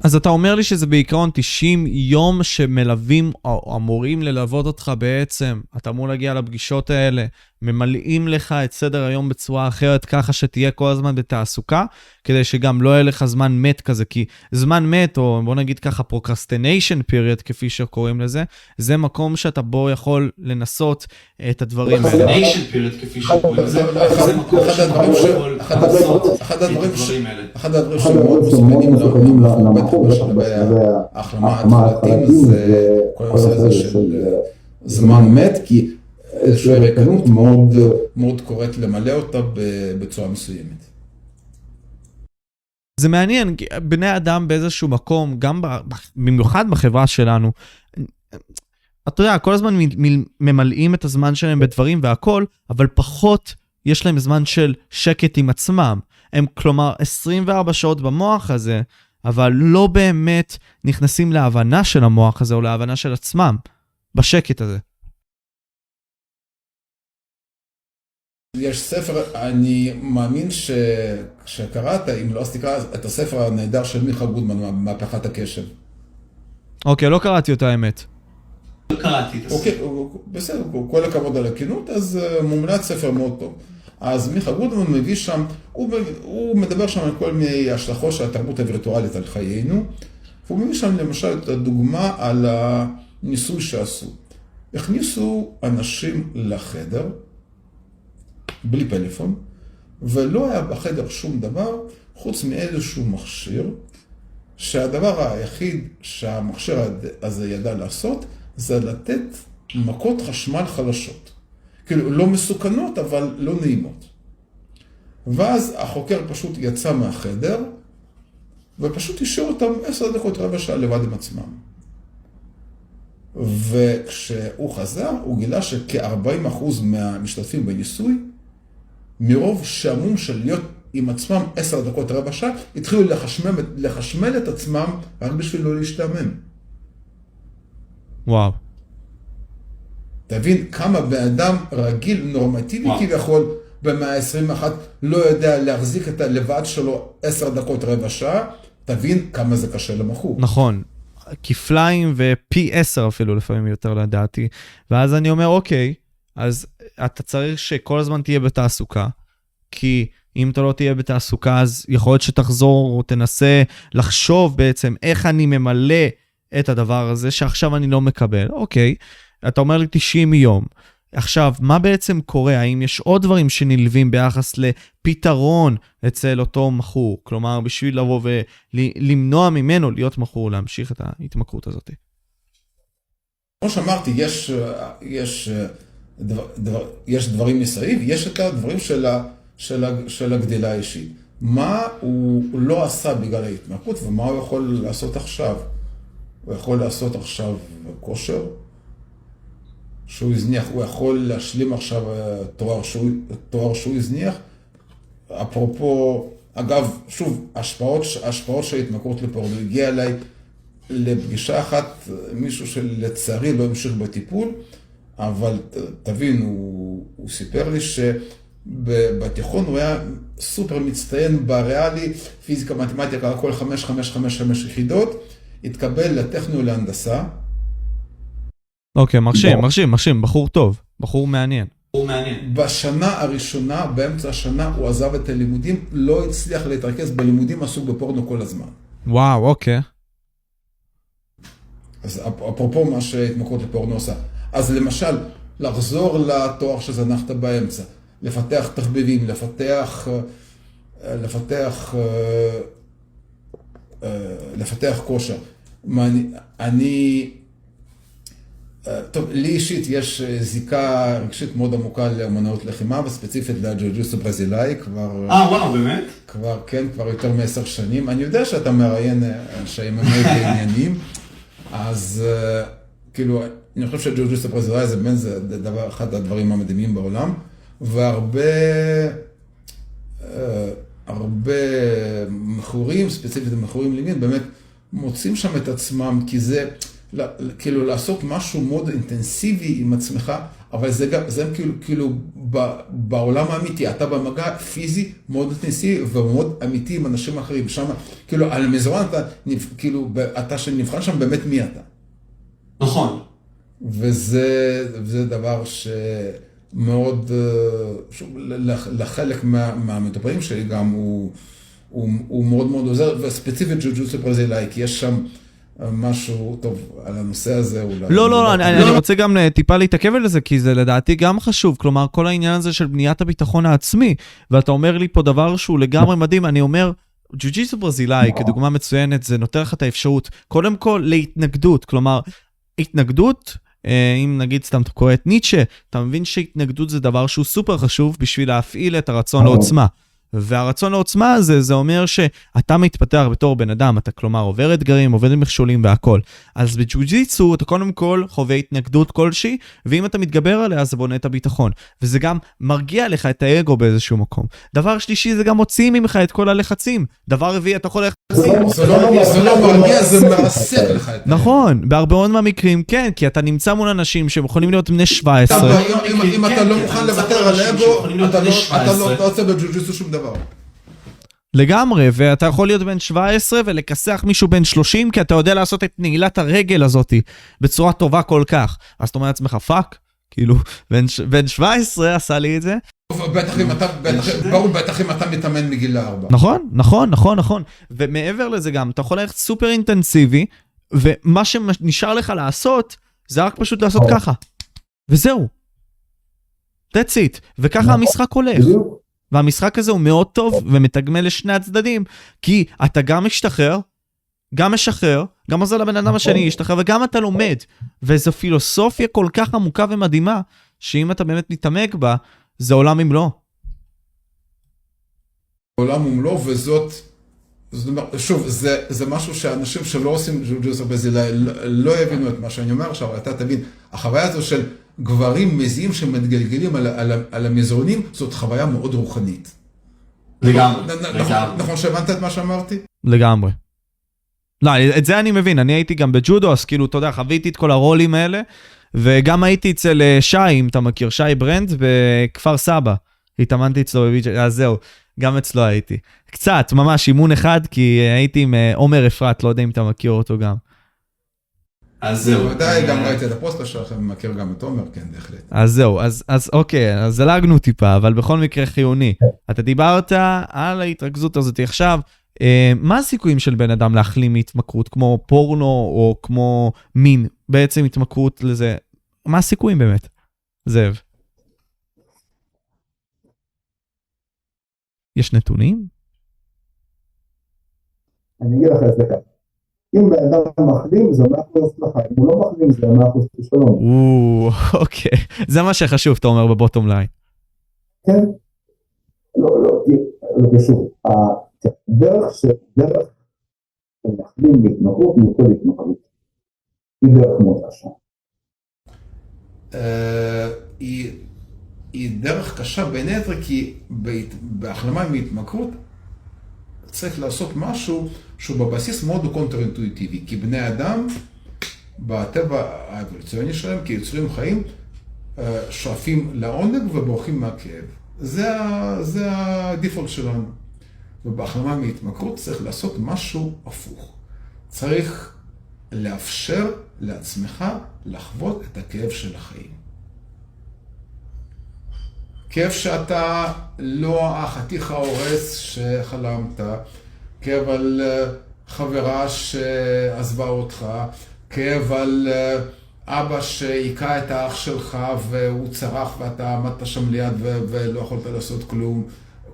אז אתה אומר לי שזה בעיקרון 90 יום שמלווים, או אמורים ללוות אותך בעצם, אתה אמור להגיע לפגישות האלה, ממלאים לך את סדר היום בצורה אחרת, ככה שתהיה כל הזמן בתעסוקה, כדי שגם לא יהיה לך זמן מת כזה, כי זמן מת, או בוא נגיד ככה procrastination period, כפי שקוראים לזה, זה מקום שאתה בו יכול לנסות את הדברים האלה. procrastination period, כפי שקוראים לזה, זה מקום שאתה יכול לנסות את הדברים האלה. אחד הדברים שמאוד מסוכנים למחור, בטח בהחלמה התחלתית, זה כל הנושא הזה של זמן מת, כי איזושהי ריקנות מאוד, מאוד קוראת למלא אותה בצורה מסוימת. זה מעניין, בני אדם באיזשהו מקום, גם במיוחד בחברה שלנו, אתה יודע, כל הזמן ממלאים את הזמן שלהם בדברים והכול, אבל פחות יש להם זמן של שקט עם עצמם. הם כלומר 24 שעות במוח הזה, אבל לא באמת נכנסים להבנה של המוח הזה או להבנה של עצמם, בשקט הזה. יש ספר, אני מאמין שקראת, אם לא אז תקרא את הספר הנהדר של מיכה גודמן, מהפכת הקשב. אוקיי, לא קראתי אותה האמת. לא קראתי את הספר. אוקיי, בסדר, כל הכבוד על הכנות, אז אה, מומלץ ספר מאוד טוב. אז מיכה גודמן מביא שם, הוא, הוא מדבר שם על כל מיני השלכות של התרבות הווירטואלית על חיינו, והוא מביא שם למשל את הדוגמה על הניסוי שעשו. הכניסו אנשים לחדר, בלי פלאפון, ולא היה בחדר שום דבר חוץ מאיזשהו מכשיר, שהדבר היחיד שהמכשיר הזה ידע לעשות, זה לתת מכות חשמל חלשות. כאילו, לא מסוכנות, אבל לא נעימות. ואז החוקר פשוט יצא מהחדר, ופשוט השאיר אותם עשר דקות, רבע שעה לבד עם עצמם. וכשהוא חזר, הוא גילה שכ-40% מהמשתתפים בניסוי מרוב שעמום של להיות עם עצמם עשר דקות רבע שעה, התחילו לחשמל, לחשמל את עצמם רק בשביל לא להשתעמם. וואו. תבין כמה בן אדם רגיל, נורמטיבי כביכול, במאה ה-21, לא יודע להחזיק את הלבד שלו עשר דקות רבע שעה, תבין כמה זה קשה למכור. נכון. כפליים ופי עשר אפילו לפעמים יותר לדעתי. ואז אני אומר, אוקיי, אז אתה צריך שכל הזמן תהיה בתעסוקה, כי אם אתה לא תהיה בתעסוקה, אז יכול להיות שתחזור או תנסה לחשוב בעצם איך אני ממלא את הדבר הזה שעכשיו אני לא מקבל. אוקיי, אתה אומר לי 90 יום. עכשיו, מה בעצם קורה? האם יש עוד דברים שנלווים ביחס לפתרון אצל אותו מכור? כלומר, בשביל לבוא ולמנוע ממנו להיות מכור, להמשיך את ההתמכרות הזאת. כמו שאמרתי, יש, יש דבר, דבר, יש דברים מסביב, יש את הדברים של, ה, של, ה, של הגדילה האישית. מה הוא לא עשה בגלל ההתמכרות ומה הוא יכול לעשות עכשיו? הוא יכול לעשות עכשיו כושר, שהוא הזניח, הוא יכול להשלים עכשיו אה, תואר שהוא, תואר שהוא הזניח. אפרופו, אגב, שוב, השפעות, השפעות של התמכרות לפורנו, הגיע אליי לפגישה אחת מישהו שלצערי לא המשיך בטיפול. אבל ת- תבין, הוא, הוא סיפר לי שבתיכון הוא היה סופר מצטיין בריאלי, פיזיקה, מתמטיקה, הכל חמש, חמש, חמש, חמש יחידות, התקבל לטכניו להנדסה, אוקיי, מרשים, מרשים, מרשים, בחור טוב, בחור מעניין. בשנה הראשונה, באמצע השנה, הוא עזב את הלימודים, לא הצליח להתרכז בלימודים, עסוק בפורנו כל הזמן. וואו, אוקיי. אז אפ- אפרופו מה שהתמכרות לפורנו עושה. אז למשל, לחזור לתואר שזנחת באמצע, לפתח תחביבים, לפתח, אה, לפתח, אה, אה, לפתח כושר. אני, אני, טוב, לי אישית יש זיקה רגשית מאוד עמוקה לאמנויות לחימה, וספציפית לג'ו-ג'וסו ברזילאי, כבר... אה, וואו, באמת? כבר, כן, כבר יותר מעשר שנים. אני יודע שאתה מראיין שהם באמת בעניינים, אז כאילו, אני חושב שג'ו-ג'וסו ברזילאי זה באמת דבר, אחד הדברים המדהימים בעולם, והרבה, אה, הרבה מכורים, ספציפית מכורים למין, באמת מוצאים שם את עצמם, כי זה, כאילו לעשות משהו מאוד אינטנסיבי עם עצמך, אבל זה גם, זה כאילו, כאילו ב, בעולם האמיתי, אתה במגע פיזי מאוד אינטנסיבי ומאוד אמיתי עם אנשים אחרים, שם, כאילו על המזרון אתה, כאילו, אתה שנבחן שם באמת מי אתה. נכון. וזה, וזה דבר שמאוד, אה, שוב, לח- לחלק מה, מהמטופלים שלי גם הוא, הוא, הוא מאוד מאוד עוזר, וספציפית ג'ו-ג'וסו ברזילאי, כי יש שם אה, משהו טוב על הנושא הזה אולי. לא, לא, לא, אני. אני רוצה גם אה, טיפה להתעכב על זה, כי זה לדעתי גם חשוב. כלומר, כל העניין הזה של בניית הביטחון העצמי, ואתה אומר לי פה דבר שהוא לגמרי מדהים, אני אומר, ג'ו-ג'יסו ברזילאי, כדוגמה מצוינת, זה נותן לך את האפשרות, קודם כל, להתנגדות. כלומר, התנגדות, אם נגיד סתם אתה קורא את ניטשה, אתה מבין שהתנגדות זה דבר שהוא סופר חשוב בשביל להפעיל את הרצון לעוצמה. והרצון לעוצמה הזה, זה אומר שאתה מתפתח בתור בן אדם, אתה כלומר עובר אתגרים, עובד עם מכשולים והכל. אז בג'ו-ג'יצו אתה קודם כל חווה התנגדות כלשהי, ואם אתה מתגבר עליה זה בונה את הביטחון. וזה גם מרגיע לך את האגו באיזשהו מקום. דבר שלישי, זה גם מוציא ממך את כל הלחצים. דבר רביעי, אתה יכול ללכת... זה לא, זה לא מרגיע, זה מרסק לך את ה... נכון, בהרבה מאוד מהמקרים כן, כי אתה נמצא מול אנשים שהם יכולים להיות בני אתה 17. בעיה, אם- אתה לא כן, מוכן לוותר על אתה בני לא- אתה 17. לא לא עושה בג'ו-ג'יסו שום דבר. לגמרי, ואתה יכול להיות בן 17 ולכסח מישהו בן 30, כי אתה יודע לעשות את נעילת הרגל הזאתי בצורה טובה כל כך. אז אתה אומר לעצמך, fuck, כאילו, בן, בן 17 עשה לי את זה. בטח אם אתה, בטח, ברור, בטח אם אתה מתאמן מגיל הארבע. נכון, נכון, נכון, נכון. ומעבר לזה גם, אתה יכול ללכת סופר אינטנסיבי, ומה שנשאר לך לעשות, זה רק פשוט לעשות ככה. וזהו. That's it. וככה המשחק הולך. והמשחק הזה הוא מאוד טוב ומתגמל לשני הצדדים, כי אתה גם משתחרר, גם משחרר, גם עוזר לבן אדם השני להשתחרר, וגם אתה לומד. וזו פילוסופיה כל כך עמוקה ומדהימה, שאם אתה באמת מתעמק בה, זה עולם ומלואו. עולם ומלואו, וזאת, שוב, זה, זה משהו שאנשים שלא עושים ג'ו-ג'יסו ברזילאי לא, לא יבינו את מה שאני אומר עכשיו, אתה תבין, החוויה הזו של גברים מזיעים שמתגלגלים על, על, על המזרונים, זאת חוויה מאוד רוחנית. לגמרי, נכון- לגמרי. נכון שהבנת את מה שאמרתי? לגמרי. לא, את זה אני מבין, אני הייתי גם בג'ודו, אז כאילו, אתה יודע, חוויתי את כל הרולים האלה, וגם הייתי אצל אה, שי, אם אתה מכיר, שי ברנד, בכפר סבא. התאמנתי אצלו ב BJJ, אז זהו, גם אצלו הייתי. קצת, ממש אימון אחד, כי אה, הייתי עם אה, עומר אפרת, לא יודע אם אתה מכיר אותו גם. אז זהו. בוודאי, גם אה, ראיתי את הפוסטר שלכם, מכיר גם את עומר, כן, בהחלט. אז זהו, אז, אז אוקיי, אז זלגנו טיפה, אבל בכל מקרה חיוני. אתה דיברת על ההתרכזות הזאת עכשיו. אה, מה הסיכויים של בן אדם להחלים מהתמכרות, כמו פורנו או כמו מין, בעצם התמכרות לזה? מה הסיכויים באמת? זאב. יש נתונים? אני אגיד לך את זה ככה. אם בן אדם מחלים זה 100% הצלחה, אם הוא לא מחלים זה 100% כישלון. או, אוקיי. זה מה שחשוב, אתה אומר ב bottom line. כן? לא, לא, לא, ושוב, הדרך ש... דרך להחלים בהתמכרות מכל התמכרות היא דרך מאוד קשה. אה, היא, דרך קשה בין היתר כי בהחלמה מהתמכרות צריך לעשות משהו שהוא בבסיס מאוד counter אינטואיטיבי, כי בני אדם בטבע האבולוציוני שלהם כיצורים חיים שואפים לעונג ובורחים מהכאב. זה, זה הדיפולט שלנו. ובהחלמה מהתמכרות צריך לעשות משהו הפוך. צריך לאפשר לעצמך לחוות את הכאב של החיים. כאב שאתה לא החתיך ההורס שחלמת, כאב על חברה שעזבה אותך, כאב על אבא שהיכה את האח שלך והוא צרח ואתה עמדת שם ליד ולא יכולת לעשות כלום.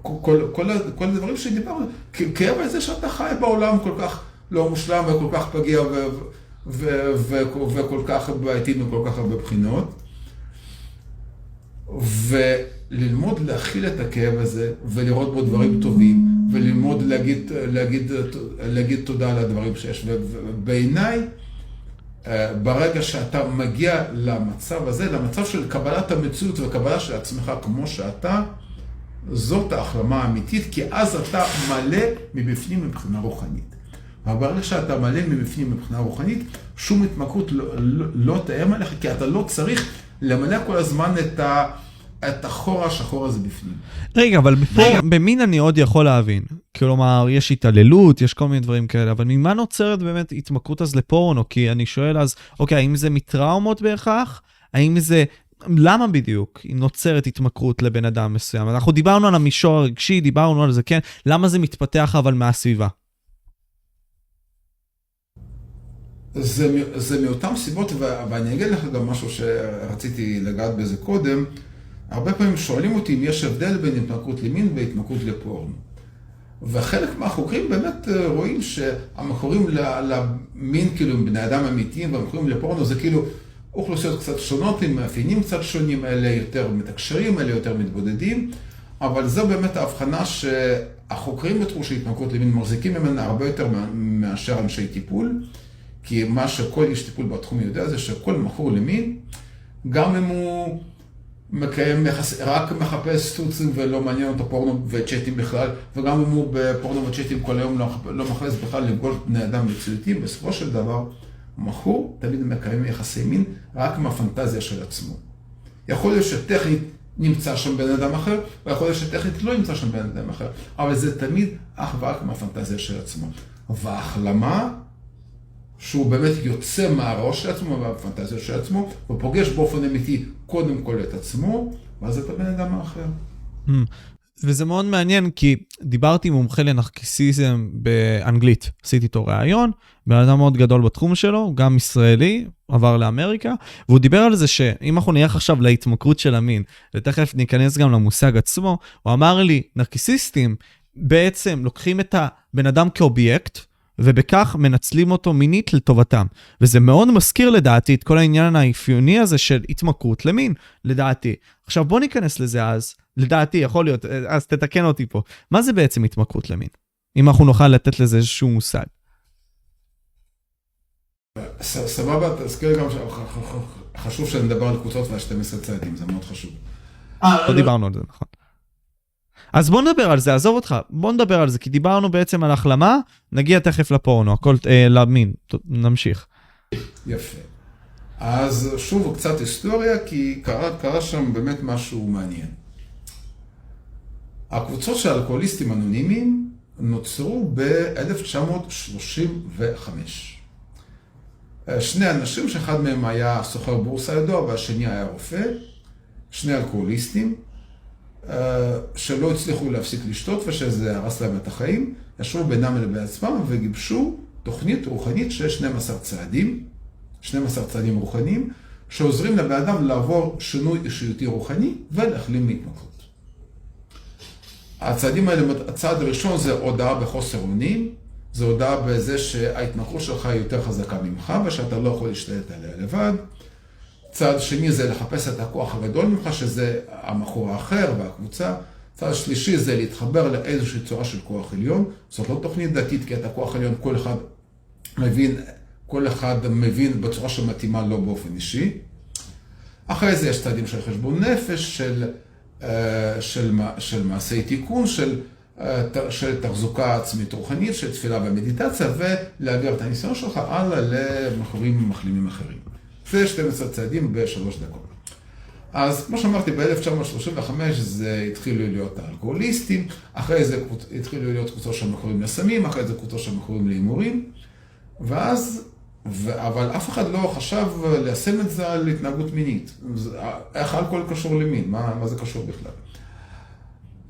כל, כל, כל הדברים שדיברנו, כאב על זה שאתה חי בעולם כל כך לא מושלם וכל כך פגיע ו, ו, ו, וכל כך בעייתי מכל כך הרבה בחינות. וללמוד להכיל את הכאב הזה ולראות בו דברים טובים וללמוד להגיד, להגיד, להגיד תודה על הדברים שיש. ובעיניי, ברגע שאתה מגיע למצב הזה, למצב של קבלת המציאות וקבלה של עצמך כמו שאתה, זאת ההחלמה האמיתית, כי אז אתה מלא מבפנים מבחינה רוחנית. אבל ברגע שאתה מלא מבפנים מבחינה רוחנית, שום התמכרות לא, לא, לא תאם עליך, כי אתה לא צריך למלא כל הזמן את, ה, את החור השחור הזה בפנים. רגע, אבל פה, במין אני עוד יכול להבין. כלומר, יש התעללות, יש כל מיני דברים כאלה, אבל ממה נוצרת באמת התמכרות אז לפורנו? כי אני שואל אז, אוקיי, האם זה מטראומות בהכרח? האם זה למה בדיוק נוצרת התמכרות לבן אדם מסוים? אנחנו דיברנו על המישור הרגשי, דיברנו על זה, כן? למה זה מתפתח אבל מהסביבה? זה, זה מאותן סיבות, ואני אגיד לך גם משהו שרציתי לגעת בזה קודם. הרבה פעמים שואלים אותי אם יש הבדל בין התמכרות למין והתמכרות לפורנו. וחלק מהחוקרים באמת רואים שהמקורים למין, כאילו, הם בני אדם אמיתיים, והמקורים לפורנו זה כאילו אוכלוסיות קצת שונות, עם מאפיינים קצת שונים, אלה יותר מתקשרים, אלה יותר מתבודדים, אבל זו באמת ההבחנה שהחוקרים בתחום של התמכרות למין מחזיקים ממנה הרבה יותר מאשר אנשי טיפול, כי מה שכל איש טיפול בתחום יודע זה שכל מכור למין, גם אם הוא מקיים יחס, רק מחפש סטוצים ולא מעניין אותו פורנו וצ'אטים בכלל, וגם אם הוא בפורנו וצ'אטים כל היום לא, לא מחפש בכלל לפגוש בני אדם מציאותיים, בסופו של דבר מכור תמיד מקיים יחסי מין רק מהפנטזיה של עצמו. יכול להיות שטכנית נמצא שם בן אדם אחר, ויכול להיות שטכנית לא נמצא שם בן אדם אחר, אבל זה תמיד אך ורק מהפנטזיה של עצמו. וההחלמה, שהוא באמת יוצא מהראש של עצמו, מהפנטזיה של עצמו, ופוגש באופן אמיתי קודם כל את עצמו, ואז את הבן אדם האחר. Mm. וזה מאוד מעניין, כי דיברתי עם מומחה לנרקיסיזם באנגלית, עשיתי איתו ראיון, בן אדם מאוד גדול בתחום שלו, גם ישראלי, עבר לאמריקה, והוא דיבר על זה שאם אנחנו נלך עכשיו להתמכרות של המין, ותכף ניכנס גם למושג עצמו, הוא אמר לי, נרקיסיסטים בעצם לוקחים את הבן אדם כאובייקט, ובכך מנצלים אותו מינית לטובתם. וזה מאוד מזכיר לדעתי את כל העניין האפיוני הזה של התמכרות למין, לדעתי. עכשיו בוא ניכנס לזה אז, לדעתי, יכול להיות, אז תתקן אותי פה. מה זה בעצם התמכרות למין? אם אנחנו נוכל לתת לזה איזשהו מושג. סבבה, תזכיר גם שחשוב שנדבר על קבוצות וה-12 צעדים, זה מאוד חשוב. לא דיברנו על זה, נכון. אז בוא נדבר על זה, עזוב אותך, בוא נדבר על זה, כי דיברנו בעצם על החלמה, נגיע תכף לפורנו, הכל, אה, למין, נמשיך. יפה. אז שוב קצת היסטוריה, כי קרה, קרה שם באמת משהו מעניין. הקבוצות של אלכוהוליסטים אנונימיים נוצרו ב-1935. שני אנשים, שאחד מהם היה סוחר בורסה ידוע והשני היה רופא, שני אלכוהוליסטים, שלא הצליחו להפסיק לשתות ושזה הרס להם את החיים, ישבו בינם לבין עצמם וגיבשו תוכנית רוחנית של 12 צעדים, 12 צעדים רוחניים, שעוזרים לבן אדם לעבור שינוי אישיותי רוחני ולהחלים מהתמכרות. הצעדים האלה, הצעד הראשון זה הודעה בחוסר אונים, זה הודעה בזה שההתמכרות שלך היא יותר חזקה ממך ושאתה לא יכול להשתלט עליה לבד. צעד שני זה לחפש את הכוח הגדול ממך, שזה המכור האחר והקבוצה. צעד שלישי זה להתחבר לאיזושהי צורה של כוח עליון. זאת לא תוכנית דתית, כי את הכוח העליון כל אחד מבין, כל אחד מבין בצורה שמתאימה לו באופן אישי. אחרי זה יש צעדים של חשבון נפש, של... של, של מעשי תיקון, של, של תחזוקה עצמית רוחנית, של תפילה ומדיטציה, ולהעביר את הניסיון שלך הלאה למכורים מחלימים אחרים. זה 12 צעדים בשלוש דקות. אז כמו שאמרתי, ב-1935 זה התחילו להיות האלכוהוליסטים, אחרי זה התחילו להיות קבוצות של מכורים לסמים, אחרי זה קבוצות של מכורים להימורים, ואז, ו, אבל אף אחד לא חשב ליישם את זה על התנהגות מינית. איך אלכוהול קשור למין? מה, מה זה קשור בכלל?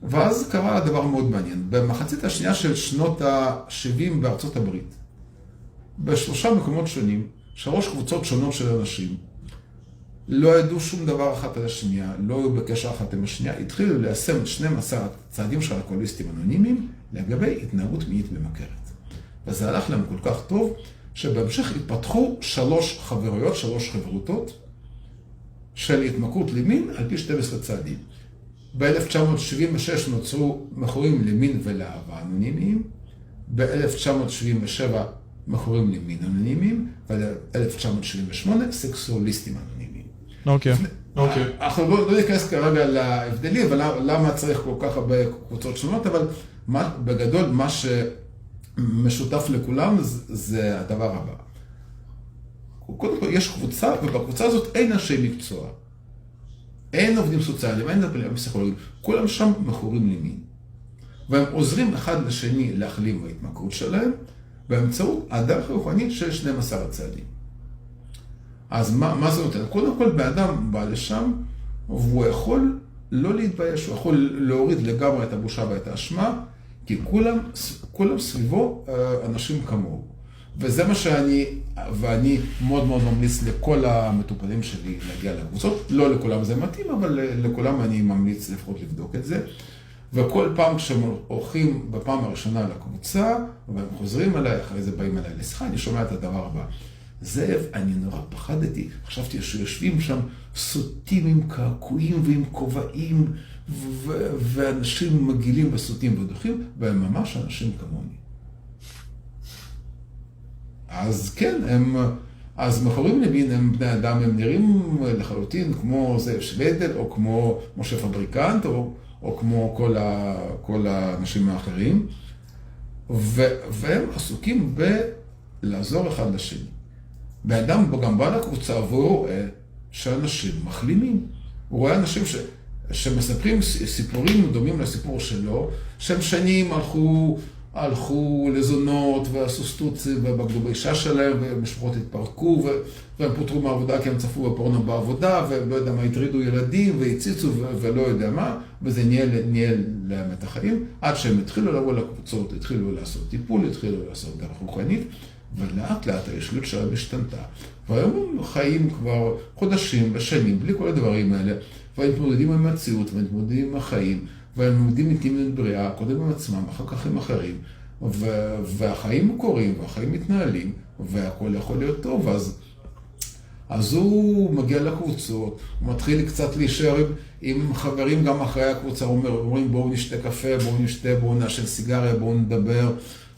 ואז קרה דבר מאוד מעניין. במחצית השנייה של שנות ה-70 בארצות הברית, בשלושה מקומות שונים, שלוש קבוצות שונות של אנשים, לא ידעו שום דבר אחת על השנייה, לא היו בקשר אחת עם השנייה, התחילו ליישם את 12 הצעדים של אלכוהוליסטים אנונימיים לגבי התנהגות מינית ממכרת. וזה הלך להם כל כך טוב, שבהמשך התפתחו שלוש חברויות, שלוש חברותות של התמכרות למין על פי 12 צעדים. ב-1976 נוצרו מכורים למין ולאהבה אנונימיים, ב-1977 מכורים למין אנונימיים, וב-1978 סקסואליסטים אנונימיים. אוקיי. אוקיי. אנחנו לא, לא ניכנס כרגע להבדלים ולמה צריך כל כך הרבה קבוצות שונות, אבל מה, בגדול מה שמשותף לכולם זה הדבר הבא. קודם כל יש קבוצה, ובקבוצה הזאת אין אנשי מקצוע. אין עובדים סוציאליים, אין פסיכולוגים, כולם שם מכורים למין. והם עוזרים אחד לשני להחלים בהתמכרות שלהם באמצעות הדרך הרוחנית של 12 הצעדים. אז מה, מה זה נותן? קודם כל, באדם בא לשם, והוא יכול לא להתבייש, הוא יכול להוריד לגמרי את הבושה ואת האשמה, כי כולם, כולם סביבו אה, אנשים כמוהו. וזה מה שאני, ואני מאוד מאוד ממליץ לכל המטופלים שלי להגיע לקבוצות. לא לכולם זה מתאים, אבל לכולם אני ממליץ לפחות לבדוק את זה. וכל פעם כשהם הולכים בפעם הראשונה לקבוצה, והם חוזרים אליי, אחרי זה באים אליי לשיחה, אני שומע את הדבר הבא. זאב, אני נורא פחדתי, חשבתי שיושבים שם סוטים עם קעקועים ועם כובעים, ואנשים מגעילים וסוטים ודוחים, והם ממש אנשים כמוני. אז כן, הם, אז מכורים למין הם בני אדם, הם נראים לחלוטין כמו זאב שווידל, או כמו משה פבריקנט, או, או כמו כל, ה, כל האנשים האחרים, ו, והם עסוקים בלעזור אחד לשני. בן אדם גם בא לקבוצה והוא רואה שאנשים מחלימים. הוא רואה אנשים ש, שמספרים סיפורים דומים לסיפור שלו, שהם שנים הלכו הלכו לזונות ועשו סטוץ ובגדו באישה שלהם, ומשפחות התפרקו, והם פוטרו מהעבודה כי הם צפו בפורנו בעבודה, ולא יודע מה, הטרידו ילדים והציצו ולא יודע מה, וזה ניהל להם את החיים, עד שהם התחילו לבוא לקבוצות, התחילו לעשות טיפול, התחילו לעשות דרך רוחנית, ולאט לאט האישיות שלהם השתנתה. והיום הם חיים כבר חודשים ושנים בלי כל הדברים האלה, והם מתמודדים עם המציאות ומתמודדים עם החיים. והם לומדים אינטימיות בריאה, קודם עם עצמם, אחר כך עם אחרים, ו- והחיים קורים, והחיים מתנהלים, והכל יכול להיות טוב, אז, אז הוא מגיע לקבוצות, הוא מתחיל קצת להישאר עם, עם חברים גם אחרי הקבוצה, אומר, אומרים בואו נשתה קפה, בואו נשתה, בואו נעשן סיגריה, בואו נדבר,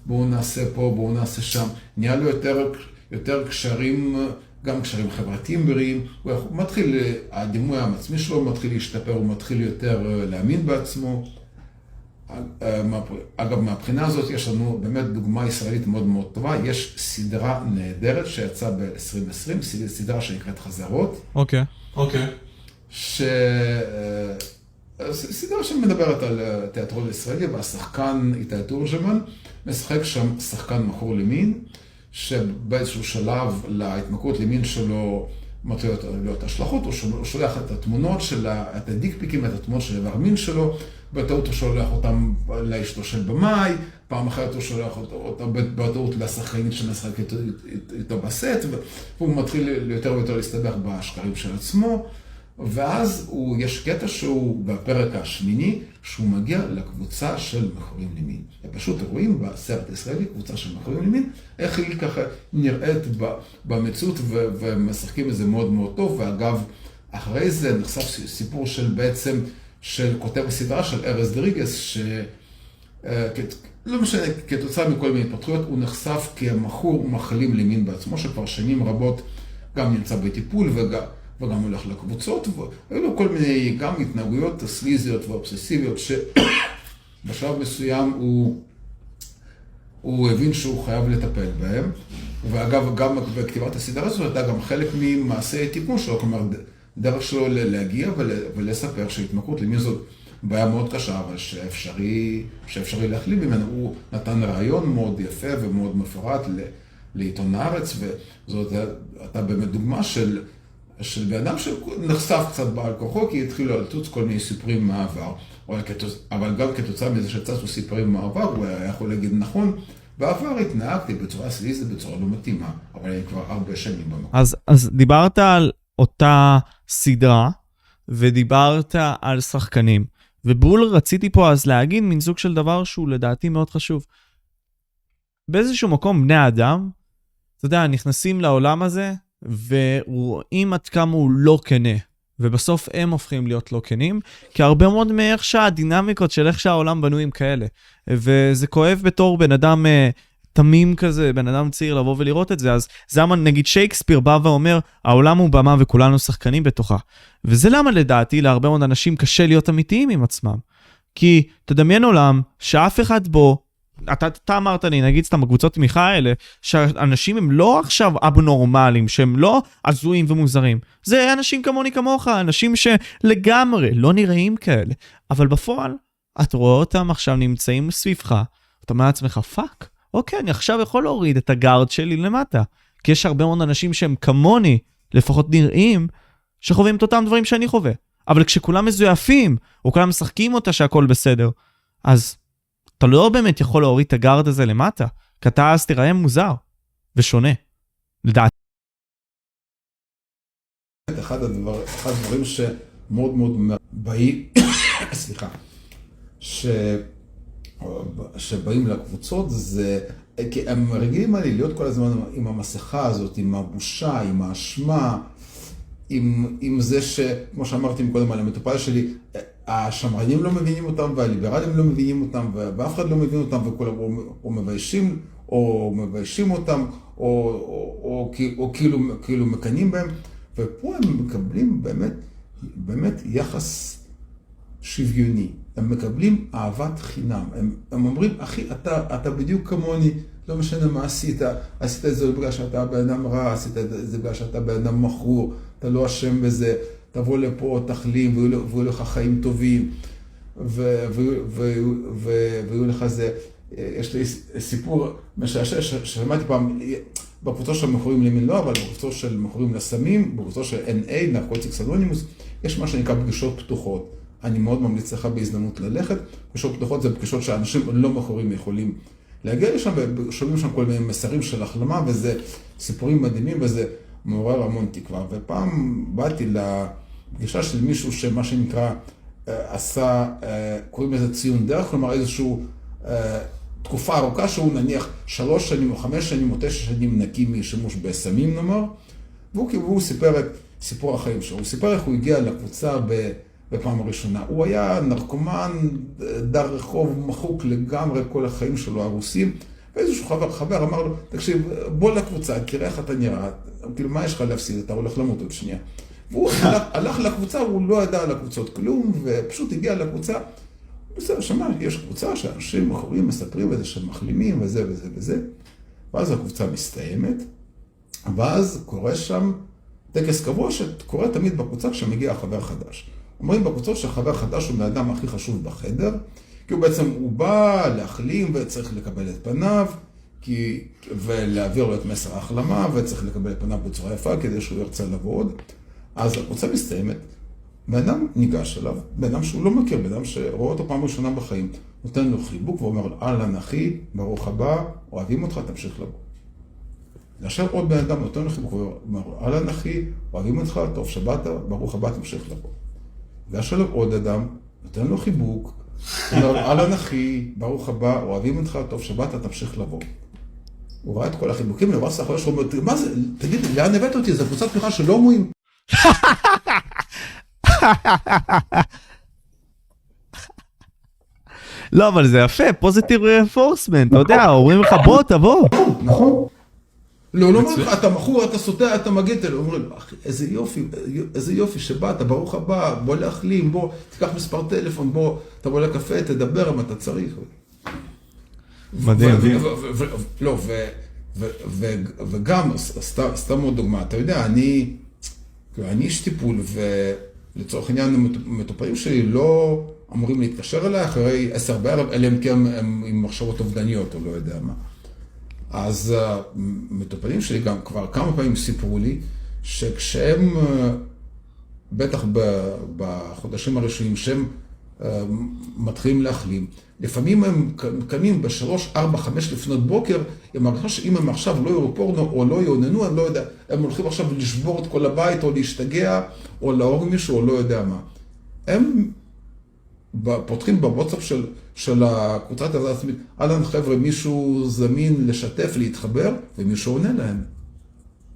בואו נעשה פה, בואו נעשה שם, נהיה לו יותר, יותר קשרים גם קשרים חברתיים בריאים, הוא מתחיל, הדימוי העצמי שלו מתחיל להשתפר, הוא מתחיל יותר אה, להאמין בעצמו. אה, אגב, מהבחינה הזאת יש לנו באמת דוגמה ישראלית מאוד מאוד טובה. יש סדרה נהדרת שיצאה ב-2020, סדרה שנקראת חזרות. אוקיי. אוקיי. ש... אה, סדרה שמדברת על תיאטרון ישראלי, והשחקן איתי תורג'מן משחק שם שחקן מכור למין. שבאיזשהו שלב להתמכרות למין שלו מתחילות להיות השלכות, הוא שולח את התמונות של, את הדיקפיקים, את התמונות של איבר מין שלו, בטעות הוא שולח אותם לאשתו של במאי, פעם אחרת הוא שולח אותם בטעות לשחקנית שמשחקת איתו בסט, והוא מתחיל יותר ויותר להסתבך בשקרים של עצמו. ואז הוא, יש קטע שהוא בפרק השמיני, שהוא מגיע לקבוצה של מכורים למין. פשוט רואים בסרט הישראלי קבוצה של מכורים למין, איך היא ככה נראית במציאות ומשחקים את זה מאוד מאוד טוב. ואגב, אחרי זה נחשף סיפור של בעצם, של כותב הסדרה של ארז דריגס, ש... אה, לא משנה, כתוצאה מכל מיני התפתחויות, הוא נחשף כמכור מחלים למין בעצמו, שכבר שנים רבות גם נמצא בטיפול וגם... וגם הולך לקבוצות, והיו לו כל מיני גם התנהגויות סליזיות ואובססיביות, שבשלב מסוים הוא, הוא הבין שהוא חייב לטפל בהם. ואגב, גם בכתיבת הסדרה הזאת הייתה גם חלק ממעשי תיקון שלו, כלומר, דרך שלו להגיע ולספר שהתמכרות למי זאת בעיה מאוד קשה, אבל שאפשרי, שאפשרי להחלים ממנו. הוא נתן רעיון מאוד יפה ומאוד מפורט לעיתון הארץ, וזאת הייתה באמת דוגמה של, של בן אדם שנחשף קצת בעל כוחו, כי התחילו לטוץ כל מיני סיפורים מהעבר. אבל גם כתוצאה מזה שצצו סיפורים מהעבר, הוא היה יכול להגיד נכון. בעבר התנהגתי בצורה סליזית, בצורה לא מתאימה, אבל אני כבר הרבה שנים במקום. אז, אז דיברת על אותה סדרה, ודיברת על שחקנים. ובול רציתי פה אז להגיד מין סוג של דבר שהוא לדעתי מאוד חשוב. באיזשהו מקום בני האדם, אתה יודע, נכנסים לעולם הזה ורואים עד כמה הוא לא כנה. ובסוף הם הופכים להיות לא כנים, כי הרבה מאוד מאיך שהדינמיקות של איך שהעולם בנוי הם כאלה. וזה כואב בתור בן אדם uh, תמים כזה, בן אדם צעיר לבוא ולראות את זה, אז זה למה נגיד שייקספיר בא ואומר, העולם הוא במה וכולנו שחקנים בתוכה. וזה למה לדעתי להרבה מאוד אנשים קשה להיות אמיתיים עם עצמם. כי תדמיין עולם שאף אחד בו אתה, אתה אמרת לי, נגיד סתם בקבוצות תמיכה האלה, שאנשים הם לא עכשיו אבנורמליים, שהם לא הזויים ומוזרים. זה אנשים כמוני כמוך, אנשים שלגמרי לא נראים כאלה. אבל בפועל, אתה רואה אותם עכשיו נמצאים סביבך, אתה אומר לעצמך, fuck, אוקיי, אני עכשיו יכול להוריד את ה guard שלי למטה. כי יש הרבה מאוד אנשים שהם כמוני, לפחות נראים, שחווים את אותם דברים שאני חווה. אבל כשכולם מזויפים, או כולם משחקים אותה שהכל בסדר, אז אתה לא באמת יכול להוריד את הגארד הזה למטה, כי אתה אז תיראה מוזר ושונה, לדעתי. אחד, אחד הדברים שמאוד מאוד באים, סליחה, ש... שבאים לקבוצות זה, כי הם רגילים עלי להיות כל הזמן עם המסכה הזאת, עם הבושה, עם האשמה, עם, עם זה ש... כמו שאמרתי קודם על המטופל שלי, השמרנים לא מבינים אותם והליברלים לא מבינים אותם ואף אחד לא מבין אותם וכולם או, או מביישים או מביישים אותם או, או, או, או, או כאילו, כאילו מקנאים בהם ופה הם מקבלים באמת, באמת יחס שוויוני. הם מקבלים אהבת חינם. הם, הם אומרים, אחי, אתה, אתה בדיוק כמוני, לא משנה מה עשית, עשית את זה בגלל שאתה בן אדם רע, עשית את זה בגלל שאתה בן אדם מכור, אתה לא אשם בזה, תבוא לפה, תחלים, ויהיו לך חיים טובים, ויהיו לך זה. יש לי סיפור משעשע ששמעתי פעם, בקבוצה של מכורים למין לא, אבל בקבוצה של מכורים לסמים, בקבוצה של NA, נרקוטיקס אנונימוס, יש מה שנקרא פגישות פתוחות. אני מאוד ממליץ לך בהזדמנות ללכת. פגישות פתוחות זה פגישות שאנשים לא מכורים יכולים להגיע לשם, ושומעים שם כל מיני מסרים של החלמה, וזה סיפורים מדהימים, וזה מעורר המון תקווה. ופעם באתי לפגישה של מישהו שמה שנקרא אה, עשה, אה, קוראים לזה ציון דרך, כלומר איזושהי אה, תקופה ארוכה שהוא נניח שלוש שנים או חמש שנים או תשע שנים נקי משימוש בסמים נאמר, והוא, והוא סיפר את סיפור החיים שלו. הוא סיפר איך הוא הגיע לקבוצה ב... בפעם הראשונה. הוא היה נרקומן, דר רחוב, מחוק לגמרי, כל החיים שלו הרוסים. ואיזשהו חבר, חבר אמר לו, תקשיב, בוא לקבוצה, תראה איך אתה נראה, כאילו, מה יש לך להפסיד? אתה הולך למות עוד שנייה. והוא הלך, הלך לקבוצה, הוא לא ידע על הקבוצות כלום, ופשוט הגיע לקבוצה. בסדר, שמע, יש קבוצה שאנשים מכורים מספרים איזה שהם מחלימים וזה וזה וזה. ואז הקבוצה מסתיימת, ואז קורה שם טקס קבוע שקורה תמיד בקבוצה כשמגיע חבר חדש. אומרים בקבוצות שהחבר חדש הוא האדם הכי חשוב בחדר, כי הוא בעצם, הוא בא להחלים וצריך לקבל את פניו, כי, ולהעביר לו את מסר ההחלמה, וצריך לקבל את פניו בצורה יפה כדי שהוא ירצה לבוא עוד. אז הקבוצה מסתיימת, בן אדם ניגש אליו, בן אדם שהוא לא מכיר, בן אדם שרואה אותו פעם ראשונה בחיים, נותן לו חיבוק ואומר לו, אהלן אחי, ברוך הבא, אוהבים אותך, תמשיך לבוא. עכשיו עוד בן אדם נותן לו חיבוק ואומר לו, אהלן אחי, אוהבים אותך, טוב שבאת, ברוך הבא, תמשיך לבוא. ניגש אליו עוד אדם, נותן לו חיבוק, אומר, אהלן אחי, ברוך הבא, אוהבים אותך, טוב שבאת, תמשיך לבוא. הוא ראה את כל החיבוקים, הוא אמר סחר שלו, מה זה, תגיד, לאן הבאת אותי? זו קבוצת תמיכה של הומואים. לא, אבל זה יפה, פוזיטיב רפורסמנט, אתה יודע, אומרים לך בוא, תבוא. נכון. לא, לא אומר לך, אתה מכור, אתה סוטה, אתה מגן, אתם אומרים, אחי, איזה יופי, איזה יופי שבאת, ברוך הבא, בוא להחלים, בוא, תיקח מספר טלפון, בוא, תבוא לקפה, תדבר אם אתה צריך. מדהים. לא, וגם, סתם עוד דוגמה, אתה יודע, אני, אני איש טיפול, ולצורך העניין המטופלים שלי לא אמורים להתקשר אליי אחרי עשר בערב, אלא אם כן הם עם מחשבות אובדניות או לא יודע מה. אז המטופלים שלי גם כבר כמה פעמים סיפרו לי שכשהם, בטח בחודשים הראשונים, שהם מתחילים להחלים, לפעמים הם קמים בשלוש, ארבע, חמש לפנות בוקר, הם מרגישים שאם הם עכשיו לא יראו פורנו או לא יאוננו, אני לא יודע, הם הולכים עכשיו לשבור את כל הבית או להשתגע או להרוג מישהו או לא יודע מה. הם פותחים בוואטסאפ של, של הקבוצת הזאת אהלן חבר'ה, מישהו זמין לשתף, להתחבר, ומישהו עונה להם.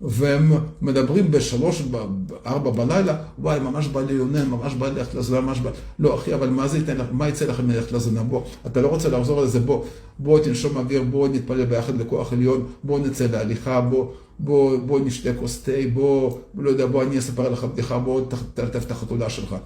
והם מדברים בשלוש, בארבע בלילה, וואי, ממש בא לי לעונן, ממש בא לי ללכת לזונה, ממש בא... לא, אחי, אבל מה זה ייתן לך, מה יצא לכם ללכת לזונה? בוא, אתה לא רוצה לחזור לזה, בוא, בוא תנשום אוויר, בוא נתפלל ביחד לכוח עליון, בוא נצא להליכה, בוא, בוא, בוא נשתה כוס תה, בוא, לא יודע, בוא אני אספר לך בדיחה, בוא תלטף את החתולה שלך.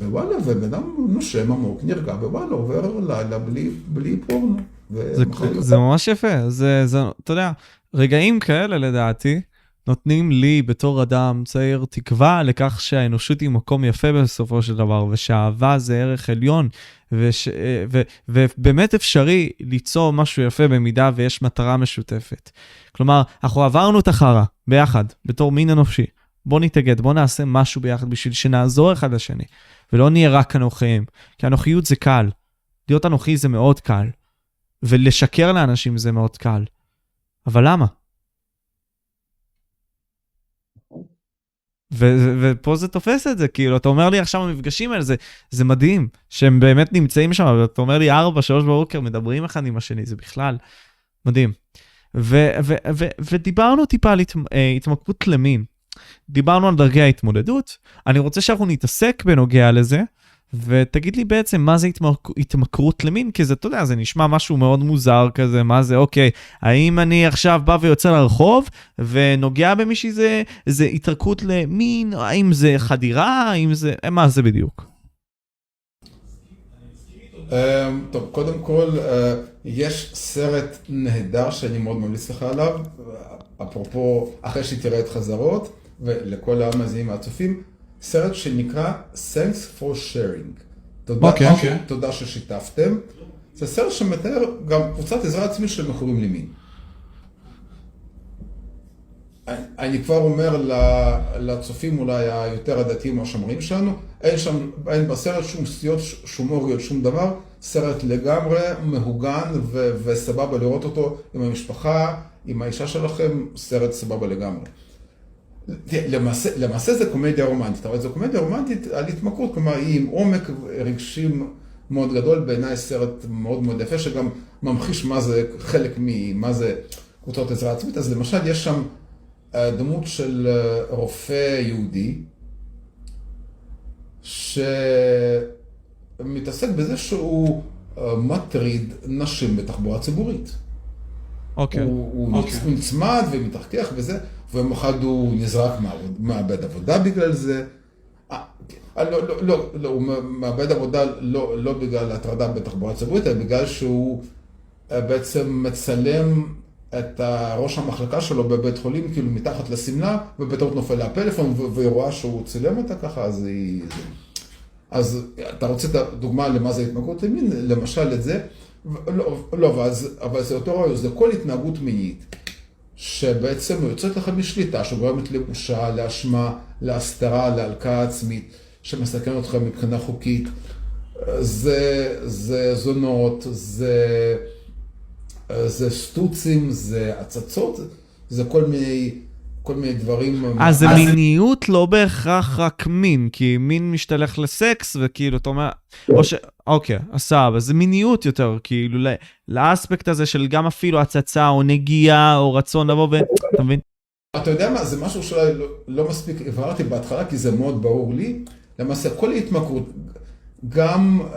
ווואלה, ובן אדם נושם עמוק, נרגע, ווואלה, עובר לילה בלי, בלי פורנו. זה, זה ממש יפה, זה, זה, אתה יודע, רגעים כאלה לדעתי, נותנים לי בתור אדם צעיר תקווה לכך שהאנושות היא מקום יפה בסופו של דבר, ושאהבה זה ערך עליון, וש, ו, ובאמת אפשרי ליצור משהו יפה במידה ויש מטרה משותפת. כלומר, אנחנו עברנו את החרא ביחד, בתור מין אנושי. בוא נתאגד, בוא נעשה משהו ביחד בשביל שנעזור אחד לשני, ולא נהיה רק אנוכיים. כי אנוכיות זה קל. להיות אנוכי זה מאוד קל. ולשקר לאנשים זה מאוד קל. אבל למה? ופה זה תופס את זה, כאילו, אתה אומר לי עכשיו המפגשים האלה, זה, זה מדהים, שהם באמת נמצאים שם, ואתה אומר לי 4, 3 בבוקר, מדברים אחד עם השני, זה בכלל מדהים. ו- ו- ו- ודיברנו טיפה על הת- אה, התמכרות למין. דיברנו על דרגי ההתמודדות, אני רוצה שאנחנו נתעסק בנוגע לזה, ותגיד לי בעצם מה זה התמק... התמכרות למין, כי זה, אתה יודע, זה נשמע משהו מאוד מוזר כזה, מה זה, אוקיי, האם אני עכשיו בא ויוצא לרחוב ונוגע במישהי זה, זה התרקות למין, האם זה חדירה, האם זה, מה זה בדיוק? טוב, קודם כל, יש סרט נהדר שאני מאוד ממליץ לך עליו, אפרופו, אחרי שתראה את חזרות, ולכל המאזינים והצופים, סרט שנקרא Thanks for Sharing. תודה, okay, okay. תודה ששיתפתם. זה סרט שמתאר גם קבוצת עזרה עצמית של מכורים למין. אני כבר אומר לצופים אולי היותר הדתיים או השומרים שלנו, אין שם, אין בסרט שום סטיות שומוריות, שום דבר, סרט לגמרי מהוגן ו- וסבבה לראות אותו עם המשפחה, עם האישה שלכם, סרט סבבה לגמרי. למעשה, למעשה זה קומדיה רומנטית, אבל זו קומדיה רומנטית על התמכרות, כלומר היא עם עומק רגשים מאוד גדול, בעיניי סרט מאוד מאוד יפה, שגם ממחיש מה זה חלק ממה זה קבוצות עזרה עצמית, אז למשל יש שם דמות של רופא יהודי, שמתעסק בזה שהוא מטריד נשים בתחבורה ציבורית. אוקיי. Okay. הוא, הוא okay. אוקיי. נצמד ומתחכך וזה, ויום אחד הוא נזרק מאבד עבודה בגלל זה. לא, לא, לא, לא, הוא מאבד עבודה לא, לא בגלל הטרדה בתחבורה ציבורית, אלא בגלל שהוא בעצם מצלם את ראש המחלקה שלו בבית חולים, כאילו מתחת לשמלה, ובטעות נופל לה הפלאפון, והיא רואה שהוא צילם אותה ככה, אז היא... אז אתה רוצה את הדוגמה למה זה התמכרות למין? למשל את זה. לא, לא אבל זה יותר רעיון, זה כל התנהגות מינית, שבעצם יוצאת לך משליטה, שגורמת לבושה, לאשמה, להסתרה, להלקאה עצמית, שמסכן אותך מבחינה חוקית. זה, זה זונות, זה, זה סטוצים, זה הצצות, זה כל מיני כל מיני דברים. אז זה מיניות לא בהכרח רק מין, כי מין משתלך לסקס, וכאילו, אתה אומר, או ש... אוקיי, אז סבבה, זה מיניות יותר, כאילו, לאספקט הזה של גם אפילו הצצה, או נגיעה, או רצון לבוא ו... אתה מבין? אתה יודע מה, זה משהו שאולי לא, לא מספיק הבהרתי בהתחלה, כי זה מאוד ברור לי. למעשה, כל התמכרות, גם uh,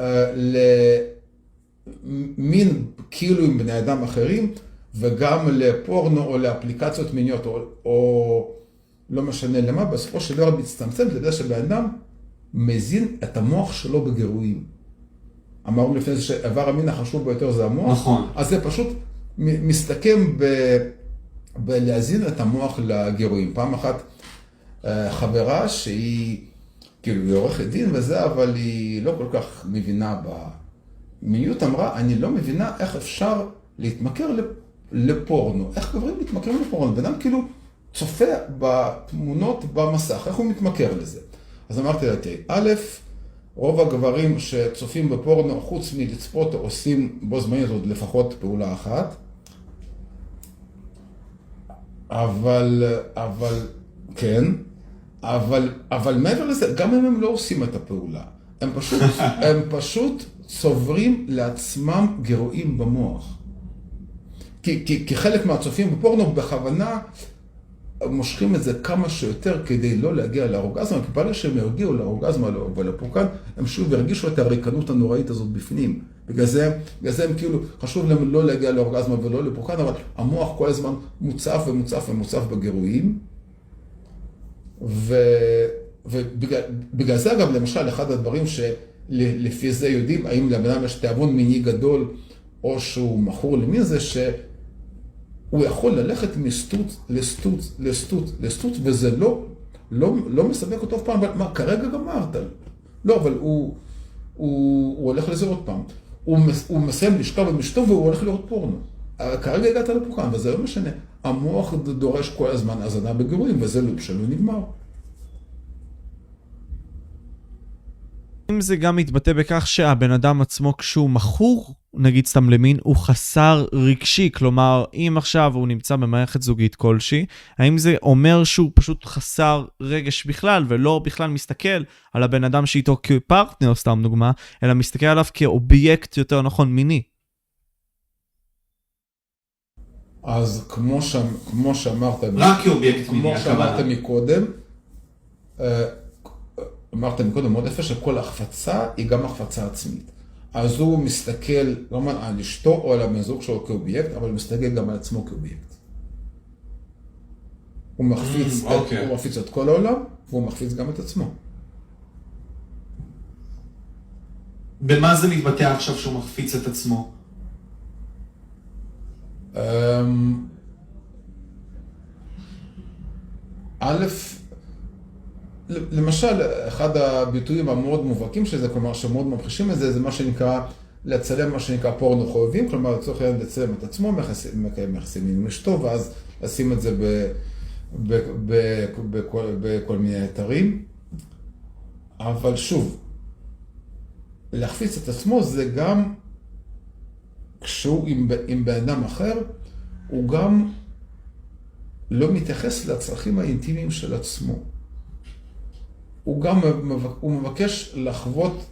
למין כאילו עם בני אדם אחרים, וגם לפורנו או לאפליקציות מיניות, או, או לא משנה למה, בסופו של דבר מצטמצם לזה שבן אדם מזין את המוח שלו בגירויים. אמרנו לפני זה שאיבר המין החשוב ביותר זה המוח, נכון. אז זה פשוט מסתכם ב... בלהזין את המוח לגירויים. פעם אחת אה, חברה שהיא, כאילו, היא עורכת דין וזה, אבל היא לא כל כך מבינה במיניות, אמרה, אני לא מבינה איך אפשר להתמכר לפורנו. איך גברים מתמכרים לפורנו? בן אדם כאילו צופה בתמונות במסך, איך הוא מתמכר לזה? אז אמרתי לה, תראי, א', רוב הגברים שצופים בפורנו, חוץ מלצפות, עושים בו זמנית עוד לפחות פעולה אחת. אבל, אבל, כן, אבל, אבל מעבר לזה, גם אם הם לא עושים את הפעולה, הם פשוט, הם פשוט צוברים לעצמם גירויים במוח. כי, כי, כי חלק מהצופים בפורנו בכוונה מושכים את זה כמה שיותר כדי לא להגיע לאורגזמה, כי ברגע שהם יגיעו לאורגזמה ולפורקן, הם שוב ירגישו את הריקנות הנוראית הזאת בפנים. בגלל זה, בגלל זה הם כאילו, חשוב להם לא להגיע לאורגזמה ולא לפורקן, אבל המוח כל הזמן מוצף ומוצף ומוצף בגירויים. ו, ובגלל זה אגב, למשל, אחד הדברים שלפי זה יודעים, האם לבן אדם יש תיאבון מיני גדול, או שהוא מכור למין, זה ש... הוא יכול ללכת מסטוץ לסטוץ לסטוץ לסטוץ, וזה לא, לא, לא מספק אותו אף פעם, אבל מה, כרגע גמרת. לא, אבל הוא, הוא, הוא הולך לזה עוד פעם. הוא, הוא מסיים לשכב עם אשתו והוא הולך לראות פורנו. כרגע הגעת לפורקן, וזה לא משנה. המוח דורש כל הזמן הזנה בגירויים, וזה לופ שלא נגמר. אם זה גם מתבטא בכך שהבן אדם עצמו כשהוא מכור, נגיד סתם למין, הוא חסר רגשי, כלומר, אם עכשיו הוא נמצא במערכת זוגית כלשהי, האם זה אומר שהוא פשוט חסר רגש בכלל, ולא בכלל מסתכל על הבן אדם שאיתו כפרטנר, סתם דוגמה, אלא מסתכל עליו כאובייקט יותר נכון מיני? אז כמו, ש... כמו שאמרת, רק כאובייקט מיני, כמו שאמרת מקודם, אה, אמרת מקודם מאוד יפה שכל החפצה היא גם החפצה עצמית. אז הוא מסתכל לא על אשתו או על הבן זוג שלו כאובייקט, אבל הוא מסתכל גם על עצמו כאובייקט. הוא מחפיץ, mm, את, okay. הוא מחפיץ את כל העולם, והוא מחפיץ גם את עצמו. במה זה מתבטא עכשיו שהוא מחפיץ את עצמו? אמ, א', למשל, אחד הביטויים המאוד מובהקים של זה, כלומר שמאוד ממחישים את זה, זה מה שנקרא לצלם מה שנקרא פורנו חובבים, כלומר לצורך העניין לצלם את עצמו, מקיים יחסים עם אשתו, ואז לשים את זה בכל, מיני אתרים. אבל שוב, להחפיץ את עצמו זה גם, כשהוא עם בן אדם אחר, הוא גם לא מתייחס לצרכים האינטימיים של עצמו. הוא גם הוא מבקש לחוות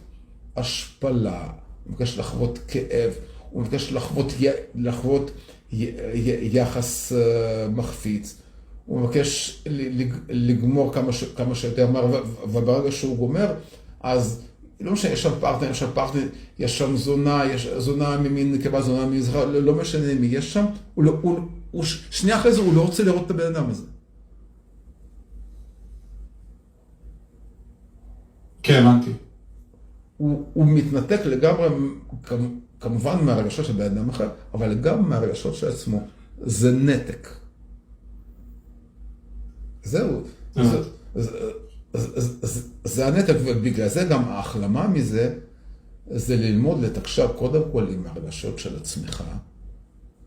השפלה, הוא מבקש לחוות כאב, הוא מבקש לחוות, לחוות יחס אה, מחפיץ, הוא מבקש לגמור כמה, ש, כמה שיותר מהר, וברגע שהוא גומר, אז לא משנה, יש שם פרטנר, יש שם פרטנר, יש שם זונה, יש זונה ממין נקבה, זונה ממין זכר, לא, לא משנה מי יש שם, הוא, לא, הוא, הוא, שנייה אחרי זה הוא לא רוצה לראות את הבן אדם הזה. כן, הבנתי. הוא, הוא מתנתק לגמרי, כמובן מהרגשות של בן אדם אחר, אבל גם מהרגשות של עצמו. זה נתק. זהו. אה. זה, זה, זה, זה, זה הנתק, ובגלל זה גם ההחלמה מזה, זה ללמוד לתקשר קודם כל עם הרגשות של עצמך,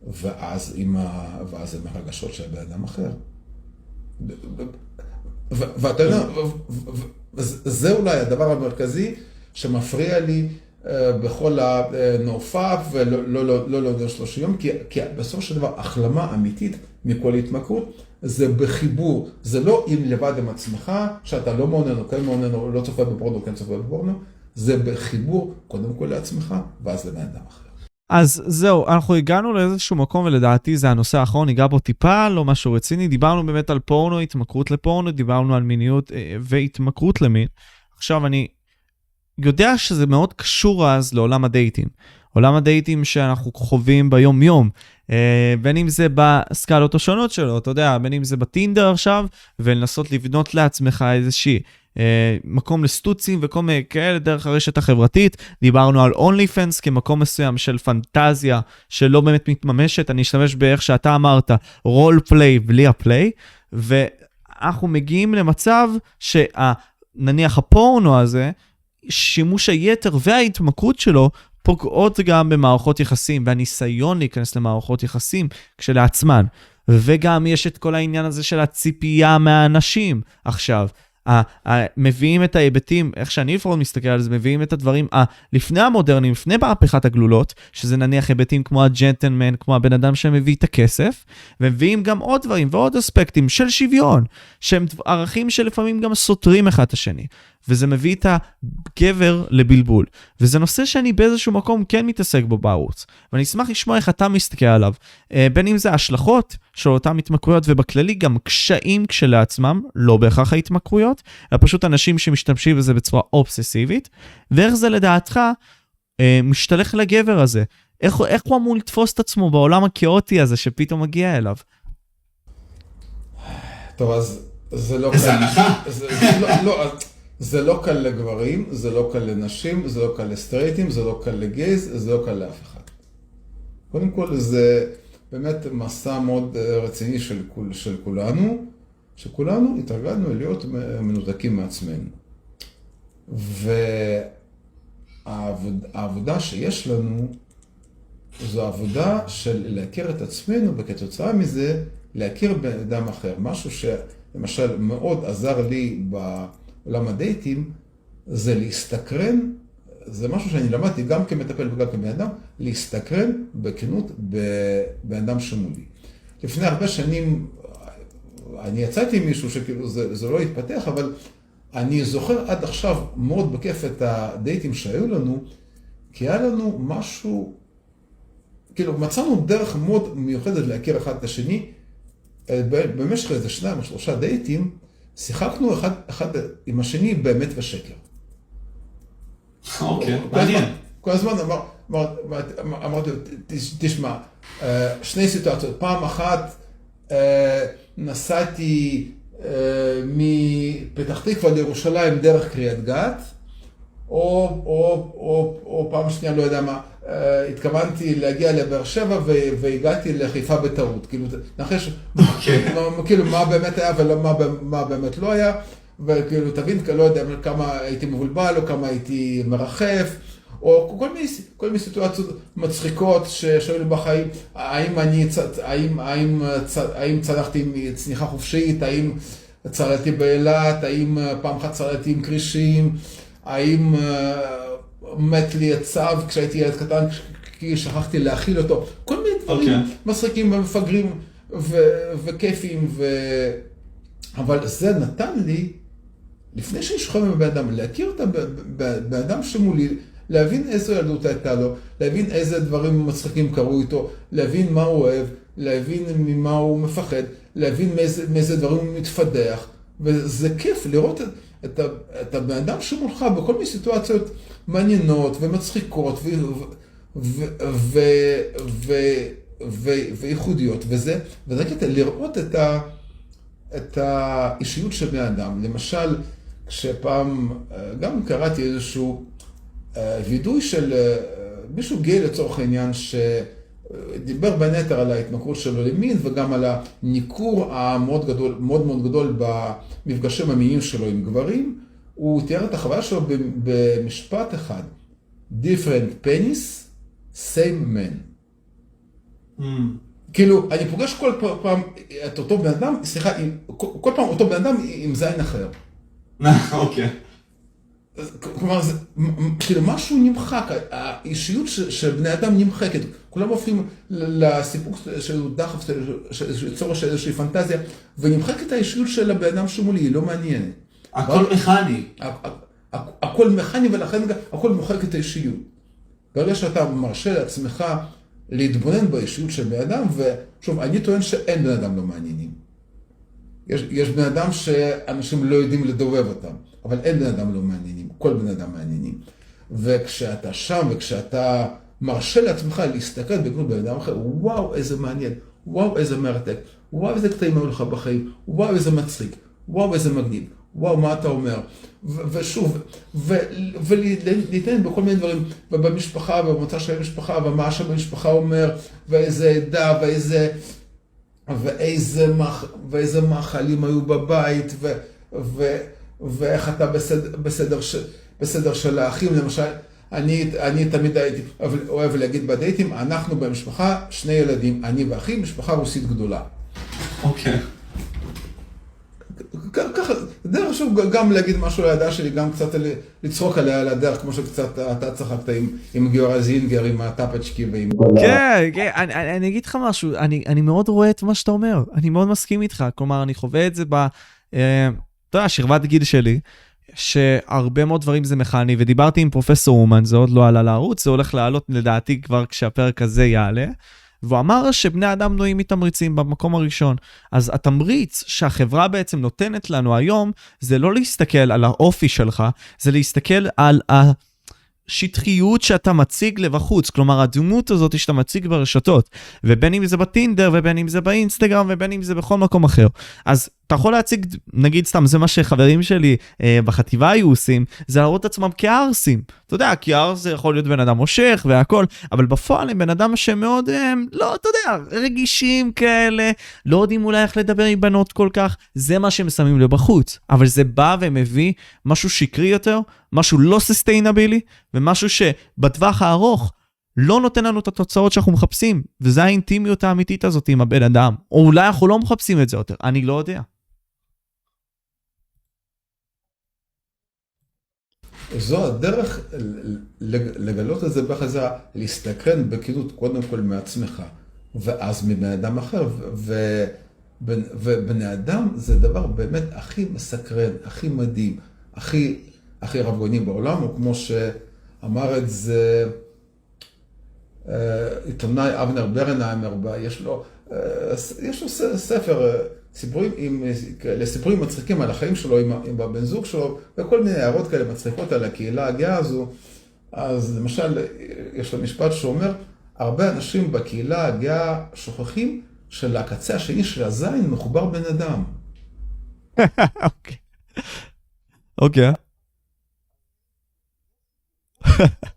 ואז עם, ה, ואז עם הרגשות של בן אדם אחר. ואתה יודע, זה אולי הדבר המרכזי שמפריע לי אה, בכל הנופף ולא לא, לא, לא להודיע שלושה יום, כי, כי בסופו של דבר החלמה אמיתית מכל התמכרות זה בחיבור, זה לא אם לבד עם עצמך, שאתה לא מעונן או כן מעונן או לא צופה בפורנו או כן צופה בפורנו, זה בחיבור קודם כל לעצמך ואז לבן אדם אחר. אז זהו, אנחנו הגענו לאיזשהו מקום, ולדעתי זה הנושא האחרון, ניגע בו טיפה, לא משהו רציני. דיברנו באמת על פורנו, התמכרות לפורנו, דיברנו על מיניות אה, והתמכרות למין. עכשיו, אני יודע שזה מאוד קשור אז לעולם הדייטים. עולם הדייטים שאנחנו חווים ביום-יום, אה, בין אם זה בסקלות השונות שלו, אתה יודע, בין אם זה בטינדר עכשיו, ולנסות לבנות לעצמך איזושהי מקום לסטוצים וכל מיני כאלה דרך הרשת החברתית. דיברנו על אונלי פנס כמקום מסוים של פנטזיה שלא באמת מתממשת. אני אשתמש באיך שאתה אמרת, רול פליי בלי הפליי. ו... אנחנו מגיעים למצב שנניח הפורנו הזה, שימוש היתר וההתמכרות שלו פוגעות גם במערכות יחסים, והניסיון להיכנס למערכות יחסים כשלעצמן. וגם יש את כל העניין הזה של הציפייה מהאנשים עכשיו. מביאים את ההיבטים, איך שאני לפחות מסתכל על זה, מביאים את הדברים לפני המודרניים, לפני מהפכת הגלולות, שזה נניח היבטים כמו הג'נטלמן, כמו הבן אדם שמביא את הכסף, ומביאים גם עוד דברים ועוד אספקטים של שוויון, שהם ערכים שלפעמים גם סותרים אחד את השני. וזה מביא את הגבר לבלבול. וזה נושא שאני באיזשהו מקום כן מתעסק בו בערוץ. ואני אשמח לשמוע איך אתה מסתכל עליו. אה, בין אם זה השלכות של אותן התמכרויות, ובכללי גם קשיים כשלעצמם, לא בהכרח ההתמכרויות, אלא פשוט אנשים שמשתמשים בזה בצורה אובססיבית, ואיך זה לדעתך אה, משתלך לגבר הזה. איך, איך הוא אמור לתפוס את עצמו בעולם הכאוטי הזה שפתאום מגיע אליו? טוב, אז זה לא... איזה הנחה. לא, לא, זה לא קל לגברים, זה לא קל לנשים, זה לא קל לסטרייטים, זה לא קל לגייז, זה לא קל לאף אחד. קודם כל זה באמת מסע מאוד אה, רציני של, כול, של כולנו, שכולנו התרגלנו להיות מנותקים מעצמנו. והעבודה שיש לנו זו עבודה של להכיר את עצמנו וכתוצאה מזה להכיר בן אדם אחר. משהו שלמשל מאוד עזר לי ב... עולם הדייטים, זה להסתקרן, זה משהו שאני למדתי גם כמטפל וגם כבן אדם, להסתקרן בכנות בבן אדם שמולי. לפני הרבה שנים, אני יצאתי עם מישהו שכאילו זה, זה לא התפתח, אבל אני זוכר עד עכשיו מאוד בכיף את הדייטים שהיו לנו, כי היה לנו משהו, כאילו מצאנו דרך מאוד מיוחדת להכיר אחד את השני, אה, במשך איזה שניים או שלושה דייטים, שיחקנו אחד, אחד עם השני באמת ושקר. אוקיי, מעניין. כל הזמן אמר, אמר, אמרתי לו, תשמע, אה, שני סיטואציות. פעם אחת אה, נסעתי אה, מפתח תקווה לירושלים דרך קריית גת, או, או, או, או פעם שנייה, לא יודע מה, התכוונתי להגיע לבאר שבע והגעתי לחיפה בטעות. כאילו, נחש, אוקיי. כאילו מה באמת היה ומה באמת לא היה, וכאילו, תבין, לא יודע כמה הייתי מבולבל או כמה הייתי מרחף. או כל מיני, כל מיני סיטואציות מצחיקות שהיו לי בחיים, האם אני, האם, האם, האם צלחתי עם צניחה חופשית, האם צללתי באילת, האם פעם אחת צללתי עם כרישים, האם מת לי הצו כשהייתי ילד קטן, כי שכחתי להאכיל אותו. כל מיני דברים okay. אוקיי. מצחיקים ומפגרים וכיפים, ו... אבל זה נתן לי, לפני שאני שוכב עם הבן אדם, להכיר את הבן אדם שמולי, להבין איזו ילדות הייתה לו, להבין איזה דברים מצחיקים קרו איתו, להבין מה הוא אוהב, להבין ממה הוא מפחד, להבין מאיזה, מאיזה דברים הוא מתפדח, וזה כיף לראות את, את, הבן אדם שמולך בכל מיני סיטואציות מעניינות ומצחיקות וייחודיות, וזה, וזה קטע לראות את, ה, את האישיות של בני אדם. למשל, כשפעם גם קראתי איזשהו אה, וידוי של אה, מישהו גיי לצורך העניין, שדיבר בין היתר על ההתמכרות שלו למין וגם על הניכור המאוד גדול, מאוד מאוד גדול במפגשים המיניים שלו עם גברים, הוא תיאר את החוויה שלו במשפט אחד, different penis, same man. Mm. כאילו, אני פוגש כל פעם את אותו בן אדם, סליחה, כל פעם אותו בן אדם עם זין אחר. אוקיי. כלומר, זה, כאילו משהו נמחק, האישיות של בני אדם נמחקת, כולם הופכים לסיפוק של דחף, של צורך של איזושהי פנטזיה, ונמחקת האישיות של הבן אדם שמולי, היא לא מעניינת. הכל מכני. הכל מכני ולכן הכל מוחק את האישיות. ברגע שאתה מרשה לעצמך להתבונן באישיות של בן אדם, ושוב, אני טוען שאין בן אדם לא מעניינים. יש, יש בן אדם שאנשים לא יודעים לדובב אותם, אבל אין בן אדם לא מעניינים, כל בן אדם מעניינים. וכשאתה שם וכשאתה מרשה לעצמך להסתכל בגנות בן אדם אחר, וואו, איזה מעניין, וואו, איזה מרתק, וואו, איזה קטעים היו לך בחיים, וואו, איזה מצחיק, וואו, איזה מגניב. וואו, מה אתה אומר? ושוב, ולהתעניין בכל מיני דברים, ובמשפחה, ובמצע של המשפחה, ומה שבמשפחה אומר, ואיזה עדה, ואיזה... ואיזה, מאכ... ואיזה מאכלים היו בבית, ו... ו... ואיך אתה בסדר, בסדר, ש... בסדר של האחים, למשל, אני, אני תמיד הייתי אוהב להגיד בדייטים, אנחנו במשפחה, שני ילדים, אני ואחי, משפחה רוסית גדולה. אוקיי. ככה, דרך חשוב גם להגיד משהו לידה שלי, גם קצת לצחוק עליה על הדרך, כמו שקצת אתה צחקת עם, עם גיורא זינגר, עם הטאפצ'קי ועם... כן, כן, אני, אני אגיד לך משהו, אני, אני מאוד רואה את מה שאתה אומר, אני מאוד מסכים איתך, כלומר, אני חווה את זה ב... אה, אתה יודע, שכבת גיל שלי, שהרבה מאוד דברים זה מכני, ודיברתי עם פרופסור אומן, זה עוד לא עלה לערוץ, זה הולך לעלות לדעתי כבר כשהפרק הזה יעלה. והוא אמר שבני אדם נועים מתמריצים במקום הראשון. אז התמריץ שהחברה בעצם נותנת לנו היום, זה לא להסתכל על האופי שלך, זה להסתכל על השטחיות שאתה מציג לבחוץ, כלומר הדמות הזאת שאתה מציג ברשתות, ובין אם זה בטינדר, ובין אם זה באינסטגרם, ובין אם זה בכל מקום אחר. אז אתה יכול להציג, נגיד סתם, זה מה שחברים שלי אה, בחטיבה היו עושים, זה להראות את עצמם כערסים. אתה יודע, כי ערס זה יכול להיות בן אדם מושך והכל, אבל בפועל הם בן אדם שמאוד, הם, לא, אתה יודע, רגישים כאלה, לא יודעים אולי איך לדבר עם בנות כל כך, זה מה שהם שמים לבחוץ. אבל זה בא ומביא משהו שקרי יותר, משהו לא סוסטיינבילי, ומשהו שבטווח הארוך לא נותן לנו את התוצאות שאנחנו מחפשים, וזה האינטימיות האמיתית הזאת עם הבן אדם. או אולי אנחנו לא מחפשים את זה יותר, אני לא יודע. זו הדרך לגלות את זה בחזרה, להסתכן בכנות קודם כל מעצמך, ואז מבן אדם אחר. ובני אדם זה דבר באמת הכי מסקרן, הכי מדהים, הכי, הכי רבגוני בעולם, או כמו שאמר את זה עיתונאי אבנר ברנהיימר, יש לו, יש לו ספר סיפורים עם, לסיפורים מצחיקים על החיים שלו עם, עם הבן זוג שלו, וכל מיני הערות כאלה מצחיקות על הקהילה הגאה הזו. אז למשל, יש לו משפט שאומר, הרבה אנשים בקהילה הגאה שוכחים שלקצה השני של הזין מחובר בן אדם. אוקיי. אוקיי.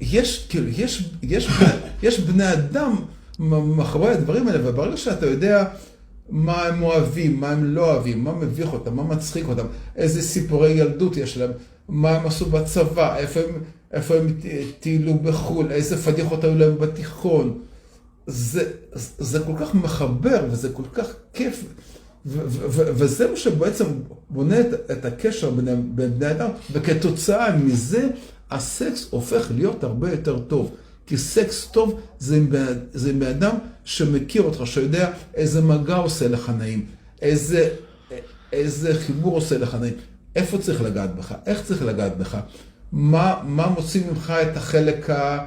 יש, כאילו, יש, יש, יש בני אדם מאחורי הדברים האלה, וברגע שאתה יודע מה הם אוהבים, מה הם לא אוהבים, מה מביך אותם, מה מצחיק אותם, איזה סיפורי ילדות יש להם, מה הם עשו בצבא, איפה הם, איפה הם טיילו בחו"ל, איזה פדיחות היו להם בתיכון. זה, זה כל כך מחבר וזה כל כך כיף. וזה מה שבעצם בונה את, את הקשר בין בני אדם, וכתוצאה מזה הסקס הופך להיות הרבה יותר טוב. כי סקס טוב זה, זה מאדם שמכיר אותך, שיודע איזה מגע עושה לך נעים, איזה, איזה חיבור עושה לך נעים, איפה צריך לגעת בך, איך צריך לגעת בך, מה, מה מוציא ממך את החלק ה...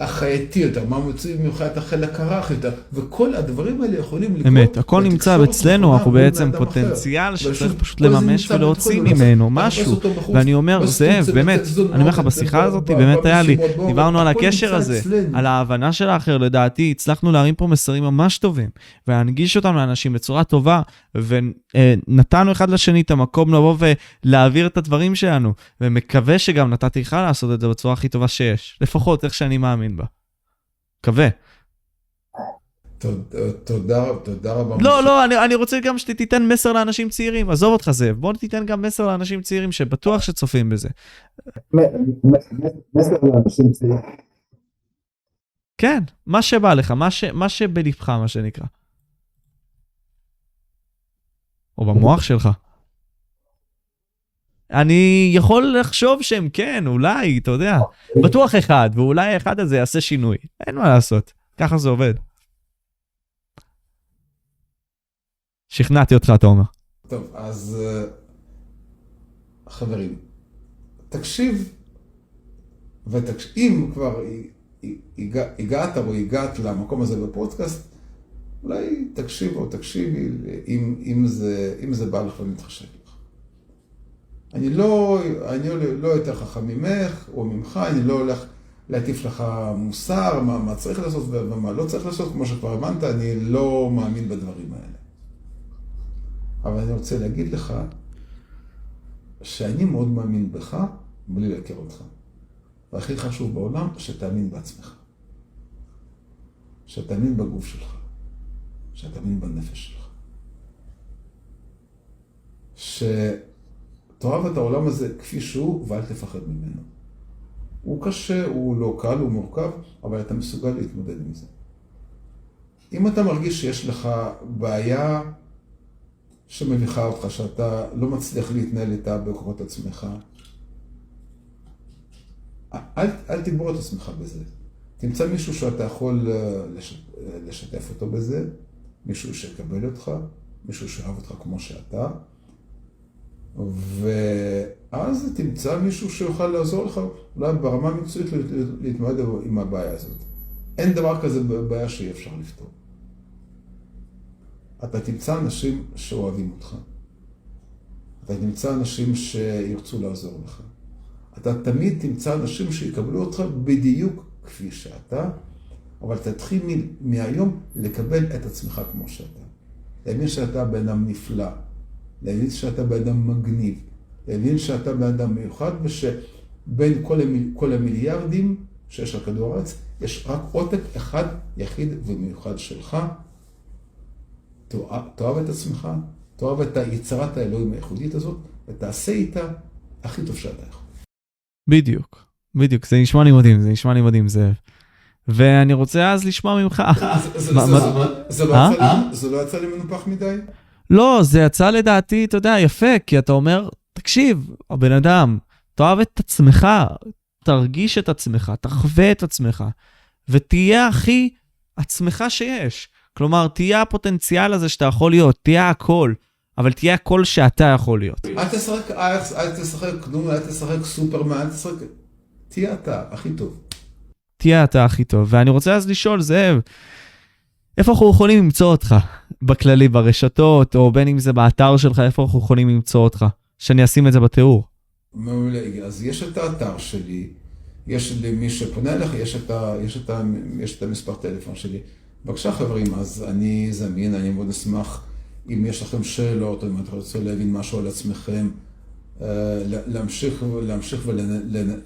החייתי יותר, מה מוציא את החלק הרך יותר, וכל הדברים האלה יכולים לקרות. אמת, הכל נמצא אצלנו, אנחנו בעצם פוטנציאל שצריך פשוט לממש ולהוציא ממנו משהו. ואני אומר, זאב, באמת, אני אומר לך, בשיחה הזאת באמת היה לי, דיברנו על הקשר הזה, על ההבנה של האחר, לדעתי, הצלחנו להרים פה מסרים ממש טובים, ולהנגיש אותם לאנשים בצורה טובה, ונתנו אחד לשני את המקום לבוא ולהעביר את הדברים שלנו, ומקווה שגם נתתי לך לעשות את זה בצורה הכי טובה שיש, לפחות איך שאני מאמין בה. מקווה. תודה, תודה רבה. לא, לא, אני, אני רוצה גם שתיתן מסר לאנשים צעירים, עזוב אותך זאב, בוא תיתן גם מסר לאנשים צעירים שבטוח שצופים בזה. מסר לאנשים צעירים. כן, מה שבא לך, מה, ש, מה שבלבך, מה שנקרא. או במוח שלך. אני יכול לחשוב שהם כן, אולי, אתה יודע, בטוח אחד, ואולי האחד הזה יעשה שינוי. אין מה לעשות, ככה זה עובד. שכנעתי אותך, אתה אומר. טוב, אז חברים, תקשיב, אם כבר הגעת או הגעת למקום הזה בפודקאסט, אולי תקשיב או תקשיבי אם, אם, זה, אם זה בא לך ומתחשב. אני לא, אני לא יותר חכם ממך או ממך, אני לא הולך להטיף לך מוסר, מה, מה צריך לעשות ומה לא צריך לעשות, כמו שכבר הבנת, אני לא מאמין בדברים האלה. אבל אני רוצה להגיד לך שאני מאוד מאמין בך בלי להכיר אותך. והכי חשוב בעולם, שתאמין בעצמך. שתאמין בגוף שלך. שתאמין בנפש שלך. שתאהב את העולם הזה כפי שהוא ואל תפחד ממנו. הוא קשה, הוא לא קל, הוא מורכב, אבל אתה מסוגל להתמודד עם זה. אם אתה מרגיש שיש לך בעיה שמביכה אותך, שאתה לא מצליח להתנהל איתה בכוחות עצמך, אל, אל תגבור את עצמך בזה. תמצא מישהו שאתה יכול לשתף, לשתף אותו בזה, מישהו שיקבל אותך, מישהו שאוהב אותך כמו שאתה, ואז תמצא מישהו שיוכל לעזור לך, אולי ברמה המקצועית להתמודד עם הבעיה הזאת. אין דבר כזה בעיה שאי אפשר לפתור. אתה תמצא אנשים שאוהבים אותך. אתה תמצא אנשים שירצו לעזור לך. אתה תמיד תמצא אנשים שיקבלו אותך בדיוק כפי שאתה, אבל תתחיל מהיום לקבל את עצמך כמו שאתה. להבין שאתה בן אדם נפלא, להבין שאתה בן אדם מגניב, להבין שאתה בן אדם מיוחד ושבין כל, המיל, כל המיליארדים שיש על כדור הארץ, יש רק עותק אחד יחיד ומיוחד שלך. תאהב את עצמך, תאהב את יצירת האלוהים הייחודית הזאת, ותעשה איתה הכי טוב שאתה יכול. בדיוק, בדיוק, זה נשמע לי מדהים, זה נשמע לי מדהים, זאב. ואני רוצה אז לשמוע ממך. זה לא יצא לי מנופח מדי? לא, זה יצא לדעתי, אתה יודע, יפה, כי אתה אומר, תקשיב, הבן אדם, תאהב את עצמך, תרגיש את עצמך, תחווה את עצמך, ותהיה הכי עצמך שיש. כלומר, תהיה הפוטנציאל הזה שאתה יכול להיות, תהיה הכל, אבל תהיה הכל שאתה יכול להיות. אל תשחק אייקס, אל תשחק כלום, אל תשחק סופרמן, אל תשחק... תהיה אתה הכי טוב. תהיה אתה הכי טוב. ואני רוצה אז לשאול, זאב, איפה אנחנו יכולים למצוא אותך בכללי, ברשתות, או בין אם זה באתר שלך, איפה אנחנו יכולים למצוא אותך? שאני אשים את זה בתיאור. מעולה, אז יש את האתר שלי, יש למי שפונה אליך, יש את, ה, יש, את ה, יש את המספר טלפון שלי. בבקשה חברים, אז אני זמין, אני מאוד אשמח אם יש לכם שאלות, או אם אתם רוצים להבין משהו על עצמכם, להמשיך, להמשיך ולנהל,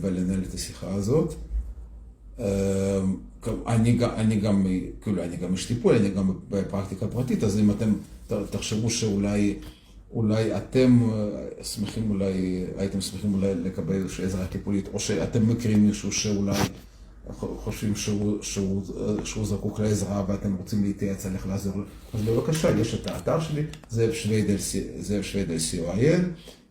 ולנהל את השיחה הזאת. אני, אני גם, כאילו, אני גם איש טיפול, אני גם בפרקטיקה פרטית, אז אם אתם תחשבו שאולי אולי אתם שמחים, אולי הייתם שמחים אולי לקבל איזושהי עזרה טיפולית, או שאתם מכירים מישהו שאולי חושבים שהוא, שהוא, שהוא זקוק לעזרה ואתם רוצים להתייעץ על איך לעזור לו, אז בבקשה, יש את האתר שלי, זאב שווידל co.il,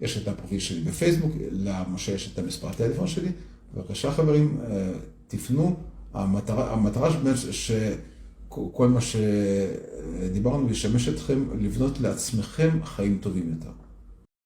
יש את הפרופיל שלי בפייסבוק, למשה יש את המספר הטלפון שלי, בבקשה חברים, תפנו, המטרה, המטרה שכל מה שדיברנו ישמש אתכם לבנות לעצמכם חיים טובים יותר.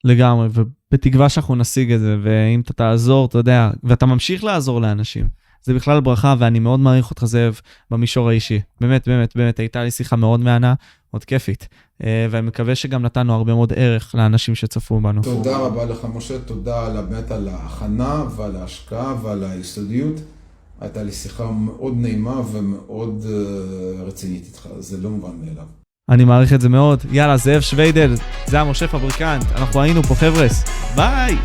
לגמרי, ובתקווה שאנחנו נשיג את זה, ואם אתה תעזור, אתה יודע, ואתה ממשיך לעזור לאנשים. זה בכלל ברכה, ואני מאוד מעריך אותך, זאב, במישור האישי. באמת, באמת, באמת, הייתה לי שיחה מאוד מהנה, מאוד כיפית. ואני מקווה שגם נתנו הרבה מאוד ערך לאנשים שצפו בנו. תודה רבה לך, משה, תודה באמת על ההכנה ועל ההשקעה ועל היסודיות. הייתה לי שיחה מאוד נעימה ומאוד רצינית איתך, זה לא מובן מאליו. אני מעריך את זה מאוד. יאללה, זאב שווידל, זה המשה פבריקנט, אנחנו היינו פה חבר'ס, ביי!